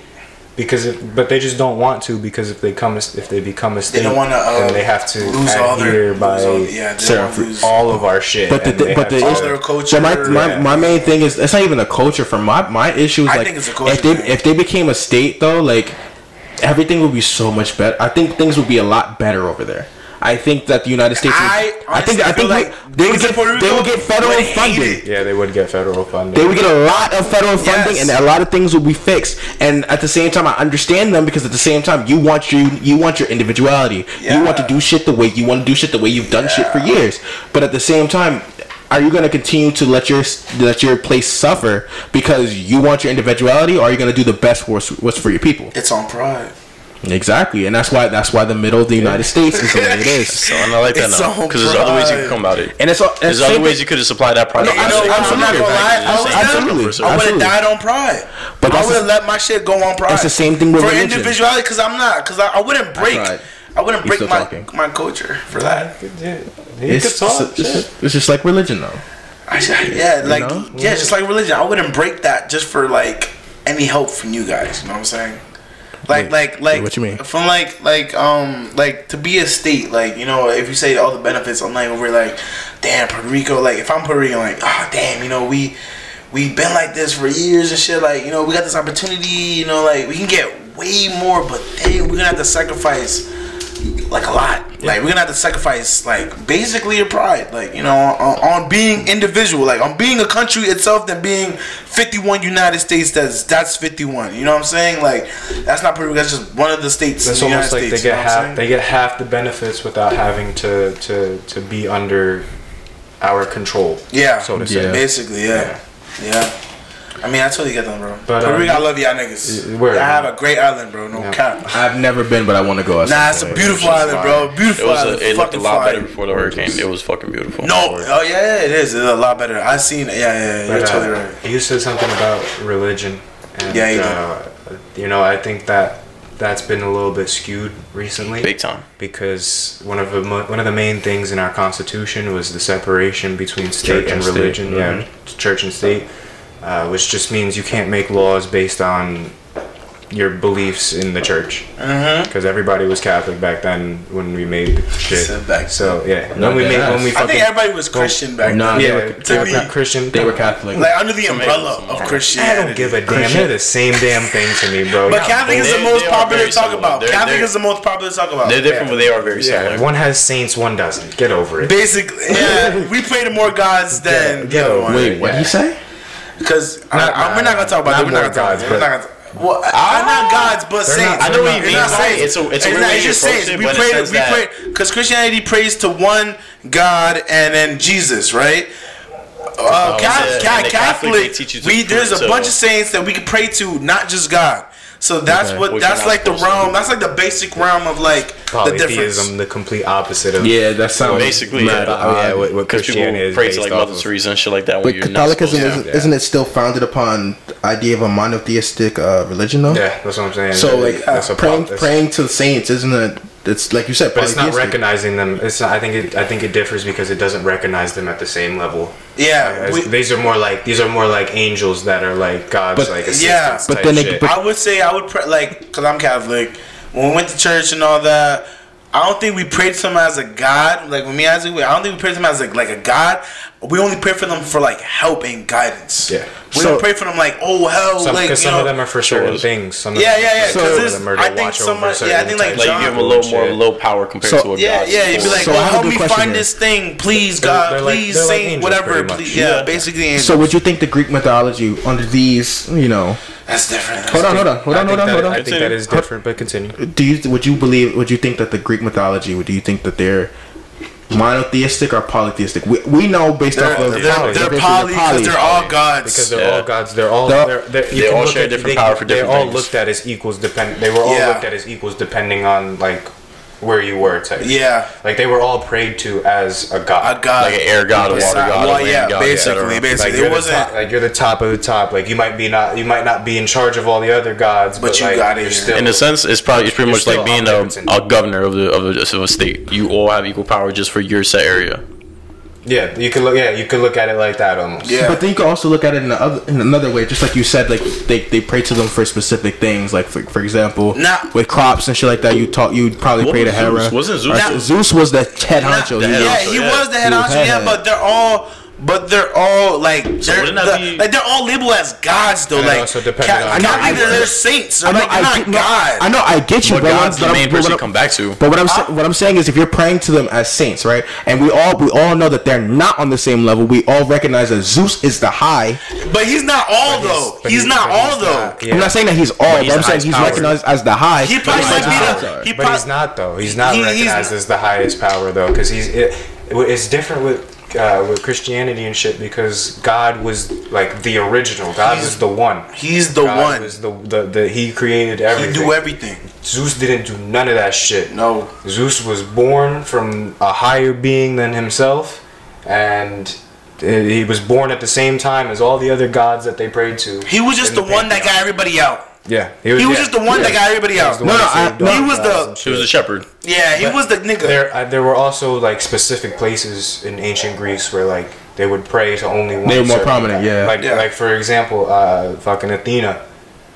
[SPEAKER 2] because if, but they just don't want to because if they come if they become a state, they
[SPEAKER 1] don't wanna, uh,
[SPEAKER 2] then they have to
[SPEAKER 1] lose all their-
[SPEAKER 2] by
[SPEAKER 1] lose all- yeah, they don't lose-
[SPEAKER 2] all of our shit.
[SPEAKER 3] But the,
[SPEAKER 2] and they
[SPEAKER 3] but
[SPEAKER 2] have
[SPEAKER 3] the
[SPEAKER 2] to-
[SPEAKER 1] all their culture,
[SPEAKER 3] So my, my,
[SPEAKER 1] yeah.
[SPEAKER 3] my main thing is it's not even a culture. For my my issue is
[SPEAKER 1] I
[SPEAKER 3] like
[SPEAKER 1] think it's a culture
[SPEAKER 3] if they
[SPEAKER 1] thing.
[SPEAKER 3] if they became a state though, like everything would be so much better. I think things would be a lot better over there. I think that the United States. Would,
[SPEAKER 1] I
[SPEAKER 3] I think I think
[SPEAKER 1] like
[SPEAKER 3] they would get
[SPEAKER 1] Puerto
[SPEAKER 3] they would get federal
[SPEAKER 1] would
[SPEAKER 3] funding.
[SPEAKER 1] it.
[SPEAKER 2] Yeah, they would get federal funding.
[SPEAKER 3] They would get a lot of federal funding,
[SPEAKER 1] Yes.
[SPEAKER 3] and a lot of things will be fixed. And at the same time, I understand them because at the same time, you want your you want your individuality. Yeah. You want to do shit the way you want to do shit the way you've done shit for years. But at the same time. Are you going to continue to let your let your place suffer because you want your individuality, or are you going to do the best what's, what's for your people?
[SPEAKER 1] It's on pride.
[SPEAKER 3] Exactly, and that's why that's why the middle of the United States is the way it is.
[SPEAKER 4] So and I like that
[SPEAKER 1] It's
[SPEAKER 4] now
[SPEAKER 1] on
[SPEAKER 4] because there's other ways you can
[SPEAKER 1] pride.
[SPEAKER 4] come about it.
[SPEAKER 3] And it's all
[SPEAKER 4] There's other ways you could have supplied that product.
[SPEAKER 1] I know,
[SPEAKER 3] Absolutely,
[SPEAKER 1] I'm not gonna lie. I
[SPEAKER 3] absolutely,
[SPEAKER 1] was. I would have died on pride.
[SPEAKER 3] But
[SPEAKER 1] But I would have let my shit go on pride.
[SPEAKER 3] It's the same thing with
[SPEAKER 1] for
[SPEAKER 3] religion.
[SPEAKER 1] individuality, because I'm not. Because I, I wouldn't break.
[SPEAKER 3] right.
[SPEAKER 1] I wouldn't break my
[SPEAKER 3] talking.
[SPEAKER 1] my culture for that.
[SPEAKER 3] It's, it's, it's, it's just like religion, though.
[SPEAKER 1] I, yeah, like
[SPEAKER 3] know?
[SPEAKER 1] yeah, just like religion. I wouldn't break that just for like any help from you guys. You know what I'm saying? Like, like, like.
[SPEAKER 3] what you mean?
[SPEAKER 1] From like, like, um, like to be a state, like you know, if you say all the benefits, I'm like over like, damn, Puerto Rico. Like, if I'm Puerto Rican, like, ah, damn, you know, we we've been like this for years and shit. Like, you know, we got this opportunity. You know, like we can get way more, but damn, we're gonna have to sacrifice like a lot. Like we're gonna have to sacrifice like basically your pride, like you know, on, on being individual, like on being a country itself, than being 51 United States. That's that's 51. You know what I'm saying? Like that's not pretty. That's just one of the states.
[SPEAKER 2] That's
[SPEAKER 1] in the
[SPEAKER 2] almost like
[SPEAKER 1] United
[SPEAKER 2] they
[SPEAKER 1] States, you know
[SPEAKER 2] get half they get half the benefits without having to to to be under our control.
[SPEAKER 1] Yeah,
[SPEAKER 2] so to say.
[SPEAKER 3] Yeah.
[SPEAKER 1] basically, yeah, yeah. I mean, I totally get them, bro.
[SPEAKER 2] But,
[SPEAKER 1] Puerto
[SPEAKER 2] um,
[SPEAKER 1] Rico, I love y'all niggas.
[SPEAKER 2] y- word.
[SPEAKER 1] I have a great island, bro. No
[SPEAKER 2] Yeah.
[SPEAKER 1] cap.
[SPEAKER 3] I've never been, but I want to go. at some
[SPEAKER 1] Nah, it's a
[SPEAKER 3] point.
[SPEAKER 1] beautiful island, bro.
[SPEAKER 4] It
[SPEAKER 1] Beautiful
[SPEAKER 4] was.
[SPEAKER 1] island.
[SPEAKER 4] A, it looked a lot
[SPEAKER 1] fire.
[SPEAKER 4] better before the hurricane. It was fucking beautiful.
[SPEAKER 1] No, oh yeah, yeah, it is. It's a lot better. I seen it. Yeah, yeah, yeah. You're
[SPEAKER 2] But, uh,
[SPEAKER 1] totally right.
[SPEAKER 2] You said something about religion. And,
[SPEAKER 1] Yeah, you
[SPEAKER 2] uh, you know, I think that that's been a little bit skewed recently.
[SPEAKER 4] big time.
[SPEAKER 2] because one of the mo- one of the main things in our constitution was the separation between state
[SPEAKER 3] Church
[SPEAKER 2] and
[SPEAKER 3] and state,
[SPEAKER 2] religion. Yeah, church and state, uh, which just means you can't make laws based on your beliefs in the church.
[SPEAKER 1] Mm-hmm.
[SPEAKER 2] Because everybody was Catholic back then when we made shit.
[SPEAKER 1] Said back
[SPEAKER 2] So yeah,
[SPEAKER 3] No,
[SPEAKER 2] when we made
[SPEAKER 3] ass.
[SPEAKER 2] when we
[SPEAKER 1] I think everybody was Christian back
[SPEAKER 3] Nah,
[SPEAKER 1] then.
[SPEAKER 3] they
[SPEAKER 2] yeah,
[SPEAKER 3] were-
[SPEAKER 2] they were
[SPEAKER 1] to
[SPEAKER 2] not
[SPEAKER 1] me-
[SPEAKER 2] Christian.
[SPEAKER 3] They were Catholic.
[SPEAKER 1] Like under the umbrella of
[SPEAKER 4] some-
[SPEAKER 1] Christianity.
[SPEAKER 2] I don't give a damn. They're the same damn thing to me, bro.
[SPEAKER 1] But
[SPEAKER 2] Y'all
[SPEAKER 1] Catholic is the most popular to talk
[SPEAKER 4] similar.
[SPEAKER 1] about.
[SPEAKER 4] They're-
[SPEAKER 1] Catholic
[SPEAKER 4] they're-
[SPEAKER 1] is the most popular to talk about.
[SPEAKER 4] They're different, but they are very
[SPEAKER 2] Yeah,
[SPEAKER 4] similar.
[SPEAKER 2] one has saints, one doesn't. Get over it.
[SPEAKER 1] Basically, yeah, we pray to more gods than the other one.
[SPEAKER 3] Wait, what did you say?
[SPEAKER 1] Because we're not gonna talk about that. We're not gonna talk
[SPEAKER 2] gods,
[SPEAKER 1] about that. We're not gonna. Well, they're not gods, but saints.
[SPEAKER 2] not- I know what you
[SPEAKER 4] mean,
[SPEAKER 1] not saints.
[SPEAKER 4] It's a- it's a
[SPEAKER 1] not-
[SPEAKER 4] way
[SPEAKER 1] just saints.
[SPEAKER 4] it,
[SPEAKER 1] We pray. We pray because Christianity prays to one God and then Jesus, right? Uh,
[SPEAKER 4] Oh,
[SPEAKER 1] Ca-
[SPEAKER 4] yeah,
[SPEAKER 1] Ca-
[SPEAKER 4] and the Catholic,
[SPEAKER 1] Catholic,
[SPEAKER 4] they teach you to
[SPEAKER 1] we there's a bunch of saints that we can pray to, not just God. So that's
[SPEAKER 3] Okay.
[SPEAKER 1] what
[SPEAKER 4] Which
[SPEAKER 1] that's like the
[SPEAKER 4] supposed to
[SPEAKER 1] realm. That's like the basic realm of like the difference.
[SPEAKER 2] Polytheism, the complete opposite of
[SPEAKER 3] Yeah, that sounds
[SPEAKER 4] Basically,
[SPEAKER 3] mad
[SPEAKER 4] yeah.
[SPEAKER 3] odd.
[SPEAKER 2] yeah, what, what
[SPEAKER 4] Because people
[SPEAKER 2] Christianity is
[SPEAKER 4] pray
[SPEAKER 2] based
[SPEAKER 4] to like
[SPEAKER 2] off
[SPEAKER 4] Mother
[SPEAKER 2] of.
[SPEAKER 4] Teresa and shit like that.
[SPEAKER 3] But
[SPEAKER 4] When not
[SPEAKER 3] Catholicism isn't,
[SPEAKER 2] yeah.
[SPEAKER 3] isn't it still founded upon the idea of a monotheistic uh, religion though?
[SPEAKER 2] Yeah, that's what I'm saying.
[SPEAKER 3] So like
[SPEAKER 2] that's
[SPEAKER 3] praying
[SPEAKER 2] that's-
[SPEAKER 3] praying to the saints isn't it? It's like you said,
[SPEAKER 2] but it's not recognizing them. It's not, I think it. I think it differs because it doesn't recognize them at the same level.
[SPEAKER 1] Yeah, we-
[SPEAKER 2] these are more like these are more like angels that are like God's
[SPEAKER 3] But-
[SPEAKER 2] like assistants.
[SPEAKER 1] yeah,
[SPEAKER 3] but
[SPEAKER 2] type
[SPEAKER 3] then they-
[SPEAKER 2] shit.
[SPEAKER 3] but-
[SPEAKER 1] I would say I would pray like because I'm Catholic. When we went to church and all that, I don't think we pray to him as a god. Like when me as a, I don't think we pray to him as like like a god. We only pray for them for like help and guidance.
[SPEAKER 2] Yeah.
[SPEAKER 1] we
[SPEAKER 3] So-
[SPEAKER 1] don't pray for them like oh hell
[SPEAKER 2] some,
[SPEAKER 1] like you
[SPEAKER 2] 'cause some
[SPEAKER 1] know.
[SPEAKER 2] of them are for certain things. Some of
[SPEAKER 1] yeah,
[SPEAKER 2] them
[SPEAKER 1] yeah, yeah.
[SPEAKER 2] are
[SPEAKER 1] Because
[SPEAKER 2] for-
[SPEAKER 3] So-
[SPEAKER 2] some of them are
[SPEAKER 1] I think
[SPEAKER 2] watch over
[SPEAKER 1] yeah, I think like
[SPEAKER 2] types
[SPEAKER 4] Like
[SPEAKER 1] John,
[SPEAKER 4] you give them a little more
[SPEAKER 2] shit.
[SPEAKER 4] low power compared
[SPEAKER 3] So-
[SPEAKER 4] to what
[SPEAKER 1] yeah,
[SPEAKER 4] God's
[SPEAKER 1] yeah. You'd be like,
[SPEAKER 3] So
[SPEAKER 1] oh,
[SPEAKER 3] I oh,
[SPEAKER 1] help me find
[SPEAKER 3] here.
[SPEAKER 1] this thing, please,
[SPEAKER 2] They're-
[SPEAKER 1] God,
[SPEAKER 2] they're
[SPEAKER 1] please,
[SPEAKER 2] they're like
[SPEAKER 1] saint,
[SPEAKER 2] angels,
[SPEAKER 1] whatever, please. Yeah,
[SPEAKER 4] Yeah.
[SPEAKER 1] basically. Angels.
[SPEAKER 3] So would you think the Greek mythology under these, you know?
[SPEAKER 1] That's different. That's
[SPEAKER 3] Hold on, hold on, hold on, hold on, hold on.
[SPEAKER 2] I think that is different, but continue.
[SPEAKER 3] Do you would you believe? Would you think that the Greek mythology? Would you think that they're monotheistic or polytheistic? We, we know based
[SPEAKER 1] They're,
[SPEAKER 3] off of
[SPEAKER 1] they're,
[SPEAKER 2] poly.
[SPEAKER 1] they're
[SPEAKER 3] basically
[SPEAKER 1] poly because they're all gods.
[SPEAKER 2] Because they're
[SPEAKER 4] Yeah.
[SPEAKER 2] all gods. They're all.
[SPEAKER 3] They're-
[SPEAKER 2] They're, they're,
[SPEAKER 4] they all share different
[SPEAKER 2] they-
[SPEAKER 4] power for different
[SPEAKER 2] They're all
[SPEAKER 4] things.
[SPEAKER 2] looked at as equals. Depend. They were all
[SPEAKER 1] Yeah.
[SPEAKER 2] looked at as equals depending on like where you were. Type.
[SPEAKER 1] yeah,
[SPEAKER 2] Like they were all prayed to as a god.
[SPEAKER 1] a god,
[SPEAKER 4] Like an air god, a water
[SPEAKER 1] Beside-
[SPEAKER 4] god, a
[SPEAKER 1] well,
[SPEAKER 4] land
[SPEAKER 1] yeah,
[SPEAKER 4] god,
[SPEAKER 1] basically,
[SPEAKER 4] etc.
[SPEAKER 1] basically.
[SPEAKER 2] Like
[SPEAKER 1] it wasn't.
[SPEAKER 2] top, like you're the top of the top. Like you might be not, you might not be in charge of all the other gods,
[SPEAKER 1] But
[SPEAKER 2] but,
[SPEAKER 1] you
[SPEAKER 2] like,
[SPEAKER 1] got it
[SPEAKER 2] still.
[SPEAKER 4] In a sense, it's probably it's pretty much like being a, a governor of the of a, of a state. You all have equal power just for your set area.
[SPEAKER 2] Yeah, you can look. Yeah, you can look at it like that almost.
[SPEAKER 1] Yeah.
[SPEAKER 3] But then you can also look at it in, the other, in another way, just like you said, like they, they pray to them for specific things, like for, for example,
[SPEAKER 1] Nah.
[SPEAKER 3] with crops and shit like that. You talk, you probably pray to
[SPEAKER 4] was
[SPEAKER 3] Hera.
[SPEAKER 4] Zeus? Wasn't Zeus-
[SPEAKER 3] Or
[SPEAKER 1] Nah.
[SPEAKER 3] Zeus was the head honcho.
[SPEAKER 4] the
[SPEAKER 3] He
[SPEAKER 1] yeah, he
[SPEAKER 4] yeah.
[SPEAKER 1] was the head honcho. Yeah, but they're all but they're all like they're
[SPEAKER 4] wouldn't
[SPEAKER 1] the-
[SPEAKER 4] be-
[SPEAKER 1] like they're all labeled as gods though.
[SPEAKER 2] And it
[SPEAKER 1] like
[SPEAKER 2] also depended
[SPEAKER 1] Ca-
[SPEAKER 2] on-
[SPEAKER 1] Catholic,
[SPEAKER 3] I know, I-
[SPEAKER 1] they're saints.
[SPEAKER 3] I
[SPEAKER 1] They're
[SPEAKER 3] know,
[SPEAKER 1] like they're
[SPEAKER 3] I
[SPEAKER 1] not
[SPEAKER 3] get, no,
[SPEAKER 1] God.
[SPEAKER 3] I know, I get you,
[SPEAKER 4] But
[SPEAKER 3] but what
[SPEAKER 4] God's
[SPEAKER 3] I'm-
[SPEAKER 4] the main
[SPEAKER 3] but what
[SPEAKER 4] person
[SPEAKER 3] I'm-
[SPEAKER 4] come back to.
[SPEAKER 3] But what I'm sa- what I'm saying is, if you're praying to them as saints, right, and we all we all know that they're not on the same level, we all recognize that Zeus is the high.
[SPEAKER 1] But he's not all though.
[SPEAKER 2] but
[SPEAKER 1] He's,
[SPEAKER 2] he-
[SPEAKER 1] not all
[SPEAKER 2] he's
[SPEAKER 1] though.
[SPEAKER 2] not. Yeah.
[SPEAKER 3] I'm not saying that he's all,
[SPEAKER 4] he's
[SPEAKER 3] but I'm saying he's
[SPEAKER 4] power.
[SPEAKER 3] recognized as the high.
[SPEAKER 1] He probably might be
[SPEAKER 3] the
[SPEAKER 1] the-
[SPEAKER 3] gods are.
[SPEAKER 1] he
[SPEAKER 2] But he's not though. He's not recognized as the highest power though, because he's it, It's different with uh, with Christianity and shit because God was like the original. God
[SPEAKER 1] He's-
[SPEAKER 2] was the one.
[SPEAKER 1] He's the
[SPEAKER 2] God
[SPEAKER 1] one.
[SPEAKER 2] Was the, the, the he created
[SPEAKER 1] He
[SPEAKER 2] everything.
[SPEAKER 1] do everything.
[SPEAKER 2] Zeus didn't do none of that shit.
[SPEAKER 1] No.
[SPEAKER 2] Zeus was born from a higher being than himself, and he was born at the same time as all the other gods that they prayed to.
[SPEAKER 1] He was just
[SPEAKER 2] in
[SPEAKER 1] the one that got everybody out.
[SPEAKER 2] Yeah,
[SPEAKER 1] He was
[SPEAKER 2] yeah.
[SPEAKER 1] just the one that got everybody out.
[SPEAKER 2] the
[SPEAKER 3] No, no, I- no.
[SPEAKER 1] He was the-
[SPEAKER 2] and
[SPEAKER 4] He was
[SPEAKER 2] shit.
[SPEAKER 4] a shepherd.
[SPEAKER 1] Yeah, he
[SPEAKER 2] But
[SPEAKER 1] was the nigga.
[SPEAKER 2] There, uh, there were also like specific places in ancient Greece where like they would pray to only one.
[SPEAKER 3] They were more prominent,
[SPEAKER 2] god.
[SPEAKER 3] yeah.
[SPEAKER 2] Like,
[SPEAKER 1] Yeah.
[SPEAKER 2] like for example, uh, fucking Athena.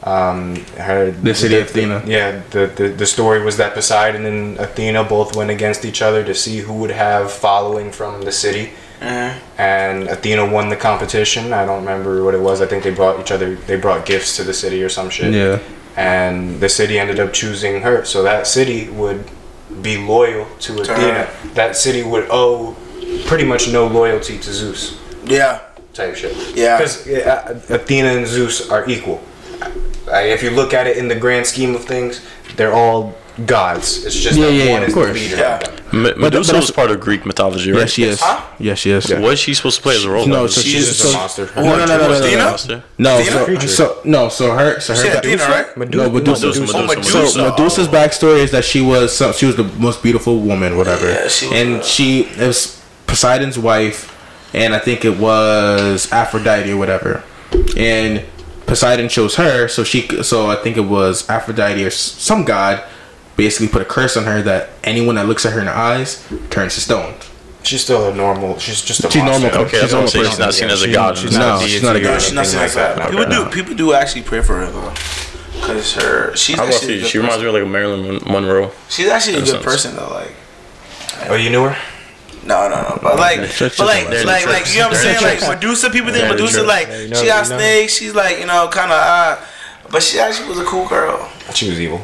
[SPEAKER 2] Um, her
[SPEAKER 3] The city of Athena.
[SPEAKER 2] Yeah, the, the the story was that Poseidon and Athena both went against each other to see who would have following from the city.
[SPEAKER 1] Mm-hmm.
[SPEAKER 2] And Athena won the competition. I don't remember what it was. I think they brought each other. They brought gifts to the city or some shit
[SPEAKER 3] Yeah.
[SPEAKER 2] and the city ended up choosing her. So that city would be loyal to Athena. That city would owe pretty much no loyalty to Zeus.
[SPEAKER 1] yeah.
[SPEAKER 2] Type shit.
[SPEAKER 1] Yeah.
[SPEAKER 2] Because Athena and Zeus are equal. Uh, if you look at it in the grand scheme of things, they're all gods. It's just
[SPEAKER 3] Yeah,
[SPEAKER 2] that
[SPEAKER 3] yeah, yeah,
[SPEAKER 2] one
[SPEAKER 3] of
[SPEAKER 2] is
[SPEAKER 3] course.
[SPEAKER 2] the leader.
[SPEAKER 1] Yeah.
[SPEAKER 2] Of them.
[SPEAKER 4] Me- Medusa
[SPEAKER 3] but-
[SPEAKER 4] was part of Greek mythology, right?
[SPEAKER 3] Yes, she is.
[SPEAKER 1] Huh?
[SPEAKER 3] Yes, she is.
[SPEAKER 4] What's she supposed to play as a role?
[SPEAKER 3] No, so
[SPEAKER 2] She's
[SPEAKER 3] she's
[SPEAKER 2] just
[SPEAKER 3] so,
[SPEAKER 2] a monster.
[SPEAKER 3] No, no, no, no, no, no,
[SPEAKER 1] Athena?
[SPEAKER 3] no.
[SPEAKER 4] Monster?
[SPEAKER 3] No, so, so no, so her, so her,
[SPEAKER 1] She Athena, right?
[SPEAKER 3] no, Medusa.
[SPEAKER 4] Medusa,
[SPEAKER 1] Oh,
[SPEAKER 4] Medusa,
[SPEAKER 3] So
[SPEAKER 1] Medusa.
[SPEAKER 3] Medusa's backstory is that she was so, she was the most beautiful woman, whatever,
[SPEAKER 1] Yeah, she was,
[SPEAKER 3] and
[SPEAKER 1] uh,
[SPEAKER 3] she it was Poseidon's wife, and I think it was Aphrodite or whatever, and Poseidon chose her, so she so I think it was Aphrodite or some god, basically put a curse on her that anyone that looks at her in the eyes turns to stone.
[SPEAKER 2] She's still a normal. She's just a
[SPEAKER 3] She's normal.
[SPEAKER 4] Okay, that's what I'm. She's not seen as a
[SPEAKER 2] She-
[SPEAKER 4] god.
[SPEAKER 2] she's
[SPEAKER 3] No,
[SPEAKER 2] not a
[SPEAKER 3] she's not a
[SPEAKER 2] or
[SPEAKER 3] god.
[SPEAKER 1] She's not
[SPEAKER 2] anything
[SPEAKER 1] saying
[SPEAKER 2] like
[SPEAKER 1] that.
[SPEAKER 2] that.
[SPEAKER 1] People
[SPEAKER 2] No.
[SPEAKER 1] do. People do actually pray for her though, because her she's
[SPEAKER 4] I was
[SPEAKER 1] actually a
[SPEAKER 4] she reminds me of like Marilyn Monroe.
[SPEAKER 1] She's actually a good
[SPEAKER 4] sense.
[SPEAKER 1] person though. Like
[SPEAKER 2] Oh, you knew her?
[SPEAKER 1] no, no, no. But like, but
[SPEAKER 3] your
[SPEAKER 1] like, like, like, you know what I'm saying? Like Medusa, people think Medusa like
[SPEAKER 2] Yeah, you know-
[SPEAKER 1] she got snakes. She's like you know kind of uh, but she actually was a cool girl.
[SPEAKER 2] She was evil.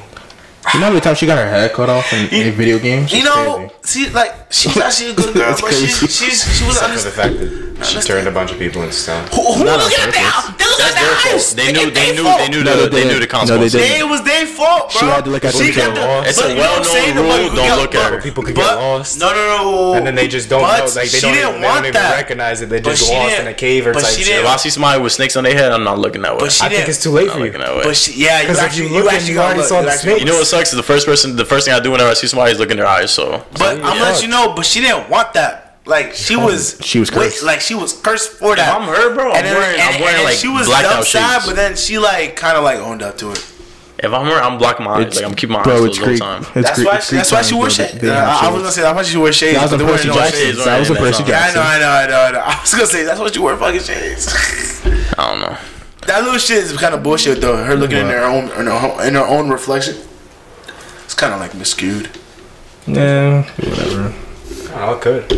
[SPEAKER 3] You know how many times she got her head cut off in, in video games?
[SPEAKER 1] You
[SPEAKER 3] It's
[SPEAKER 1] know,
[SPEAKER 3] crazy.
[SPEAKER 1] see, like she's actually a good girl, but
[SPEAKER 3] crazy.
[SPEAKER 1] she's she's she was
[SPEAKER 2] Except for the fact that she turned a bunch of people into stone.
[SPEAKER 1] Who, who
[SPEAKER 3] Not
[SPEAKER 1] look at that? They look
[SPEAKER 4] That's
[SPEAKER 1] at
[SPEAKER 4] their
[SPEAKER 1] that
[SPEAKER 4] fault.
[SPEAKER 1] eyes.
[SPEAKER 4] They knew.
[SPEAKER 1] It's
[SPEAKER 4] They knew.
[SPEAKER 1] fault.
[SPEAKER 4] They knew
[SPEAKER 3] No,
[SPEAKER 4] the.
[SPEAKER 3] they
[SPEAKER 4] They knew
[SPEAKER 3] didn't.
[SPEAKER 4] the
[SPEAKER 3] No, they didn't.
[SPEAKER 1] It was their fault, bro.
[SPEAKER 3] She had to look at
[SPEAKER 1] She
[SPEAKER 3] them
[SPEAKER 1] got
[SPEAKER 3] too.
[SPEAKER 1] the-
[SPEAKER 4] It's a
[SPEAKER 1] but you know what I'm
[SPEAKER 4] well-known rule,
[SPEAKER 1] Nobody could
[SPEAKER 4] don't
[SPEAKER 1] get-
[SPEAKER 4] look at her.
[SPEAKER 2] People could
[SPEAKER 1] but-
[SPEAKER 2] get lost.
[SPEAKER 1] No, no, no.
[SPEAKER 2] And then they just don't know. Like they don't, even, they don't even recognize it. They just
[SPEAKER 1] she
[SPEAKER 2] lost in a cave or
[SPEAKER 1] but
[SPEAKER 2] type
[SPEAKER 1] she
[SPEAKER 2] shit.
[SPEAKER 1] didn't-
[SPEAKER 4] If I see somebody with snakes on their head, I'm not looking that way.
[SPEAKER 1] But she
[SPEAKER 2] I think
[SPEAKER 1] didn't.
[SPEAKER 2] it's too late for you.
[SPEAKER 4] I'm
[SPEAKER 2] for
[SPEAKER 4] not
[SPEAKER 2] you.
[SPEAKER 4] looking that way.
[SPEAKER 1] But she, yeah, you
[SPEAKER 2] Because if
[SPEAKER 1] actually,
[SPEAKER 2] you
[SPEAKER 1] you
[SPEAKER 2] look and
[SPEAKER 1] actually
[SPEAKER 2] you
[SPEAKER 1] gotta
[SPEAKER 2] already
[SPEAKER 1] look.
[SPEAKER 2] saw
[SPEAKER 1] You
[SPEAKER 2] the
[SPEAKER 1] actually-
[SPEAKER 2] snake.
[SPEAKER 4] You know what sucks? is The first person, the first thing I do whenever I see somebody is look in their eyes. So
[SPEAKER 1] But I'm gonna let you know. But she didn't. Like she was,
[SPEAKER 3] She was
[SPEAKER 1] wait,
[SPEAKER 3] cursed.
[SPEAKER 1] like she was cursed for that.
[SPEAKER 4] If I'm her, bro, I'm
[SPEAKER 1] And then-
[SPEAKER 4] wearing- I'm wearing,
[SPEAKER 1] and
[SPEAKER 4] like,
[SPEAKER 1] she was
[SPEAKER 4] blacked out
[SPEAKER 1] sad,
[SPEAKER 4] shades.
[SPEAKER 1] but then she like kind of like owned up to it.
[SPEAKER 4] if I'm her, I'm blocking my eyes.
[SPEAKER 3] It's-
[SPEAKER 4] Like I'm keeping my eyes
[SPEAKER 3] bro,
[SPEAKER 4] closed
[SPEAKER 3] it's
[SPEAKER 4] the whole time.
[SPEAKER 3] It's
[SPEAKER 1] That's
[SPEAKER 3] Greek-
[SPEAKER 1] why.
[SPEAKER 3] it's
[SPEAKER 1] That's why she
[SPEAKER 3] times,
[SPEAKER 1] wore
[SPEAKER 3] bro.
[SPEAKER 1] shades.
[SPEAKER 3] They
[SPEAKER 1] Uh, I was gonna say that's why she wore shades.
[SPEAKER 3] That was
[SPEAKER 1] but
[SPEAKER 3] on
[SPEAKER 1] they weren't
[SPEAKER 3] Percy
[SPEAKER 1] no
[SPEAKER 3] Jackson.
[SPEAKER 1] shades.
[SPEAKER 3] That was on Percy
[SPEAKER 4] that's
[SPEAKER 1] I
[SPEAKER 3] Jackson.
[SPEAKER 1] know, I know, I know, I know. I was gonna say that's what you wear fucking shades.
[SPEAKER 4] I don't know.
[SPEAKER 1] that little shit is kind of bullshit though. Her looking in her own in her, own- in her own reflection. It's kind of like miscued.
[SPEAKER 3] Yeah, whatever.
[SPEAKER 2] Oh, it could.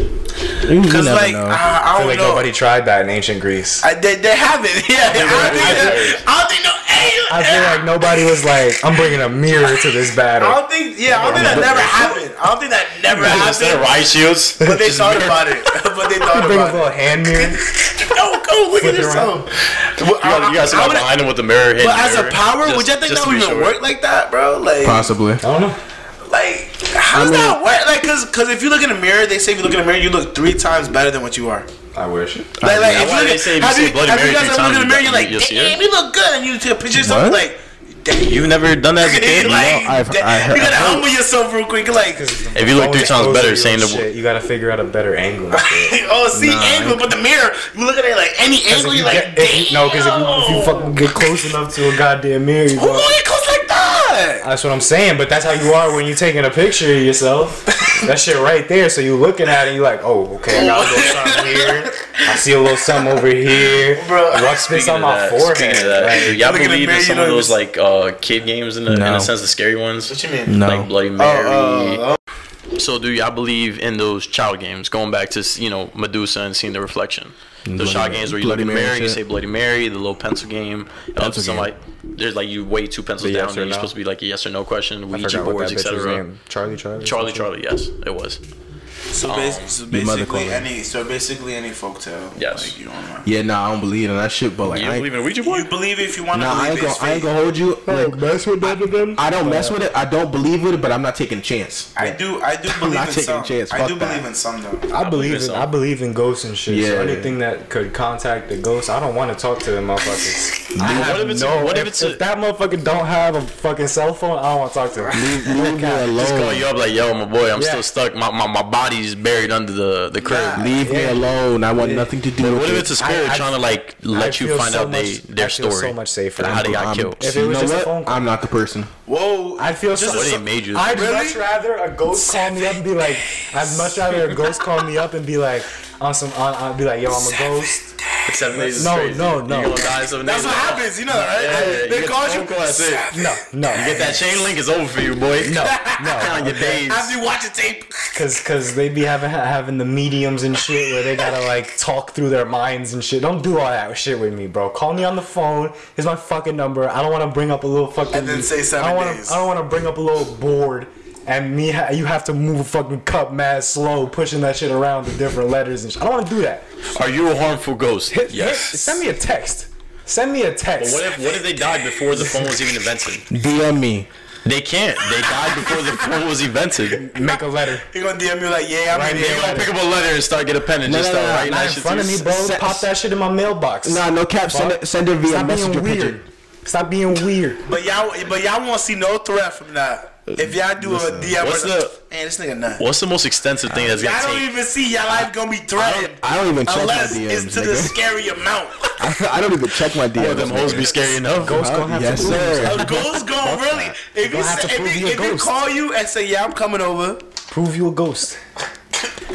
[SPEAKER 3] You, you
[SPEAKER 1] Cause
[SPEAKER 3] never
[SPEAKER 1] like
[SPEAKER 3] know.
[SPEAKER 1] I, I
[SPEAKER 2] I
[SPEAKER 1] don't
[SPEAKER 2] feel like
[SPEAKER 1] know.
[SPEAKER 2] nobody tried that in ancient Greece.
[SPEAKER 1] I, they, they haven't. Yeah, I don't think that. I don't think no. Hey,
[SPEAKER 2] I feel like nobody was like, I'm bringing a mirror to this battle.
[SPEAKER 1] I
[SPEAKER 2] battle.
[SPEAKER 1] don't think. Yeah, I don't think that never happened. I don't think that never
[SPEAKER 4] Instead of
[SPEAKER 1] happened.
[SPEAKER 4] riot shields,
[SPEAKER 1] But they thought about it. But they thought
[SPEAKER 2] Bring a
[SPEAKER 1] about
[SPEAKER 2] little
[SPEAKER 1] it.
[SPEAKER 2] hand mirror.
[SPEAKER 1] No, go look at
[SPEAKER 2] Flip it
[SPEAKER 1] this
[SPEAKER 2] around.
[SPEAKER 4] you got, you got somebody behind him with the mirror. hidden
[SPEAKER 1] But as a power,
[SPEAKER 4] just-
[SPEAKER 1] would you think that would even
[SPEAKER 4] sure.
[SPEAKER 1] work like that, bro? Like,
[SPEAKER 3] Possibly.
[SPEAKER 2] I don't know.
[SPEAKER 1] Like how does that work? Like, cause, cause if you look in the mirror, they say if you look in the mirror, you look three times better than what you are.
[SPEAKER 2] I wish.
[SPEAKER 1] Like, like if
[SPEAKER 4] why
[SPEAKER 1] you
[SPEAKER 4] they
[SPEAKER 1] look,
[SPEAKER 4] say if you see
[SPEAKER 1] you,
[SPEAKER 4] a Bloody
[SPEAKER 1] have you
[SPEAKER 4] Mary
[SPEAKER 1] guys ever looked in the mirror? You're like,
[SPEAKER 4] you'll
[SPEAKER 1] damn, you look good, and you take a picture of something like. Damn,
[SPEAKER 4] You've never done that as a kid?
[SPEAKER 1] like,
[SPEAKER 3] know, I've-
[SPEAKER 1] damn,
[SPEAKER 3] I heard-
[SPEAKER 1] you gotta
[SPEAKER 3] I heard-
[SPEAKER 1] humble yourself real quick. Like,
[SPEAKER 4] If you look three times better, saying the
[SPEAKER 2] shit, you gotta figure out a better angle.
[SPEAKER 1] oh, see angle, but the mirror, you look at it like any angle, you're
[SPEAKER 2] you
[SPEAKER 1] like,
[SPEAKER 2] get- if no, because if you, if you fucking get close enough to a goddamn mirror, you
[SPEAKER 1] Who
[SPEAKER 2] go.
[SPEAKER 1] gonna get close like that?
[SPEAKER 2] That's what I'm saying, but that's how you are when you're taking a picture of yourself. that shit right there. So you're looking at it, you're like, oh, okay, I got a little something here. I see a little something over here.
[SPEAKER 1] Bro.
[SPEAKER 2] What's this
[SPEAKER 4] Speaking
[SPEAKER 2] on my
[SPEAKER 4] that,
[SPEAKER 2] forehead?
[SPEAKER 4] speaking that,
[SPEAKER 2] Like,
[SPEAKER 4] y'all
[SPEAKER 1] look at the
[SPEAKER 4] believe
[SPEAKER 1] mirror,
[SPEAKER 4] in
[SPEAKER 1] you
[SPEAKER 4] some
[SPEAKER 1] know
[SPEAKER 4] of those like uh, kid games in, the, in
[SPEAKER 3] No.
[SPEAKER 4] a sense, the scary ones?
[SPEAKER 1] What you mean?
[SPEAKER 3] No.
[SPEAKER 4] Like Bloody Mary.
[SPEAKER 1] Oh, uh,
[SPEAKER 4] So do y'all believe in those child games? Going back to you know Medusa and seeing the reflection. Those
[SPEAKER 5] Bloody Mary-
[SPEAKER 4] games where you
[SPEAKER 5] Bloody
[SPEAKER 4] look at
[SPEAKER 5] Mary
[SPEAKER 4] Mary, you say Bloody Mary, the little pencil game. Pencil some
[SPEAKER 5] game.
[SPEAKER 4] like there's like you weigh two pencils down
[SPEAKER 2] yes
[SPEAKER 4] and you're supposed to be like a yes or no question. Ouija boards,
[SPEAKER 2] that bitch was
[SPEAKER 4] etc.
[SPEAKER 2] Charlie, Charlie.
[SPEAKER 4] Charlie, Charlie, yes, it was.
[SPEAKER 1] So, oh. basi- so basically, any so basically any folktale.
[SPEAKER 4] Yes.
[SPEAKER 1] Like, you don't know.
[SPEAKER 5] Yeah, nah, I don't believe in that shit. But like,
[SPEAKER 4] You
[SPEAKER 5] I
[SPEAKER 4] believe in a Ouija
[SPEAKER 1] You believe it if you want to
[SPEAKER 5] nah, I
[SPEAKER 1] believe
[SPEAKER 5] ain't gonna, I ain't gonna hold you. Like,
[SPEAKER 2] mess with none of them.
[SPEAKER 5] I don't mess with it. I don't believe with it, but I'm not taking a chance.
[SPEAKER 1] I do. I do
[SPEAKER 5] I'm
[SPEAKER 1] believe
[SPEAKER 5] not
[SPEAKER 1] in
[SPEAKER 5] taking
[SPEAKER 1] some.
[SPEAKER 5] a chance.
[SPEAKER 1] I
[SPEAKER 5] Fuck
[SPEAKER 1] do
[SPEAKER 5] that.
[SPEAKER 1] believe in some though.
[SPEAKER 2] I
[SPEAKER 4] believe
[SPEAKER 2] believe
[SPEAKER 4] in
[SPEAKER 2] in. I believe in ghosts and shit. So
[SPEAKER 5] Yeah.
[SPEAKER 2] anything that could contact the ghost, I don't want to talk to them motherfuckers. I have
[SPEAKER 4] what if it's-
[SPEAKER 2] no.
[SPEAKER 4] what if
[SPEAKER 2] if,
[SPEAKER 4] it's a-
[SPEAKER 2] if that motherfucker don't have a fucking cell phone, I don't want to talk to him.
[SPEAKER 5] Leave, leave me
[SPEAKER 4] Just call you up like, yo, my boy, I'm
[SPEAKER 2] Yeah.
[SPEAKER 4] still stuck. My, my, my body's buried under the, the crib.
[SPEAKER 5] Leave me alone. I want nothing to do
[SPEAKER 4] But
[SPEAKER 5] with
[SPEAKER 4] what if it's a spirit
[SPEAKER 2] I- I-
[SPEAKER 4] trying to like
[SPEAKER 2] I
[SPEAKER 4] let you find
[SPEAKER 2] so
[SPEAKER 4] out they, their
[SPEAKER 2] I feel
[SPEAKER 4] story?
[SPEAKER 2] so much safer.
[SPEAKER 4] how they got
[SPEAKER 5] I'm-
[SPEAKER 4] killed.
[SPEAKER 2] If
[SPEAKER 5] you
[SPEAKER 2] it was
[SPEAKER 5] know
[SPEAKER 2] just a
[SPEAKER 5] what?
[SPEAKER 2] phone call.
[SPEAKER 5] I'm not the person.
[SPEAKER 1] Whoa!
[SPEAKER 2] I'd feel
[SPEAKER 1] Just
[SPEAKER 2] so.
[SPEAKER 4] What they made you?
[SPEAKER 2] I'd
[SPEAKER 1] Really?
[SPEAKER 2] much rather a ghost call me up and be like, I'd much rather a ghost call me up and be like, on some, on, I'd be like, yo, I'm a ghost.
[SPEAKER 4] Seven days is
[SPEAKER 2] No,
[SPEAKER 4] crazy.
[SPEAKER 2] no, no.
[SPEAKER 4] You gonna die seven
[SPEAKER 1] That's
[SPEAKER 4] days.
[SPEAKER 1] what happens. You know right?
[SPEAKER 4] Yeah, yeah, yeah.
[SPEAKER 1] They
[SPEAKER 4] get
[SPEAKER 1] call
[SPEAKER 4] the
[SPEAKER 1] you.
[SPEAKER 4] phone call, that's it.
[SPEAKER 2] No, no.
[SPEAKER 4] Get that chain link is over for you, boy.
[SPEAKER 2] No, no.
[SPEAKER 4] Count your days.
[SPEAKER 1] After you watch the tape.
[SPEAKER 2] Cause, cause they be having having the mediums and shit where they gotta like talk through their minds and shit. Don't do all that shit with me, bro. Call me on the phone. Here's my fucking number. I don't want to bring up a little fucking.
[SPEAKER 1] And then say seven
[SPEAKER 2] I don't wanna,
[SPEAKER 1] days.
[SPEAKER 2] I don't want to bring up a little board and me. Ha- you have to move a fucking cup mad slow, pushing that shit around the different letters and shit. I don't want to do that.
[SPEAKER 4] Are you a harmful ghost?
[SPEAKER 2] Hit,
[SPEAKER 4] yes.
[SPEAKER 2] hit- send me a text. Send me a text.
[SPEAKER 4] But
[SPEAKER 2] text.
[SPEAKER 4] what if what if they died before the phone was even invented?
[SPEAKER 5] DM me.
[SPEAKER 4] They can't. They died before the phone was invented.
[SPEAKER 2] Make a letter.
[SPEAKER 1] He gonna DM you like, yeah, I'm
[SPEAKER 2] Right
[SPEAKER 1] in
[SPEAKER 4] They
[SPEAKER 1] here.
[SPEAKER 4] gonna pick up a letter and start get a pen and
[SPEAKER 5] No,
[SPEAKER 4] just
[SPEAKER 5] no,
[SPEAKER 4] start
[SPEAKER 5] no,
[SPEAKER 4] writing
[SPEAKER 2] Not
[SPEAKER 4] that
[SPEAKER 2] in
[SPEAKER 4] shit.
[SPEAKER 2] front of me, bro.
[SPEAKER 5] Send-
[SPEAKER 2] Pop that shit in my mailbox.
[SPEAKER 5] Nah, no cap. Send it, send it via
[SPEAKER 2] Stop being weird.
[SPEAKER 5] pigeon.
[SPEAKER 2] Stop being weird.
[SPEAKER 1] But y'all, but y'all won't see no threat from that. If y'all do a DM,
[SPEAKER 4] What's
[SPEAKER 1] or
[SPEAKER 4] the-
[SPEAKER 1] man, this nigga nut.
[SPEAKER 4] What's the most extensive thing that's
[SPEAKER 1] I
[SPEAKER 4] gonna I
[SPEAKER 1] don't
[SPEAKER 4] take?
[SPEAKER 1] even see y'all life gonna be threatened.
[SPEAKER 5] I don't even check my
[SPEAKER 1] unless
[SPEAKER 5] DMs,
[SPEAKER 1] it's to the scary amount.
[SPEAKER 5] I don't even check my DMs.
[SPEAKER 4] Well, them hoes be scary enough.
[SPEAKER 2] Ghost gonna have
[SPEAKER 5] yes,
[SPEAKER 2] to prove
[SPEAKER 5] sir.
[SPEAKER 2] himself.
[SPEAKER 1] A ghost gonna really. If you
[SPEAKER 2] gonna have to
[SPEAKER 1] say, if,
[SPEAKER 2] you
[SPEAKER 1] if he call you and say, yeah, I'm coming over.
[SPEAKER 2] Prove you a ghost.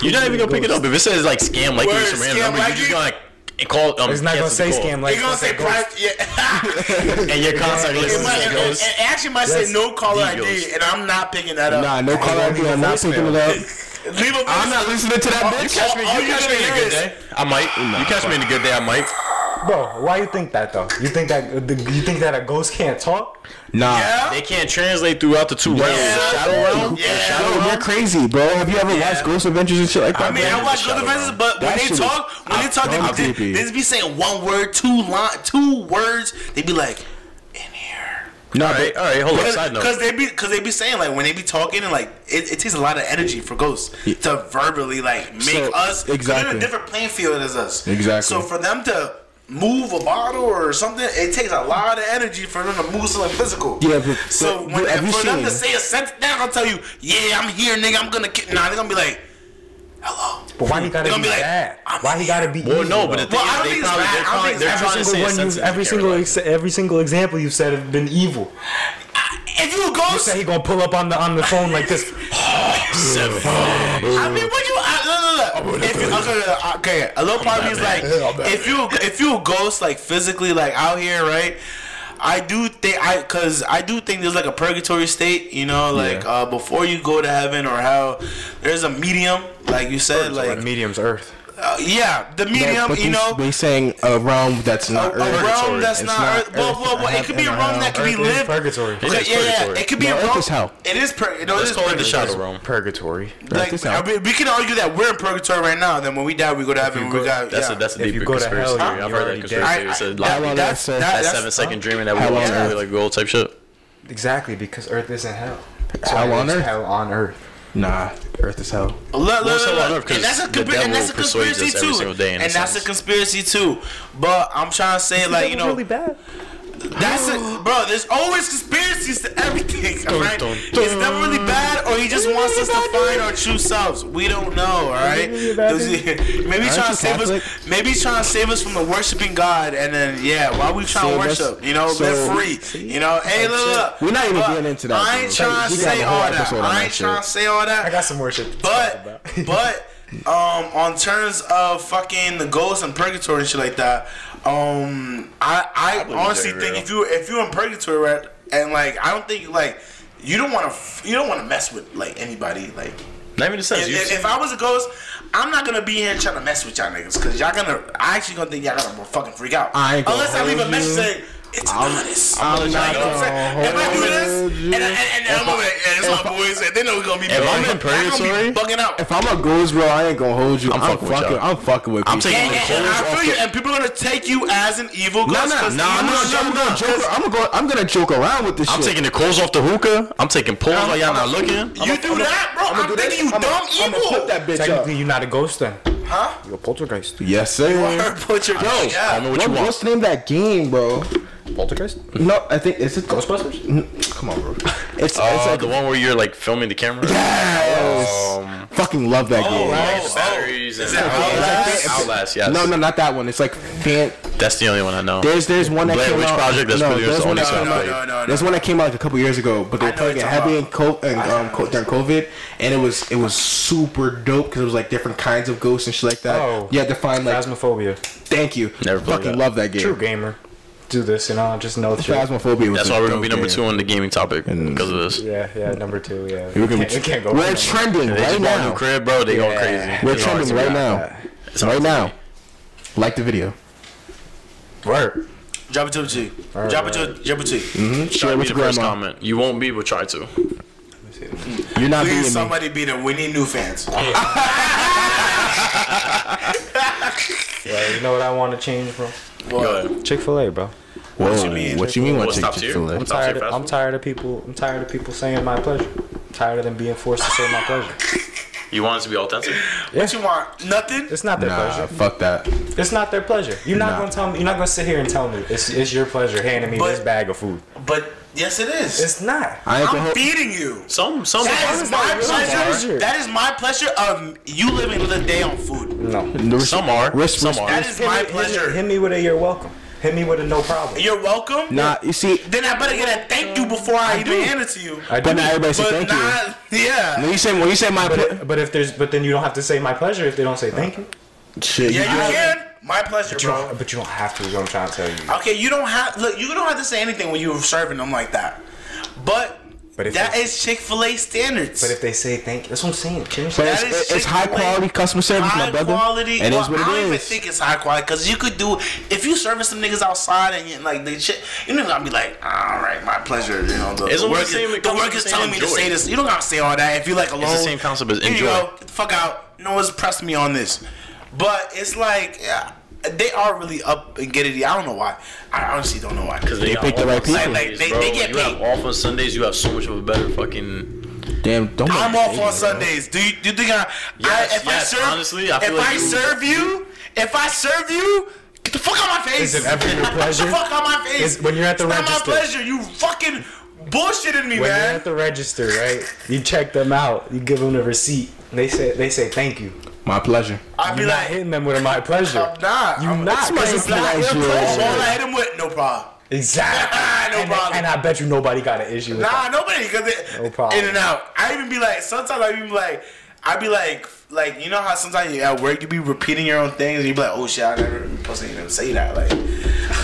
[SPEAKER 4] You're not even gonna pick it up if it says like scam like
[SPEAKER 1] Word,
[SPEAKER 4] you some random
[SPEAKER 1] scam
[SPEAKER 4] number. You're just gonna like call. Um,
[SPEAKER 2] It's not gonna say
[SPEAKER 4] call.
[SPEAKER 2] scam like
[SPEAKER 1] He gonna say
[SPEAKER 2] a
[SPEAKER 1] private. Yeah.
[SPEAKER 4] and your contact list
[SPEAKER 1] It
[SPEAKER 4] is
[SPEAKER 1] might,
[SPEAKER 4] a
[SPEAKER 1] it,
[SPEAKER 4] ghost.
[SPEAKER 1] it actually might say no caller ID,
[SPEAKER 4] ghost.
[SPEAKER 1] and I'm not picking that up.
[SPEAKER 5] Nah, no call
[SPEAKER 2] gonna
[SPEAKER 5] ID.
[SPEAKER 2] leave a
[SPEAKER 5] I'm not picking it up.
[SPEAKER 1] Leave a
[SPEAKER 5] I'm not listening to that
[SPEAKER 4] You
[SPEAKER 5] bitch.
[SPEAKER 4] catch me. You
[SPEAKER 1] you
[SPEAKER 4] catch me in a good day. I might. You catch me in a good day. I might.
[SPEAKER 2] Bro, why you think that though? You think that the, you think that a ghost can't talk?
[SPEAKER 5] Nah.
[SPEAKER 1] Yeah.
[SPEAKER 4] They can't translate throughout the two realms.
[SPEAKER 1] Yeah.
[SPEAKER 4] The shadow realm.
[SPEAKER 1] Yeah.
[SPEAKER 4] the shadow
[SPEAKER 5] Yo,
[SPEAKER 4] realm.
[SPEAKER 5] you're crazy, bro. Have you ever
[SPEAKER 1] Yeah.
[SPEAKER 5] watched Ghost Adventures and shit like that?
[SPEAKER 1] I mean, I
[SPEAKER 5] man?
[SPEAKER 1] watch
[SPEAKER 4] Shadow
[SPEAKER 1] Ghost Adventures,
[SPEAKER 4] Realm.
[SPEAKER 1] but when
[SPEAKER 5] That
[SPEAKER 1] they
[SPEAKER 5] is
[SPEAKER 1] talk, when they talk,
[SPEAKER 5] dumb
[SPEAKER 1] they, they,
[SPEAKER 5] creepy.
[SPEAKER 1] they just be saying one word, two line, two words. They be like, in here.
[SPEAKER 5] No,
[SPEAKER 4] All right. All right. Hold on. Side note.
[SPEAKER 1] Because they be, because they be saying like when they be talking and like it, it takes a lot of energy for ghosts to verbally like make
[SPEAKER 5] So,
[SPEAKER 1] us 'cause They're in
[SPEAKER 5] exactly.
[SPEAKER 1] a different playing field as us.
[SPEAKER 5] Exactly.
[SPEAKER 1] So for them to move a bottle or something, it takes a lot of energy for them to move something physical.
[SPEAKER 5] Yeah, but-
[SPEAKER 1] so
[SPEAKER 5] but
[SPEAKER 1] when
[SPEAKER 5] have you
[SPEAKER 1] for them to say a sentence, they're not gonna tell you, "Yeah, I'm here, nigga. I'm gonna." Ki-. Nah, they're gonna be like, "Hello."
[SPEAKER 2] But why he gotta be,
[SPEAKER 1] gonna be like,
[SPEAKER 2] bad?
[SPEAKER 1] I'm
[SPEAKER 2] Why he gotta be?
[SPEAKER 4] Well,
[SPEAKER 2] evil,
[SPEAKER 4] no, but the
[SPEAKER 2] though?
[SPEAKER 4] thing
[SPEAKER 1] Well, I don't
[SPEAKER 4] is, they
[SPEAKER 1] think
[SPEAKER 4] probably they're,
[SPEAKER 1] I don't
[SPEAKER 4] trying,
[SPEAKER 1] think
[SPEAKER 4] they're trying
[SPEAKER 2] every
[SPEAKER 4] to say
[SPEAKER 2] single
[SPEAKER 4] a
[SPEAKER 2] one, you,
[SPEAKER 4] sentence.
[SPEAKER 2] every
[SPEAKER 4] you
[SPEAKER 2] single ex- every single example you've said have been evil.
[SPEAKER 1] If you a
[SPEAKER 2] You said he gonna pull up on the on the phone like this. Seven.
[SPEAKER 1] I mean, what you? I, no, no, no. If you, okay, okay, a little part of me is like, if you if you ghost like physically like out here, right? I do think I, cause I do think there's like a purgatory state, you know, like uh, before you go to heaven or hell, there's a medium, like you said,
[SPEAKER 2] like medium's Earth.
[SPEAKER 1] Uh, yeah, the
[SPEAKER 5] No,
[SPEAKER 1] medium,
[SPEAKER 5] but
[SPEAKER 1] you
[SPEAKER 5] they-
[SPEAKER 1] know,
[SPEAKER 5] they saying a realm that's
[SPEAKER 1] a,
[SPEAKER 5] not
[SPEAKER 1] a
[SPEAKER 5] Earth.
[SPEAKER 1] realm that's
[SPEAKER 5] It's
[SPEAKER 1] not, Earth. Well, well, well, it could be a realm that could be
[SPEAKER 2] Earth
[SPEAKER 1] lived.
[SPEAKER 2] purgatory.
[SPEAKER 4] It
[SPEAKER 1] Okay,
[SPEAKER 4] is
[SPEAKER 1] yeah, yeah, it could be
[SPEAKER 5] No,
[SPEAKER 1] a
[SPEAKER 5] Earth
[SPEAKER 1] realm.
[SPEAKER 5] is hell.
[SPEAKER 1] It is pur- no, it
[SPEAKER 4] Let's
[SPEAKER 1] is
[SPEAKER 4] call it the
[SPEAKER 1] purgatory.
[SPEAKER 4] shadow realm.
[SPEAKER 2] Purgatory.
[SPEAKER 1] Like,
[SPEAKER 5] is hell.
[SPEAKER 1] we can argue that we're in purgatory right now. Then when we die, we go to heaven. we
[SPEAKER 2] go-
[SPEAKER 1] got
[SPEAKER 4] That's a that's a
[SPEAKER 2] If
[SPEAKER 4] deeper
[SPEAKER 2] you go to
[SPEAKER 4] conspiracy theory. I've heard that
[SPEAKER 2] already
[SPEAKER 4] conspiracy
[SPEAKER 1] dead.
[SPEAKER 4] theory. It's a
[SPEAKER 1] I-
[SPEAKER 4] lot.
[SPEAKER 5] Long
[SPEAKER 1] that's-
[SPEAKER 5] that, sir?
[SPEAKER 1] that-
[SPEAKER 4] that seven second dreaming that we
[SPEAKER 5] Hell
[SPEAKER 4] all
[SPEAKER 5] on
[SPEAKER 4] have, like gold type shit.
[SPEAKER 2] Exactly, because Earth isn't hell. So
[SPEAKER 5] Hell on
[SPEAKER 2] it's
[SPEAKER 5] Earth?
[SPEAKER 2] Hell on Earth.
[SPEAKER 5] Nah, Earth is hell.
[SPEAKER 1] Look, look,
[SPEAKER 4] Well, so
[SPEAKER 1] look, look. And that's a,
[SPEAKER 4] the
[SPEAKER 1] conspira- and that's a conspiracy too,
[SPEAKER 4] single day in a
[SPEAKER 1] and that's a conspiracy too. But I'm trying to say, like you know, really
[SPEAKER 2] bad.
[SPEAKER 1] That's it, bro. There's always conspiracies to everything, all right?
[SPEAKER 4] dun,
[SPEAKER 1] Is that really bad, or he just wants us to find our true selves? We don't know, all right?
[SPEAKER 2] really a bad
[SPEAKER 1] Does he- Maybe he's trying to save
[SPEAKER 5] Catholic?
[SPEAKER 1] us. Maybe he's trying to save us from the worshiping God, and then yeah, why we trying to
[SPEAKER 5] Save us-
[SPEAKER 1] worship? You know,
[SPEAKER 5] so-
[SPEAKER 1] live free. You know, hey, look, look.
[SPEAKER 5] We're not even getting into that,
[SPEAKER 1] I ain't trying to
[SPEAKER 5] We got
[SPEAKER 1] say
[SPEAKER 5] a
[SPEAKER 1] all that. I ain't trying to say all that.
[SPEAKER 2] I got some more shit.
[SPEAKER 1] But but um on terms of fucking the ghosts and purgatory and shit like that, um I I,
[SPEAKER 4] believe
[SPEAKER 1] honestly think
[SPEAKER 4] real.
[SPEAKER 1] if you if you're in purgatory right and like I don't think like you don't want to you don't want to mess with like anybody like
[SPEAKER 4] Not even the sense.
[SPEAKER 1] If, if, I was a ghost, I'm not gonna be here trying to mess with y'all niggas because y'all gonna. I actually gonna think y'all gonna fucking freak out.
[SPEAKER 3] I ain't
[SPEAKER 1] Unless I leave a message saying it's honest.
[SPEAKER 3] I'm
[SPEAKER 1] you know
[SPEAKER 3] not
[SPEAKER 1] what I'm saying?
[SPEAKER 3] gonna
[SPEAKER 1] If I do this,
[SPEAKER 3] hold
[SPEAKER 1] and, and, and, and I'm over there, and it's my boys, and they know we're gonna be.
[SPEAKER 4] If I'm in
[SPEAKER 1] bugging- they're gonna
[SPEAKER 4] purgatory-
[SPEAKER 1] be bugging out.
[SPEAKER 3] If I'm a ghost, bro, I ain't gonna hold you.
[SPEAKER 4] I'm
[SPEAKER 3] I'm,
[SPEAKER 4] fucking with y'all.
[SPEAKER 3] I'm fucking with.
[SPEAKER 4] I'm
[SPEAKER 3] people.
[SPEAKER 4] taking
[SPEAKER 1] And,
[SPEAKER 4] the
[SPEAKER 1] and, and I feel you, and people are gonna take you as an evil
[SPEAKER 3] No,
[SPEAKER 1] ghost.
[SPEAKER 3] no,
[SPEAKER 1] 'cause
[SPEAKER 3] no. I'm gonna, I'm gonna joke. I'm gonna go. I'm gonna joke around with this
[SPEAKER 4] I'm
[SPEAKER 3] shit.
[SPEAKER 4] taking the coals off the hookah. I'm taking pulls while y'all not looking.
[SPEAKER 1] You do that, bro. I'm, thinking you dumb evil.
[SPEAKER 3] flip that bitch up.
[SPEAKER 2] Technically, you're not a ghost then.
[SPEAKER 1] Huh?
[SPEAKER 2] You're a poltergeist.
[SPEAKER 3] Yes, sir.
[SPEAKER 1] Put your
[SPEAKER 3] Yo,
[SPEAKER 1] yeah.
[SPEAKER 4] Call me what you want.
[SPEAKER 3] what's the name of that game, bro?
[SPEAKER 2] Poltergeist?
[SPEAKER 3] No, I think is it
[SPEAKER 2] Ghostbusters?
[SPEAKER 3] Come on, bro. It's,
[SPEAKER 4] Uh,
[SPEAKER 3] it's like
[SPEAKER 4] the one where you're like filming the camera.
[SPEAKER 3] yes.
[SPEAKER 4] Um,
[SPEAKER 3] Fucking love that game.
[SPEAKER 4] like the batteries and
[SPEAKER 1] Is it
[SPEAKER 4] Outlast.
[SPEAKER 1] Outlast?
[SPEAKER 4] Outlast, yes.
[SPEAKER 3] No, no, not that one. It's like fan.
[SPEAKER 4] That's the only one I know.
[SPEAKER 3] There's there's one that
[SPEAKER 4] Blair
[SPEAKER 3] came
[SPEAKER 4] Witch
[SPEAKER 3] out.
[SPEAKER 4] Project, that's
[SPEAKER 3] no,
[SPEAKER 4] pretty much
[SPEAKER 3] there's
[SPEAKER 4] the
[SPEAKER 3] one
[SPEAKER 4] only
[SPEAKER 3] that
[SPEAKER 4] one
[SPEAKER 3] came
[SPEAKER 4] I
[SPEAKER 3] out.
[SPEAKER 4] played.
[SPEAKER 1] No, no, no.
[SPEAKER 3] There's one that came out like a couple years ago, but they
[SPEAKER 1] I
[SPEAKER 3] were
[SPEAKER 1] know
[SPEAKER 3] playing it
[SPEAKER 1] what
[SPEAKER 3] heavy
[SPEAKER 1] you're
[SPEAKER 3] in co- and, um, co- during COVID, and it was it was super dope because it was like different kinds of ghosts and shit like that.
[SPEAKER 2] Oh.
[SPEAKER 3] you had to find like.
[SPEAKER 2] Phasmophobia.
[SPEAKER 3] Thank you.
[SPEAKER 4] Never played
[SPEAKER 3] Fucking
[SPEAKER 4] that.
[SPEAKER 3] love that game.
[SPEAKER 2] True gamer. Do this, you know, just know the shit.
[SPEAKER 3] Phasmophobia was.
[SPEAKER 4] That's why we're gonna be number
[SPEAKER 3] game.
[SPEAKER 4] two on the gaming topic because of this.
[SPEAKER 2] Yeah, yeah, number two, yeah.
[SPEAKER 3] We're,
[SPEAKER 2] can't, we can't go
[SPEAKER 3] we're trending
[SPEAKER 4] They
[SPEAKER 3] right
[SPEAKER 4] just bought a new
[SPEAKER 3] now.
[SPEAKER 4] crib, bro. They going
[SPEAKER 2] Yeah.
[SPEAKER 4] crazy.
[SPEAKER 3] We're trending right now.
[SPEAKER 4] It's
[SPEAKER 3] Right now. Like the video.
[SPEAKER 2] Word.
[SPEAKER 1] Drop it to a G.
[SPEAKER 2] Alright,
[SPEAKER 1] Drop it to drop it to.
[SPEAKER 3] Mm-hmm. Share with
[SPEAKER 4] the
[SPEAKER 3] your
[SPEAKER 4] first
[SPEAKER 3] grandma.
[SPEAKER 4] comment. You won't be, but try to.
[SPEAKER 3] You're not being
[SPEAKER 1] Please,
[SPEAKER 3] me.
[SPEAKER 1] somebody beat him. We need new fans.
[SPEAKER 2] Yeah, you know what I want to change, bro?
[SPEAKER 4] Go ahead.
[SPEAKER 2] Chick-fil-A, bro.
[SPEAKER 3] Whoa,
[SPEAKER 1] What you mean?
[SPEAKER 3] What you mean? What
[SPEAKER 4] What's top tier?
[SPEAKER 3] Chick-fil-A?
[SPEAKER 2] I'm tired. Of, I'm tired of people. I'm tired of people saying my pleasure. I'm tired of them being forced to say my pleasure.
[SPEAKER 4] You want it to be authentic?
[SPEAKER 1] What you want? Nothing?
[SPEAKER 2] It's not their
[SPEAKER 3] Nah,
[SPEAKER 2] pleasure.
[SPEAKER 3] fuck that.
[SPEAKER 2] It's not their pleasure. You're not
[SPEAKER 3] Nah.
[SPEAKER 2] gonna tell me. You're not gonna sit here and tell me it's it's your pleasure handing me
[SPEAKER 1] But-
[SPEAKER 2] this bag of food.
[SPEAKER 1] But yes, it is.
[SPEAKER 2] It's not.
[SPEAKER 3] I
[SPEAKER 1] I'm
[SPEAKER 3] hold.
[SPEAKER 1] feeding you.
[SPEAKER 4] Some, some.
[SPEAKER 1] That is
[SPEAKER 2] is
[SPEAKER 1] my pleasure.
[SPEAKER 2] pleasure?
[SPEAKER 1] That is my pleasure of you living with a day on food.
[SPEAKER 2] No.
[SPEAKER 4] Some are.
[SPEAKER 3] Risk-
[SPEAKER 4] Some are.
[SPEAKER 1] That is my
[SPEAKER 2] me- hit me-
[SPEAKER 1] pleasure.
[SPEAKER 2] Hit me with a you're welcome. Hit me with a no problem.
[SPEAKER 1] You're welcome.
[SPEAKER 3] Nah, you see,
[SPEAKER 1] Then I better get a thank you before I, even hand it to you.
[SPEAKER 2] I
[SPEAKER 3] but
[SPEAKER 2] do.
[SPEAKER 3] now everybody say
[SPEAKER 1] But
[SPEAKER 3] thank you.
[SPEAKER 1] yeah.
[SPEAKER 3] When you say when you say my
[SPEAKER 2] But,
[SPEAKER 3] ple-
[SPEAKER 2] it- but if there's but then you don't have to say my pleasure if they don't say thank you.
[SPEAKER 3] shit,
[SPEAKER 1] Yeah, you
[SPEAKER 3] I-
[SPEAKER 1] can. My pleasure,
[SPEAKER 2] But you,
[SPEAKER 1] bro.
[SPEAKER 2] don't, but you don't have to. Is what I'm trying to tell you.
[SPEAKER 1] Okay, you don't have look. You don't have to say anything when you're serving them like that. But,
[SPEAKER 2] But if
[SPEAKER 1] that
[SPEAKER 2] they-
[SPEAKER 1] is Chick-fil-A standards.
[SPEAKER 2] But if they say thank you, that's what I'm saying. Change
[SPEAKER 3] But
[SPEAKER 1] That
[SPEAKER 3] it's,
[SPEAKER 1] is
[SPEAKER 3] it's high quality customer service,
[SPEAKER 1] high
[SPEAKER 3] my brother.
[SPEAKER 1] quality.
[SPEAKER 3] It
[SPEAKER 1] well,
[SPEAKER 3] is what
[SPEAKER 1] I don't
[SPEAKER 3] it
[SPEAKER 1] even think it's high quality because you could do if you service some niggas outside and you like they shit. You know, gonna be like, all right, my pleasure. You know, the,
[SPEAKER 4] It's
[SPEAKER 1] the
[SPEAKER 4] almost
[SPEAKER 1] work, is, the work is
[SPEAKER 4] the same
[SPEAKER 1] telling me to say this. You don't gotta say all that if you like alone.
[SPEAKER 4] It's the same concept as
[SPEAKER 1] Here you
[SPEAKER 4] enjoy.
[SPEAKER 1] go. Get the fuck out. No one's pressing me on this. But it's like, yeah, they are really up and get it. I don't know why. I honestly don't know why.
[SPEAKER 4] Because
[SPEAKER 3] They
[SPEAKER 4] got
[SPEAKER 3] pick the right people.
[SPEAKER 4] Sundays,
[SPEAKER 1] Like, they-
[SPEAKER 4] bro.
[SPEAKER 1] they get
[SPEAKER 4] you have off on Sundays. You have so much of a better fucking.
[SPEAKER 3] Damn, don't.
[SPEAKER 1] I'm off
[SPEAKER 3] me,
[SPEAKER 1] on
[SPEAKER 3] bro.
[SPEAKER 1] Sundays. Do you, do you think I,
[SPEAKER 4] Yes,
[SPEAKER 1] I if
[SPEAKER 4] yes,
[SPEAKER 1] I serve
[SPEAKER 4] honestly, I feel
[SPEAKER 1] if
[SPEAKER 4] like
[SPEAKER 1] I
[SPEAKER 4] you-
[SPEAKER 1] serve you, if I serve you, get the fuck out my face.
[SPEAKER 2] Is it ever your pleasure?
[SPEAKER 1] Get
[SPEAKER 2] pleasure?
[SPEAKER 1] the fuck out my face.
[SPEAKER 2] Is- when you're at the
[SPEAKER 1] it's
[SPEAKER 2] register.
[SPEAKER 1] not my pleasure. You fucking bullshitting me,
[SPEAKER 2] when you're at the register, right? You check them out. You give them the receipt. They say they say thank you.
[SPEAKER 3] My pleasure.
[SPEAKER 1] I'd be
[SPEAKER 2] You're not
[SPEAKER 1] like,
[SPEAKER 2] hitting them with a my pleasure.
[SPEAKER 1] I'm not.
[SPEAKER 2] You
[SPEAKER 1] I'm
[SPEAKER 2] not.
[SPEAKER 1] It's my
[SPEAKER 2] 'cause it's not
[SPEAKER 1] pleasure.
[SPEAKER 2] your pleasure.
[SPEAKER 1] All I hit them with, no problem.
[SPEAKER 2] Exactly.
[SPEAKER 1] No
[SPEAKER 2] and,
[SPEAKER 1] problem.
[SPEAKER 2] and I bet you nobody got an issue with
[SPEAKER 1] Nah,
[SPEAKER 2] that.
[SPEAKER 1] nobody, cause it,
[SPEAKER 2] No problem.
[SPEAKER 1] in and out. I even be like, sometimes I be like, I be like, like you know how sometimes you at work you be repeating your own things and you be like, oh shit, I never supposed to even say that. Like,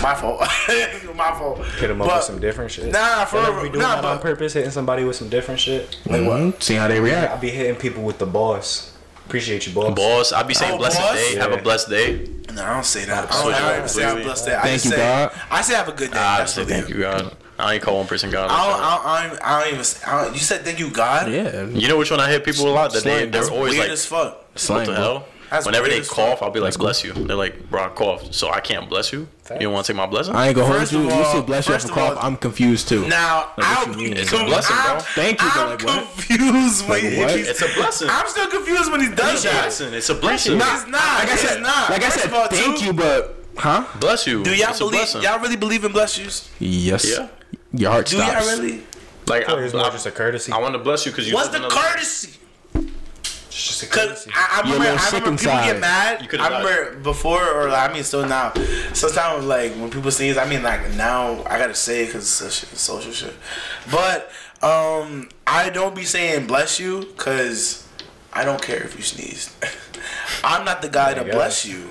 [SPEAKER 1] my fault, my fault.
[SPEAKER 2] Hit them up
[SPEAKER 1] But-
[SPEAKER 2] with some different shit.
[SPEAKER 1] Nah, for
[SPEAKER 2] Y'all
[SPEAKER 1] real,
[SPEAKER 2] ever be doing
[SPEAKER 1] nah,
[SPEAKER 2] that on purpose, hitting somebody with some different shit.
[SPEAKER 3] Like what? Mm-hmm. See how they react.
[SPEAKER 2] I
[SPEAKER 3] react.
[SPEAKER 2] be hitting people with the boss. Appreciate you, boss.
[SPEAKER 4] Boss, I'll be saying
[SPEAKER 1] Oh,
[SPEAKER 4] blessed
[SPEAKER 1] boss?
[SPEAKER 4] day. Have a blessed day.
[SPEAKER 1] no, I don't say that. I don't
[SPEAKER 4] it
[SPEAKER 1] ever
[SPEAKER 4] up
[SPEAKER 1] say I'm
[SPEAKER 4] completely.
[SPEAKER 1] blessed. That. I
[SPEAKER 3] Thank
[SPEAKER 1] just
[SPEAKER 3] you,
[SPEAKER 1] say,
[SPEAKER 3] God.
[SPEAKER 1] I say have a good day.
[SPEAKER 4] I
[SPEAKER 1] That's
[SPEAKER 4] say thank you, God. I ain't call one person God.
[SPEAKER 1] I don't, I don't, I don't, even. I don't, you said thank you, God.
[SPEAKER 3] Yeah.
[SPEAKER 4] You know which one I hit people a lot? That they they're
[SPEAKER 1] That's
[SPEAKER 4] always
[SPEAKER 1] weird
[SPEAKER 4] like,
[SPEAKER 1] as fuck.
[SPEAKER 4] what
[SPEAKER 3] Slang,
[SPEAKER 4] the
[SPEAKER 3] bro.
[SPEAKER 4] hell?
[SPEAKER 1] That's
[SPEAKER 4] Whenever they cough. I'll be like, bless you. They're like, bro, I coughed, so I can't bless you. You don't want to take my blessing?
[SPEAKER 3] I ain't gonna hold
[SPEAKER 1] First
[SPEAKER 3] you.
[SPEAKER 1] of
[SPEAKER 3] you
[SPEAKER 1] all-
[SPEAKER 3] say bless you
[SPEAKER 1] first
[SPEAKER 3] for
[SPEAKER 1] of all-
[SPEAKER 3] cough. I'm confused too.
[SPEAKER 1] Now,
[SPEAKER 3] Like, what
[SPEAKER 1] I'll
[SPEAKER 3] you mean?
[SPEAKER 4] It's a blessing, bro.
[SPEAKER 1] I'm,
[SPEAKER 3] Thank you, but
[SPEAKER 1] I'm
[SPEAKER 3] like, what?
[SPEAKER 1] confused when
[SPEAKER 3] Like, what?
[SPEAKER 1] he's-
[SPEAKER 4] It's a blessing.
[SPEAKER 1] I'm still confused when he does
[SPEAKER 4] It's a
[SPEAKER 1] that.
[SPEAKER 4] blessing. It's a blessing.
[SPEAKER 1] It's not.
[SPEAKER 3] like I
[SPEAKER 1] it's
[SPEAKER 3] said,
[SPEAKER 1] not.
[SPEAKER 3] like I
[SPEAKER 1] First
[SPEAKER 3] said,
[SPEAKER 1] of all,
[SPEAKER 3] thank
[SPEAKER 1] too,
[SPEAKER 3] you, but huh?
[SPEAKER 4] Bless you.
[SPEAKER 1] Do y'all
[SPEAKER 4] It's a
[SPEAKER 1] believe?
[SPEAKER 4] blessing.
[SPEAKER 1] Y'all really believe in bless yous?
[SPEAKER 3] Yes.
[SPEAKER 4] Yeah.
[SPEAKER 3] Your heart
[SPEAKER 1] Do
[SPEAKER 3] stops.
[SPEAKER 1] y'all really?
[SPEAKER 4] Like, I,
[SPEAKER 2] It's more just a courtesy.
[SPEAKER 4] I want to bless you because you.
[SPEAKER 1] What's
[SPEAKER 4] lived
[SPEAKER 1] the
[SPEAKER 4] another-
[SPEAKER 1] courtesy?
[SPEAKER 2] It's just a
[SPEAKER 1] Cause
[SPEAKER 2] courtesy.
[SPEAKER 1] I, I remember, I remember people
[SPEAKER 3] inside.
[SPEAKER 1] get mad.
[SPEAKER 4] You
[SPEAKER 1] I remember before, or like, I mean, still now. Sometimes, like when people sneeze, I mean, like now I gotta say it because it's shit, social shit. But um, I don't be saying bless you because I don't care if you sneeze. I'm not the guy to
[SPEAKER 2] guess.
[SPEAKER 1] bless you.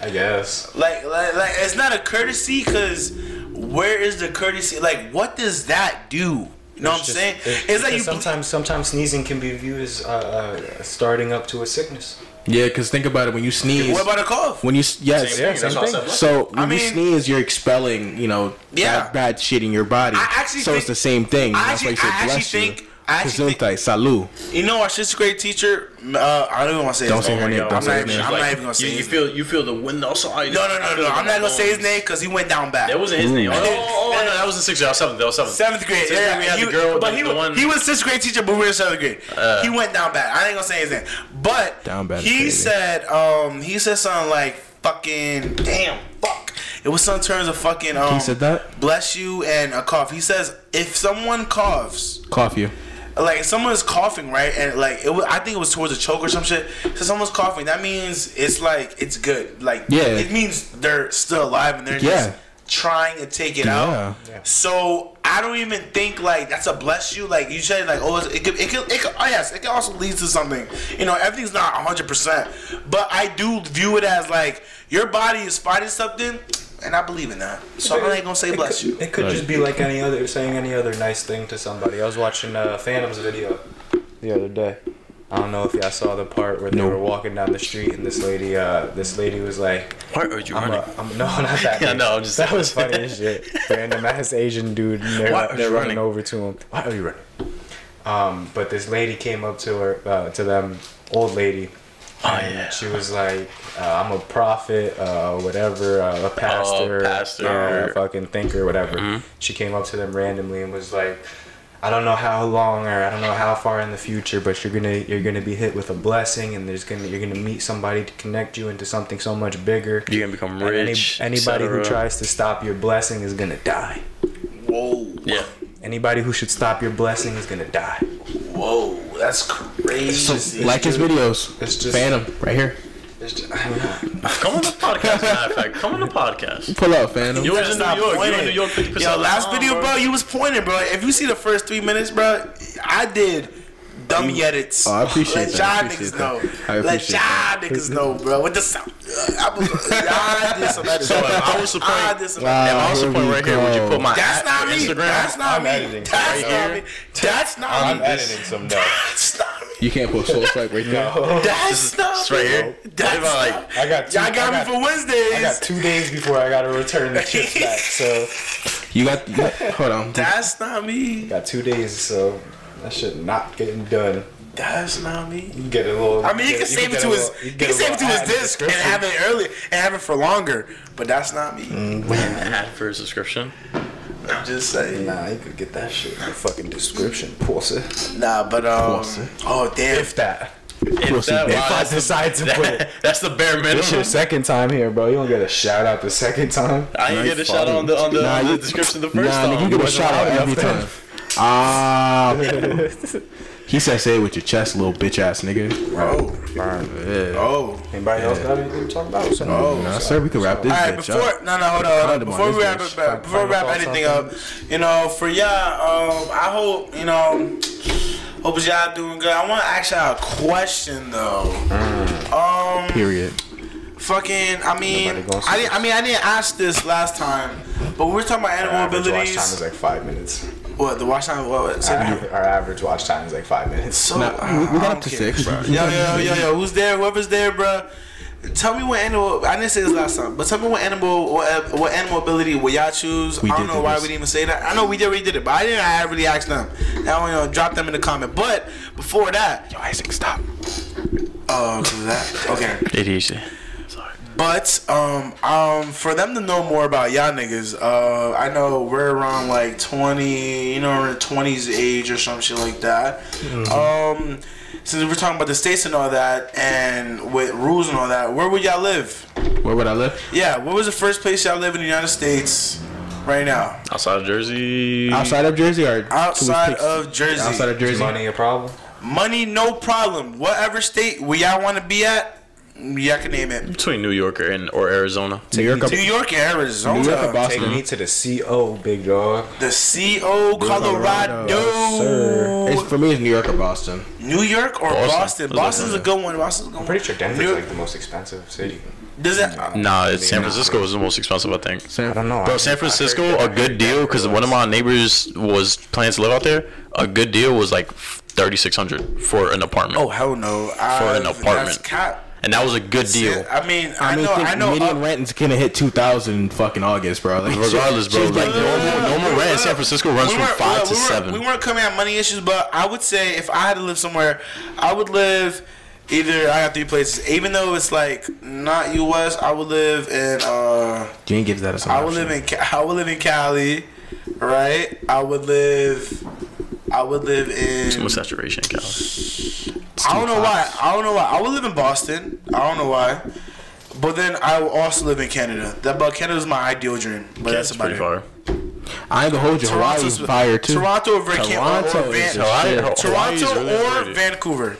[SPEAKER 2] I guess.
[SPEAKER 1] Like, like, like, it's not a courtesy because where is the courtesy? Like, what does that do? You know what I'm
[SPEAKER 2] Just-
[SPEAKER 1] saying?
[SPEAKER 2] it-
[SPEAKER 1] It's like you
[SPEAKER 2] because sometimes sometimes sneezing can be viewed as uh, uh, starting up to a sickness.
[SPEAKER 5] Yeah, because think about it. When you sneeze,
[SPEAKER 1] What about a cough?
[SPEAKER 5] when you s- yes,
[SPEAKER 3] Same thing, that's what I.
[SPEAKER 5] So when
[SPEAKER 1] I
[SPEAKER 5] you sneeze, you're expelling, you know,
[SPEAKER 1] Yeah.
[SPEAKER 5] bad, bad shit in your body.
[SPEAKER 1] I actually
[SPEAKER 5] so it's the same thing.
[SPEAKER 1] I
[SPEAKER 5] That's why
[SPEAKER 1] actually-
[SPEAKER 5] you say
[SPEAKER 1] I actually
[SPEAKER 5] bless you.
[SPEAKER 1] think- I actually think-
[SPEAKER 5] salud.
[SPEAKER 1] You know, our sixth grade teacher. Uh, I don't even want to say
[SPEAKER 5] Don't
[SPEAKER 1] his
[SPEAKER 5] say
[SPEAKER 1] name.
[SPEAKER 5] her name,
[SPEAKER 1] I'm
[SPEAKER 5] don't say
[SPEAKER 1] not
[SPEAKER 5] his
[SPEAKER 1] even.
[SPEAKER 5] name.
[SPEAKER 1] I'm
[SPEAKER 4] Like,
[SPEAKER 1] not even gonna say
[SPEAKER 4] you, you
[SPEAKER 1] his
[SPEAKER 4] feel you feel the wind outside.
[SPEAKER 1] No, no, no, no. I'm not gonna say his name because he went down bad.
[SPEAKER 4] That wasn't his name. Oh,
[SPEAKER 1] Mm.
[SPEAKER 4] oh, oh, no, that was in sixth grade. That seventh. That was seventh.
[SPEAKER 1] Seventh grade.
[SPEAKER 4] Sixth grade, we had
[SPEAKER 1] he,
[SPEAKER 4] the girl,
[SPEAKER 1] but
[SPEAKER 4] the-
[SPEAKER 1] he,
[SPEAKER 4] the
[SPEAKER 1] was,
[SPEAKER 4] one-
[SPEAKER 1] he was sixth grade teacher, but we were seventh grade.
[SPEAKER 4] Uh.
[SPEAKER 1] he went down bad. I ain't gonna say his name, but
[SPEAKER 5] Down bad
[SPEAKER 1] he
[SPEAKER 5] crazy.
[SPEAKER 1] said, um, he said something like fucking damn fuck. It was some terms of fucking um.
[SPEAKER 5] He said that?
[SPEAKER 1] Bless you and a cough. He says if someone coughs,
[SPEAKER 5] Cough you.
[SPEAKER 1] Like someone's coughing, right, and like it was, I think it was towards a choke or some shit. So someone's coughing. That means it's like it's good. Like
[SPEAKER 5] Yeah.
[SPEAKER 1] it means they're still alive and they're
[SPEAKER 5] Yeah.
[SPEAKER 1] just trying to take it
[SPEAKER 5] Yeah.
[SPEAKER 1] out. So I don't even think like that's a bless you. Like you said, like oh, it could, it could, it could, oh yes, it can also lead to something. You know, everything's not hundred percent, but I do view it as like your body is fighting something, and I believe in that. So I ain't gonna say
[SPEAKER 2] It
[SPEAKER 1] bless
[SPEAKER 2] could,
[SPEAKER 1] you.
[SPEAKER 2] It could just be like any other saying any other nice thing to somebody. I was watching uh, Phantom's video the other day. I don't know if y'all saw the part where they
[SPEAKER 5] No.
[SPEAKER 2] were walking down the street and this lady, uh, this lady was like,
[SPEAKER 4] Why are you
[SPEAKER 2] I'm,
[SPEAKER 4] running?
[SPEAKER 2] a, I'm no, not that.
[SPEAKER 4] Yeah,
[SPEAKER 2] lady.
[SPEAKER 4] no, I'm just-
[SPEAKER 2] that was funny as shit. Random ass Asian dude, and they're,
[SPEAKER 4] Why are
[SPEAKER 2] they're
[SPEAKER 4] you
[SPEAKER 2] running
[SPEAKER 4] running?
[SPEAKER 2] over to him. Why are you running? Um, but this lady came up to her, uh, to them, old lady.
[SPEAKER 4] Oh, yeah.
[SPEAKER 2] She was like, uh, "I'm a prophet, uh, whatever, uh, a pastor,
[SPEAKER 4] Oh, pastor.
[SPEAKER 2] uh, a fucking thinker, whatever."
[SPEAKER 4] Mm-hmm.
[SPEAKER 2] She came up to them randomly and was like, "I don't know how long or I don't know how far in the future, but you're gonna you're gonna be hit with a blessing, and there's gonna you're gonna meet somebody to connect you into something so much bigger.
[SPEAKER 4] You're gonna become
[SPEAKER 2] And any-
[SPEAKER 4] rich.
[SPEAKER 2] anybody who tries to stop your blessing is gonna die.
[SPEAKER 1] Whoa,
[SPEAKER 4] Yeah.
[SPEAKER 2] Anybody who should stop your blessing is gonna die."
[SPEAKER 1] whoa, that's crazy.
[SPEAKER 5] Like his videos.
[SPEAKER 2] It's just-
[SPEAKER 5] Phantom right here.
[SPEAKER 2] It's just, I don't know.
[SPEAKER 4] Come on the podcast. Matter of fact, come on the podcast.
[SPEAKER 5] Pull up, Phantom.
[SPEAKER 4] You was
[SPEAKER 1] gotta
[SPEAKER 4] in New
[SPEAKER 1] stop
[SPEAKER 4] York. You
[SPEAKER 1] pointing.
[SPEAKER 4] in New York 50%
[SPEAKER 1] Yo, last video,
[SPEAKER 4] bro.
[SPEAKER 1] bro. you was pointing, bro. If you see the first three minutes, bro, I did dummy edits.
[SPEAKER 5] Oh, I appreciate
[SPEAKER 1] Let
[SPEAKER 5] that. I
[SPEAKER 1] y'all
[SPEAKER 5] appreciate
[SPEAKER 1] niggas know.
[SPEAKER 5] that. I
[SPEAKER 1] Let y'all niggas know, bro. With the sound, I, was, I did some edits.
[SPEAKER 4] So if I was to
[SPEAKER 1] I did some
[SPEAKER 5] Wow.
[SPEAKER 4] If I was to
[SPEAKER 5] here
[SPEAKER 4] point
[SPEAKER 5] we
[SPEAKER 4] right here, would you put my
[SPEAKER 1] That's not me.
[SPEAKER 4] Instagram?
[SPEAKER 1] That's not
[SPEAKER 2] I'm
[SPEAKER 1] me.
[SPEAKER 2] editing
[SPEAKER 1] That's
[SPEAKER 2] right
[SPEAKER 1] not
[SPEAKER 4] here.
[SPEAKER 1] me. That's not
[SPEAKER 2] I'm
[SPEAKER 1] me.
[SPEAKER 2] editing some though.
[SPEAKER 1] That's not me.
[SPEAKER 5] You can't put Sole Swipe right there.
[SPEAKER 1] That's not
[SPEAKER 4] It's right
[SPEAKER 1] me.
[SPEAKER 4] here.
[SPEAKER 1] That's not
[SPEAKER 4] like,
[SPEAKER 2] I got two,
[SPEAKER 1] Y'all got,
[SPEAKER 2] I
[SPEAKER 1] me for Wednesdays.
[SPEAKER 2] I got two days before I gotta return the chips back, so
[SPEAKER 5] You got, you got hold on.
[SPEAKER 1] That's not me.
[SPEAKER 2] got two days, so that shit not getting done.
[SPEAKER 1] That's not me.
[SPEAKER 2] You can get a little.
[SPEAKER 1] I mean, you can save it to his, you can save it to his disc and have it early and have it for longer, but that's not me.
[SPEAKER 4] ad for a subscription.
[SPEAKER 1] I'm just saying.
[SPEAKER 2] Nah, you could get that shit in the fucking description, pussy.
[SPEAKER 1] Nah, but um, oh damn,
[SPEAKER 2] If that.
[SPEAKER 4] If, that,
[SPEAKER 2] If
[SPEAKER 4] wow,
[SPEAKER 2] I decide to put it.
[SPEAKER 4] that's the bare minimum.
[SPEAKER 2] This your second time here, bro. You don't get a shout out the second time.
[SPEAKER 4] I didn't get a shout on the on the,
[SPEAKER 5] Nah,
[SPEAKER 4] on the description the first
[SPEAKER 5] Nah,
[SPEAKER 4] time.
[SPEAKER 5] nigga, you get a shout out every
[SPEAKER 2] enough
[SPEAKER 5] time. Ah. he said, "Say it with your chest, little bitch ass nigga."
[SPEAKER 1] oh,
[SPEAKER 5] Yeah.
[SPEAKER 1] oh.
[SPEAKER 2] Anybody else got anything to talk about? So,
[SPEAKER 1] Oh,
[SPEAKER 5] Nah, sir, we can wrap this
[SPEAKER 1] All right,
[SPEAKER 5] bitch
[SPEAKER 1] before
[SPEAKER 5] up.
[SPEAKER 1] no no hold on, hold on.
[SPEAKER 5] Condom on
[SPEAKER 1] before we wrap it back, before we wrap anything up, you know, for y'all, um, I hope you know, hope y'all doing good. I want to ask y'all a question though. Um,
[SPEAKER 5] Period.
[SPEAKER 1] fucking, I mean, I didn't, I mean, I didn't ask this last time, but we were talking about animal
[SPEAKER 2] average watch time
[SPEAKER 1] abilities.
[SPEAKER 2] is like five minutes.
[SPEAKER 1] What the watch time? What? what
[SPEAKER 2] Our,
[SPEAKER 1] it
[SPEAKER 2] our average watch time is like five minutes.
[SPEAKER 1] So
[SPEAKER 5] Nah, we- we got up to
[SPEAKER 1] care.
[SPEAKER 5] six, bro.
[SPEAKER 1] Yo, yo, yo, yo, who's there? Whoever's there, bro. Tell me what animal. I didn't say this last time, but tell me what animal, what, what animal ability will y'all choose?
[SPEAKER 5] We
[SPEAKER 1] I don't know why
[SPEAKER 5] this.
[SPEAKER 1] we didn't even say that. I know we did, we did it, but I didn't. I really asked them. Now you know, drop them in the comment. But before that,
[SPEAKER 5] Yo, Isaac, stop.
[SPEAKER 1] oh, uh, that. Okay.
[SPEAKER 4] ADHD. Sorry.
[SPEAKER 1] But um um for them to know more about y'all niggas, uh I know we're around like twenty, you know, in twenties age or some shit like that. Um since we're talking about the states and all that and with rules and all that, where would y'all live?
[SPEAKER 5] Where would I live?
[SPEAKER 1] Yeah, what was the first place y'all live in the United States right now?
[SPEAKER 4] Outside of Jersey.
[SPEAKER 5] Outside of Jersey or
[SPEAKER 1] Outside of Jersey.
[SPEAKER 5] Outside of Jersey.
[SPEAKER 2] Money a problem?
[SPEAKER 1] Money, no problem. Whatever state we y'all want to be at, y'all can name it.
[SPEAKER 4] Between New York and or Arizona.
[SPEAKER 5] New York. or-
[SPEAKER 1] New York Arizona.
[SPEAKER 5] New York or Boston?
[SPEAKER 2] Take me to the CO, big dog.
[SPEAKER 1] The CO Colorado.
[SPEAKER 5] Colorado.
[SPEAKER 2] sir.
[SPEAKER 5] It's, for me, it's New York or Boston.
[SPEAKER 1] New York or
[SPEAKER 4] Boston.
[SPEAKER 1] Boston? Boston's a good one. Boston's a good one.
[SPEAKER 2] I'm pretty sure Denver's like the most expensive city.
[SPEAKER 1] Does it?
[SPEAKER 4] Nah, it's San Francisco is the most expensive, I think.
[SPEAKER 2] I don't know.
[SPEAKER 4] Bro, San Francisco,
[SPEAKER 2] heard-
[SPEAKER 4] a
[SPEAKER 2] I heard
[SPEAKER 4] good deal because one of my neighbors was planning to live out there. A good deal was like thirty six hundred for an apartment,
[SPEAKER 1] Oh hell no!
[SPEAKER 4] For an apartment.
[SPEAKER 1] That's cap.
[SPEAKER 4] And that was a good deal.
[SPEAKER 1] I mean, I,
[SPEAKER 3] I mean,
[SPEAKER 1] know, I know.
[SPEAKER 3] median
[SPEAKER 1] uh,
[SPEAKER 3] rent is gonna hit two thousand fucking August, bro. Like,
[SPEAKER 4] Regardless, bro,
[SPEAKER 3] shit's
[SPEAKER 4] like normal normal rent in San Francisco runs
[SPEAKER 1] we
[SPEAKER 4] from
[SPEAKER 1] weren't-
[SPEAKER 4] five
[SPEAKER 1] we
[SPEAKER 4] to
[SPEAKER 1] weren't-
[SPEAKER 4] seven.
[SPEAKER 1] We weren't coming at money issues, but I would say if I had to live somewhere, I would live either. I got three places. Even though it's like not U.S., I would live in. uh
[SPEAKER 3] Jane gives that as an
[SPEAKER 1] I would
[SPEAKER 3] option.
[SPEAKER 1] live in. I would live in Cali, right? I would live. I would live in.
[SPEAKER 4] Too much saturation, Cal.
[SPEAKER 1] I don't know why. I don't know why. I would live in Boston. I don't know why. But then I will also live in Canada. That but Canada's my ideal dream. But that's
[SPEAKER 4] That's
[SPEAKER 1] about
[SPEAKER 4] pretty
[SPEAKER 1] it.
[SPEAKER 4] far.
[SPEAKER 3] I ain't gonna hold you. Hawaii's fire too.
[SPEAKER 1] Toronto or, Van-
[SPEAKER 3] Toronto
[SPEAKER 1] or,
[SPEAKER 3] is
[SPEAKER 1] Van-
[SPEAKER 3] a
[SPEAKER 4] Hawaii-
[SPEAKER 3] shit.
[SPEAKER 4] Hawaii's
[SPEAKER 1] Toronto
[SPEAKER 4] really
[SPEAKER 1] or. Vancouver.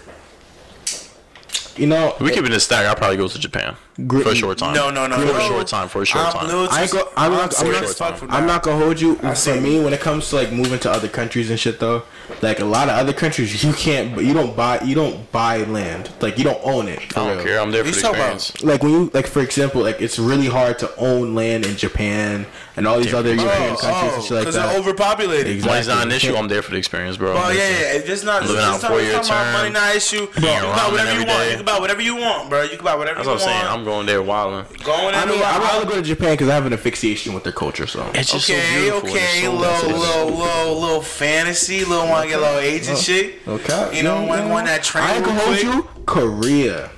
[SPEAKER 3] You know,
[SPEAKER 4] We keep it in stack. I'll probably go to Japan
[SPEAKER 3] Gr-
[SPEAKER 4] for a short time.
[SPEAKER 1] No, no, no,
[SPEAKER 4] For
[SPEAKER 1] no.
[SPEAKER 4] a short time. For a short time.
[SPEAKER 1] little
[SPEAKER 3] I ain't go- I'm not- I'm not-
[SPEAKER 1] as fuck for
[SPEAKER 3] I'm not gonna hold you. For me, when it comes to like moving to other countries and shit, though, like a lot of other countries, you can't. But you don't buy. You don't buy land. Like you don't own it.
[SPEAKER 4] I don't
[SPEAKER 3] real.
[SPEAKER 4] care. I'm there for the
[SPEAKER 1] talking about-
[SPEAKER 4] experience.
[SPEAKER 3] Like when you like, for example, like it's really hard to own land in Japan and all these other European oh, countries and oh, shit like that.
[SPEAKER 1] Oh, they're overpopulated.
[SPEAKER 3] Exactly.
[SPEAKER 4] Money's not an issue. I'm there for the experience, bro.
[SPEAKER 1] Oh yeah, yeah. If it's not,
[SPEAKER 4] Living
[SPEAKER 1] it's
[SPEAKER 4] out
[SPEAKER 1] not
[SPEAKER 4] a four-year term.
[SPEAKER 1] money, not an issue. You can buy whatever you want. You can buy whatever you want, bro. You can buy whatever
[SPEAKER 4] That's
[SPEAKER 1] you
[SPEAKER 4] what I'm saying.
[SPEAKER 1] Want.
[SPEAKER 4] I'm going there wilding.
[SPEAKER 1] going
[SPEAKER 3] I mean, I'd rather go to Japan because I have an afixiation with their culture. So
[SPEAKER 4] It's just so
[SPEAKER 1] Okay,
[SPEAKER 4] beautiful.
[SPEAKER 1] okay,
[SPEAKER 4] It's so
[SPEAKER 1] little,
[SPEAKER 4] nice.
[SPEAKER 1] little, little, little fantasy, little want to get a little age and shit.
[SPEAKER 3] okay,
[SPEAKER 1] You know, want to go on that train
[SPEAKER 3] I can hold
[SPEAKER 1] quick?
[SPEAKER 3] you. Korea.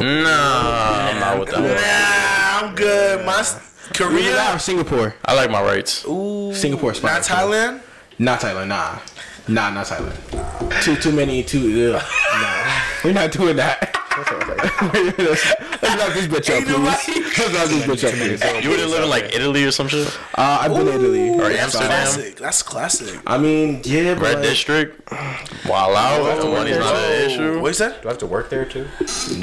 [SPEAKER 4] Nah, I'm not with that.
[SPEAKER 1] Nah, I'm good. My
[SPEAKER 3] Korea
[SPEAKER 1] Korea.
[SPEAKER 3] or Singapore.
[SPEAKER 4] I like my rights.
[SPEAKER 1] Ooh,
[SPEAKER 3] Singapore spot.
[SPEAKER 1] not Thailand.
[SPEAKER 3] Not Thailand. Nah, nah, not Thailand. Too too many. Too. Ugh. nah, we're not doing that. let's, let's wrap this bitch up,
[SPEAKER 1] Ain't
[SPEAKER 3] please. Let's wrap this bitch up, please.
[SPEAKER 4] You would have lived in like Italy or some shit.
[SPEAKER 3] Uh, I've been to Italy.
[SPEAKER 4] Or
[SPEAKER 1] That's
[SPEAKER 4] Amsterdam.
[SPEAKER 1] classic. That's classic.
[SPEAKER 3] I mean, yeah, but
[SPEAKER 4] Red District. Wild out. The money's not an issue.
[SPEAKER 1] What is that?
[SPEAKER 2] Do I have to work there too?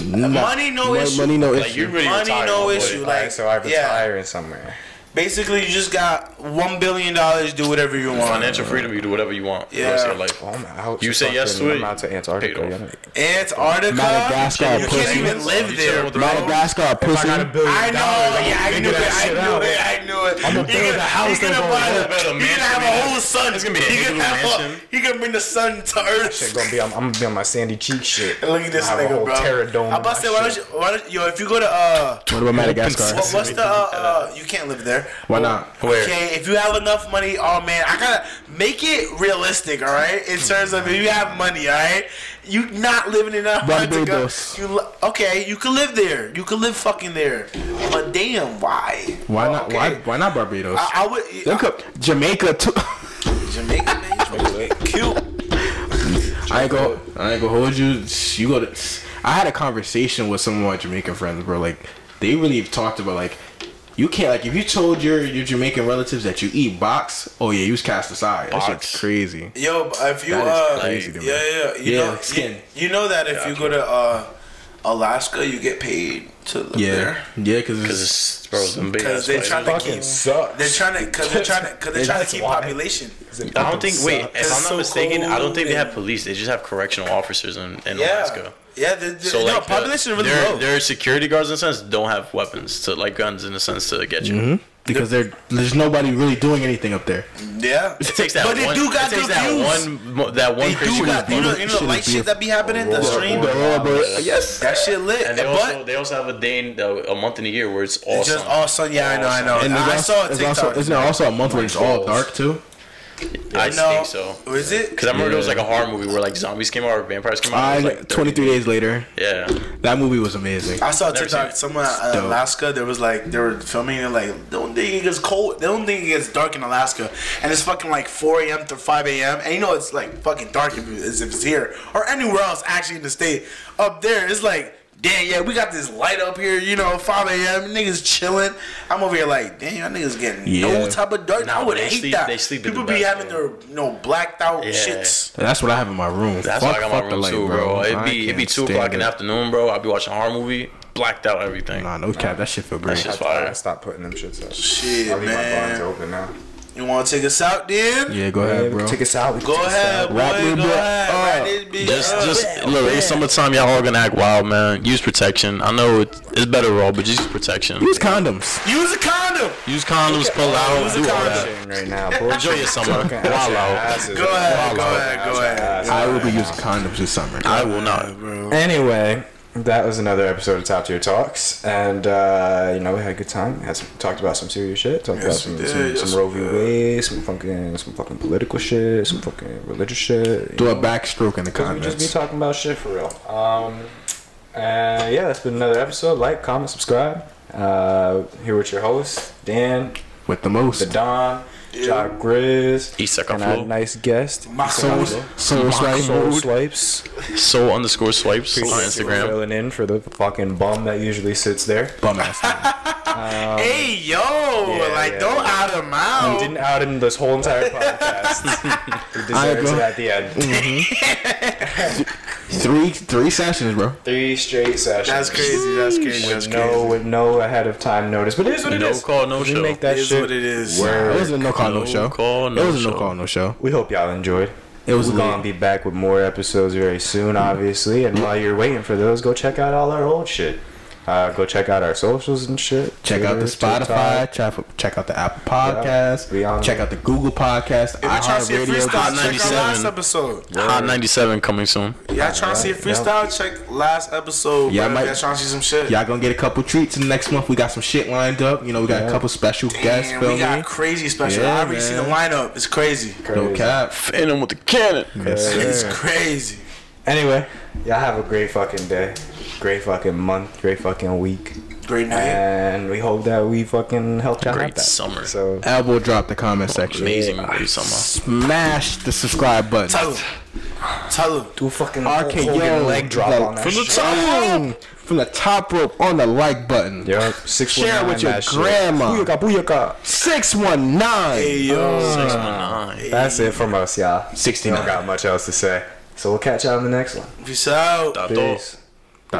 [SPEAKER 1] Money, no issue.
[SPEAKER 3] Money, no issue.
[SPEAKER 1] Money, no issue. Like,
[SPEAKER 2] so I retire in somewhere.
[SPEAKER 1] Basically, you just got one billion dollars. Do whatever you want.
[SPEAKER 4] Financial freedom. You do whatever you want.
[SPEAKER 1] Yeah.
[SPEAKER 4] Yeah. Your life.
[SPEAKER 2] Oh, I'm out.
[SPEAKER 4] You say yes to it.
[SPEAKER 2] I'm out to Antarctica.
[SPEAKER 4] paid
[SPEAKER 2] yeah.
[SPEAKER 4] off.
[SPEAKER 1] Antarctica.
[SPEAKER 3] Madagascar,
[SPEAKER 1] You
[SPEAKER 3] pussy.
[SPEAKER 1] can't even live there,
[SPEAKER 4] chilling with the
[SPEAKER 1] bro.
[SPEAKER 3] Madagascar, pussy.
[SPEAKER 2] billion
[SPEAKER 1] I know. Yeah, I knew it. I knew it. I knew it.
[SPEAKER 2] I'ma build
[SPEAKER 1] gonna-
[SPEAKER 2] a house
[SPEAKER 1] he gonna
[SPEAKER 2] gonna
[SPEAKER 1] buy
[SPEAKER 2] be
[SPEAKER 1] the-
[SPEAKER 4] better
[SPEAKER 1] gonna have a whole sun.
[SPEAKER 4] It's gonna be a
[SPEAKER 1] gonna
[SPEAKER 4] mansion.
[SPEAKER 1] He gonna bring the sun to Earth.
[SPEAKER 2] Shit gonna be. I'm, I'm gonna be on my sandy cheek shit.
[SPEAKER 1] Look at this
[SPEAKER 2] I
[SPEAKER 1] nigga, bro.
[SPEAKER 2] Terra dome
[SPEAKER 1] I
[SPEAKER 2] in
[SPEAKER 1] about to say, why don't you, why don't, yo, if you go to, uh,
[SPEAKER 3] What about Madagascar?
[SPEAKER 1] what's the, uh, uh, you can't live there.
[SPEAKER 3] Why not?
[SPEAKER 4] Where?
[SPEAKER 1] Okay, if you have enough money, oh man, I gotta make it realistic, all right. In terms of if you have money, all right, you not living in a
[SPEAKER 3] Barbados.
[SPEAKER 1] You li- okay? You can live there. You can live fucking there. But damn, why?
[SPEAKER 3] Why not?
[SPEAKER 1] Okay.
[SPEAKER 3] Why? Why not Barbados?
[SPEAKER 1] I, I would.
[SPEAKER 3] Look up Jamaica too.
[SPEAKER 1] Jamaica, man. Cute.
[SPEAKER 3] I ain't go. I ain't gonna hold you. You go to. I had a conversation with some of my Jamaican friends, bro. Like they really talked about like you can't like if you told your your Jamaican relatives that you eat box. Oh yeah, you was cast aside. That
[SPEAKER 4] Box.
[SPEAKER 3] shit's crazy.
[SPEAKER 1] Yo, if you
[SPEAKER 3] That is
[SPEAKER 1] uh,
[SPEAKER 3] crazy to me.
[SPEAKER 1] yeah, yeah, you
[SPEAKER 3] Yeah,
[SPEAKER 1] know,
[SPEAKER 3] skin.
[SPEAKER 1] You, you know that if you go to uh, Alaska, you get paid to live
[SPEAKER 3] Yeah,
[SPEAKER 1] there.
[SPEAKER 3] yeah, because
[SPEAKER 4] Because it's bro, some big
[SPEAKER 1] Because they're trying to keep.
[SPEAKER 2] sucks.
[SPEAKER 1] They're trying to, because they're trying to, because they're trying to keep
[SPEAKER 2] why.
[SPEAKER 1] population.
[SPEAKER 4] I don't think. Wait, if I'm not
[SPEAKER 1] so
[SPEAKER 4] mistaken, I don't think they have police. They just have correctional officers in, in
[SPEAKER 1] Yeah,
[SPEAKER 4] Alaska.
[SPEAKER 1] Yeah. The, the,
[SPEAKER 4] So
[SPEAKER 1] no,
[SPEAKER 4] like, the-
[SPEAKER 1] population is really
[SPEAKER 4] their,
[SPEAKER 1] low.
[SPEAKER 4] their security guards in a sense don't have weapons to like guns in a sense to get you.
[SPEAKER 1] Mm-hmm.
[SPEAKER 3] because they're there's nobody really doing anything up there.
[SPEAKER 1] yeah,
[SPEAKER 4] It takes that
[SPEAKER 1] but they do got
[SPEAKER 4] it takes that
[SPEAKER 1] views.
[SPEAKER 4] one. That one
[SPEAKER 1] They do got, you know, you know, the light shit that be happening. The stream,
[SPEAKER 3] yes.
[SPEAKER 1] that shit lit.
[SPEAKER 4] And they
[SPEAKER 1] but
[SPEAKER 4] also they also have a day in a month in a year where it's all
[SPEAKER 1] it's just
[SPEAKER 4] sun.
[SPEAKER 1] all sun. Yeah, I know, I know.
[SPEAKER 3] And
[SPEAKER 1] I
[SPEAKER 3] there's
[SPEAKER 1] saw a
[SPEAKER 3] it's
[SPEAKER 1] TikTok.
[SPEAKER 3] also isn't there also a month where it's all dark too?
[SPEAKER 4] I
[SPEAKER 1] know.
[SPEAKER 4] think so.
[SPEAKER 1] Is it?
[SPEAKER 4] Because I remember there was like a horror movie where like zombies came out or vampires came out.
[SPEAKER 3] I
[SPEAKER 4] like
[SPEAKER 3] 23 days later.
[SPEAKER 4] Yeah.
[SPEAKER 3] That movie was amazing.
[SPEAKER 1] I saw a TikTok.
[SPEAKER 4] seen it.
[SPEAKER 1] Someone in. Alaska. There was like they were filming it. Like they don't think it gets cold. They don't think it gets dark in Alaska, and it's fucking like 4 a.m. to 5 a.m. And you know it's like fucking dark if, it- if it's here or anywhere else. Actually, in the state up there, it's like. Damn, yeah, we got this light up here, you know, 5 a.m. Niggas chilling. I'm over here like, damn, y'all niggas getting
[SPEAKER 3] Yeah.
[SPEAKER 1] no type of dark.
[SPEAKER 4] Nah,
[SPEAKER 1] I would hate
[SPEAKER 4] sleep-
[SPEAKER 1] that.
[SPEAKER 4] they sleep in
[SPEAKER 1] People
[SPEAKER 4] the
[SPEAKER 1] be
[SPEAKER 4] best,
[SPEAKER 1] having
[SPEAKER 4] bro.
[SPEAKER 1] their, you know, blacked out
[SPEAKER 4] Yeah.
[SPEAKER 1] shits.
[SPEAKER 3] That's what I have in my room.
[SPEAKER 4] That's
[SPEAKER 3] fuck,
[SPEAKER 4] why I got
[SPEAKER 3] fuck
[SPEAKER 4] my room
[SPEAKER 3] light,
[SPEAKER 4] too, bro. It'd be it'd be two
[SPEAKER 3] stand
[SPEAKER 4] o'clock in the afternoon, bro. I'd be watching a horror movie, blacked out everything.
[SPEAKER 3] Nah, no cap. That shit feel great.
[SPEAKER 4] That shit's
[SPEAKER 2] I, I
[SPEAKER 4] fire.
[SPEAKER 2] stopped putting them shits up.
[SPEAKER 1] Shit,
[SPEAKER 2] I leave my blinds
[SPEAKER 1] man.
[SPEAKER 2] open now.
[SPEAKER 1] You want to take us out, Dan?
[SPEAKER 6] Yeah, go ahead, bro.
[SPEAKER 2] Take us out.
[SPEAKER 1] Go ahead,
[SPEAKER 2] out.
[SPEAKER 1] boy.
[SPEAKER 3] Wrap
[SPEAKER 1] Go ahead.
[SPEAKER 3] Uh,
[SPEAKER 1] this bitch
[SPEAKER 4] Just, just look. It's summertime. Y'all all gonna act wild, man. Use protection. I know it, it's better raw, but just use protection.
[SPEAKER 3] Use condoms.
[SPEAKER 1] Use a condom.
[SPEAKER 4] Use condoms. Pull out.
[SPEAKER 1] Use a
[SPEAKER 4] Do all that.
[SPEAKER 2] Right now, boy.
[SPEAKER 4] Enjoy your summer.
[SPEAKER 2] Fucking
[SPEAKER 4] Wild out.
[SPEAKER 1] Go ahead.
[SPEAKER 2] Wild
[SPEAKER 1] Go
[SPEAKER 2] out.
[SPEAKER 1] ahead. Go ahead.
[SPEAKER 3] I will be using condoms this summer.
[SPEAKER 4] I will not.
[SPEAKER 1] bro.
[SPEAKER 2] Anyway, that was another episode of Top Tier Talks, and uh, you know we had a good time. Had some, talked about some serious shit. Talked
[SPEAKER 1] Yes,
[SPEAKER 2] about some,
[SPEAKER 1] did.
[SPEAKER 2] some,
[SPEAKER 1] Yes,
[SPEAKER 2] some Roe v. Wade, some fucking some fucking political shit, some fucking religious shit.
[SPEAKER 3] Do a backstroke in the
[SPEAKER 2] Cause we just be talking about shit for real. Um, and yeah, that's been another episode. Like, comment, subscribe. Uh, here with your host Dan,
[SPEAKER 3] With the most.
[SPEAKER 2] the Don, Jock Grizz,
[SPEAKER 4] East
[SPEAKER 2] and our nice guest,
[SPEAKER 3] Soul, Sole Swipe
[SPEAKER 2] Soul. Swipes.
[SPEAKER 4] Soul underscore swipes on
[SPEAKER 2] Appreciate you
[SPEAKER 4] Instagram.
[SPEAKER 2] Filling in for the fucking bum that usually sits there.
[SPEAKER 3] Bum ass. nigga.
[SPEAKER 1] Um, hey, yo.
[SPEAKER 2] yeah,
[SPEAKER 1] like,
[SPEAKER 2] yeah,
[SPEAKER 1] don't
[SPEAKER 2] yeah.
[SPEAKER 1] out him
[SPEAKER 2] He
[SPEAKER 1] out.
[SPEAKER 2] didn't out him this whole entire podcast. he
[SPEAKER 3] I
[SPEAKER 2] deserves it at the end. Mm-hmm.
[SPEAKER 3] three three sessions, bro.
[SPEAKER 2] Three straight sessions.
[SPEAKER 1] That's crazy. That's crazy. That's
[SPEAKER 2] no,
[SPEAKER 1] crazy.
[SPEAKER 2] with no ahead of time notice, but it is what it
[SPEAKER 4] No
[SPEAKER 2] is.
[SPEAKER 4] call, no
[SPEAKER 2] we
[SPEAKER 4] show.
[SPEAKER 2] make that
[SPEAKER 1] It is
[SPEAKER 2] shit.
[SPEAKER 1] what it is.
[SPEAKER 2] Word.
[SPEAKER 3] It wasn't a no call, no,
[SPEAKER 4] No
[SPEAKER 3] show.
[SPEAKER 4] call, no
[SPEAKER 3] it was a no
[SPEAKER 4] show.
[SPEAKER 3] call, no show.
[SPEAKER 2] We hope y'all enjoyed.
[SPEAKER 3] It was
[SPEAKER 2] We're
[SPEAKER 3] lit.
[SPEAKER 2] gonna be back with more episodes very soon, obviously. And while you're waiting for those, go check out all our old shit. Uh, go check out our socials and shit.
[SPEAKER 3] Check out the Spotify. Check, check out the Apple Podcast.
[SPEAKER 2] we on
[SPEAKER 3] check
[SPEAKER 2] there.
[SPEAKER 3] out the Google Podcast.
[SPEAKER 1] If you're trying to see a freestyle, check our
[SPEAKER 4] 97.
[SPEAKER 1] last episode.
[SPEAKER 4] Hot 97 coming soon.
[SPEAKER 1] Y'all trying to see a freestyle? Check last episode.
[SPEAKER 3] Yeah,
[SPEAKER 1] Yeah,
[SPEAKER 3] might-
[SPEAKER 1] Y'all trying to see some shit?
[SPEAKER 3] Y'all gonna get a couple treats in the next month. We got some shit lined up. You know, we got
[SPEAKER 2] Yeah.
[SPEAKER 3] a couple special guests.
[SPEAKER 1] Damn,
[SPEAKER 3] Feel
[SPEAKER 1] we got
[SPEAKER 3] me?
[SPEAKER 1] crazy special.
[SPEAKER 3] Yeah,
[SPEAKER 1] I already seen the lineup. It's crazy.
[SPEAKER 3] No
[SPEAKER 2] Crazy.
[SPEAKER 3] cap.
[SPEAKER 4] Phantom with the cannon.
[SPEAKER 3] Yes,
[SPEAKER 1] It's crazy.
[SPEAKER 2] Anyway, y'all have a great fucking day, great fucking month, great fucking week,
[SPEAKER 1] Great night.
[SPEAKER 2] and we hope that we fucking helped y'all
[SPEAKER 4] Great
[SPEAKER 2] out that.
[SPEAKER 4] summer.
[SPEAKER 2] So
[SPEAKER 3] Elbow drop the comment section.
[SPEAKER 4] Amazing great summer.
[SPEAKER 3] Smash the subscribe button.
[SPEAKER 1] Tell him. Tell him.
[SPEAKER 2] do a fucking
[SPEAKER 3] RKO
[SPEAKER 2] Hogan leg drop
[SPEAKER 3] like,
[SPEAKER 2] on that
[SPEAKER 3] from the
[SPEAKER 2] shit.
[SPEAKER 3] top rope. From the top rope on the like button.
[SPEAKER 2] Yup, six
[SPEAKER 3] Share with your grandma.
[SPEAKER 2] Booyaka, booyaka.
[SPEAKER 3] Six one nine.
[SPEAKER 1] Hey, yo.
[SPEAKER 4] 619.
[SPEAKER 2] That's it from us, y'all.
[SPEAKER 3] 69.
[SPEAKER 2] Don't got much else to say. So we'll catch y'all in the next one.
[SPEAKER 1] Peace out.
[SPEAKER 4] Tato.
[SPEAKER 2] Peace.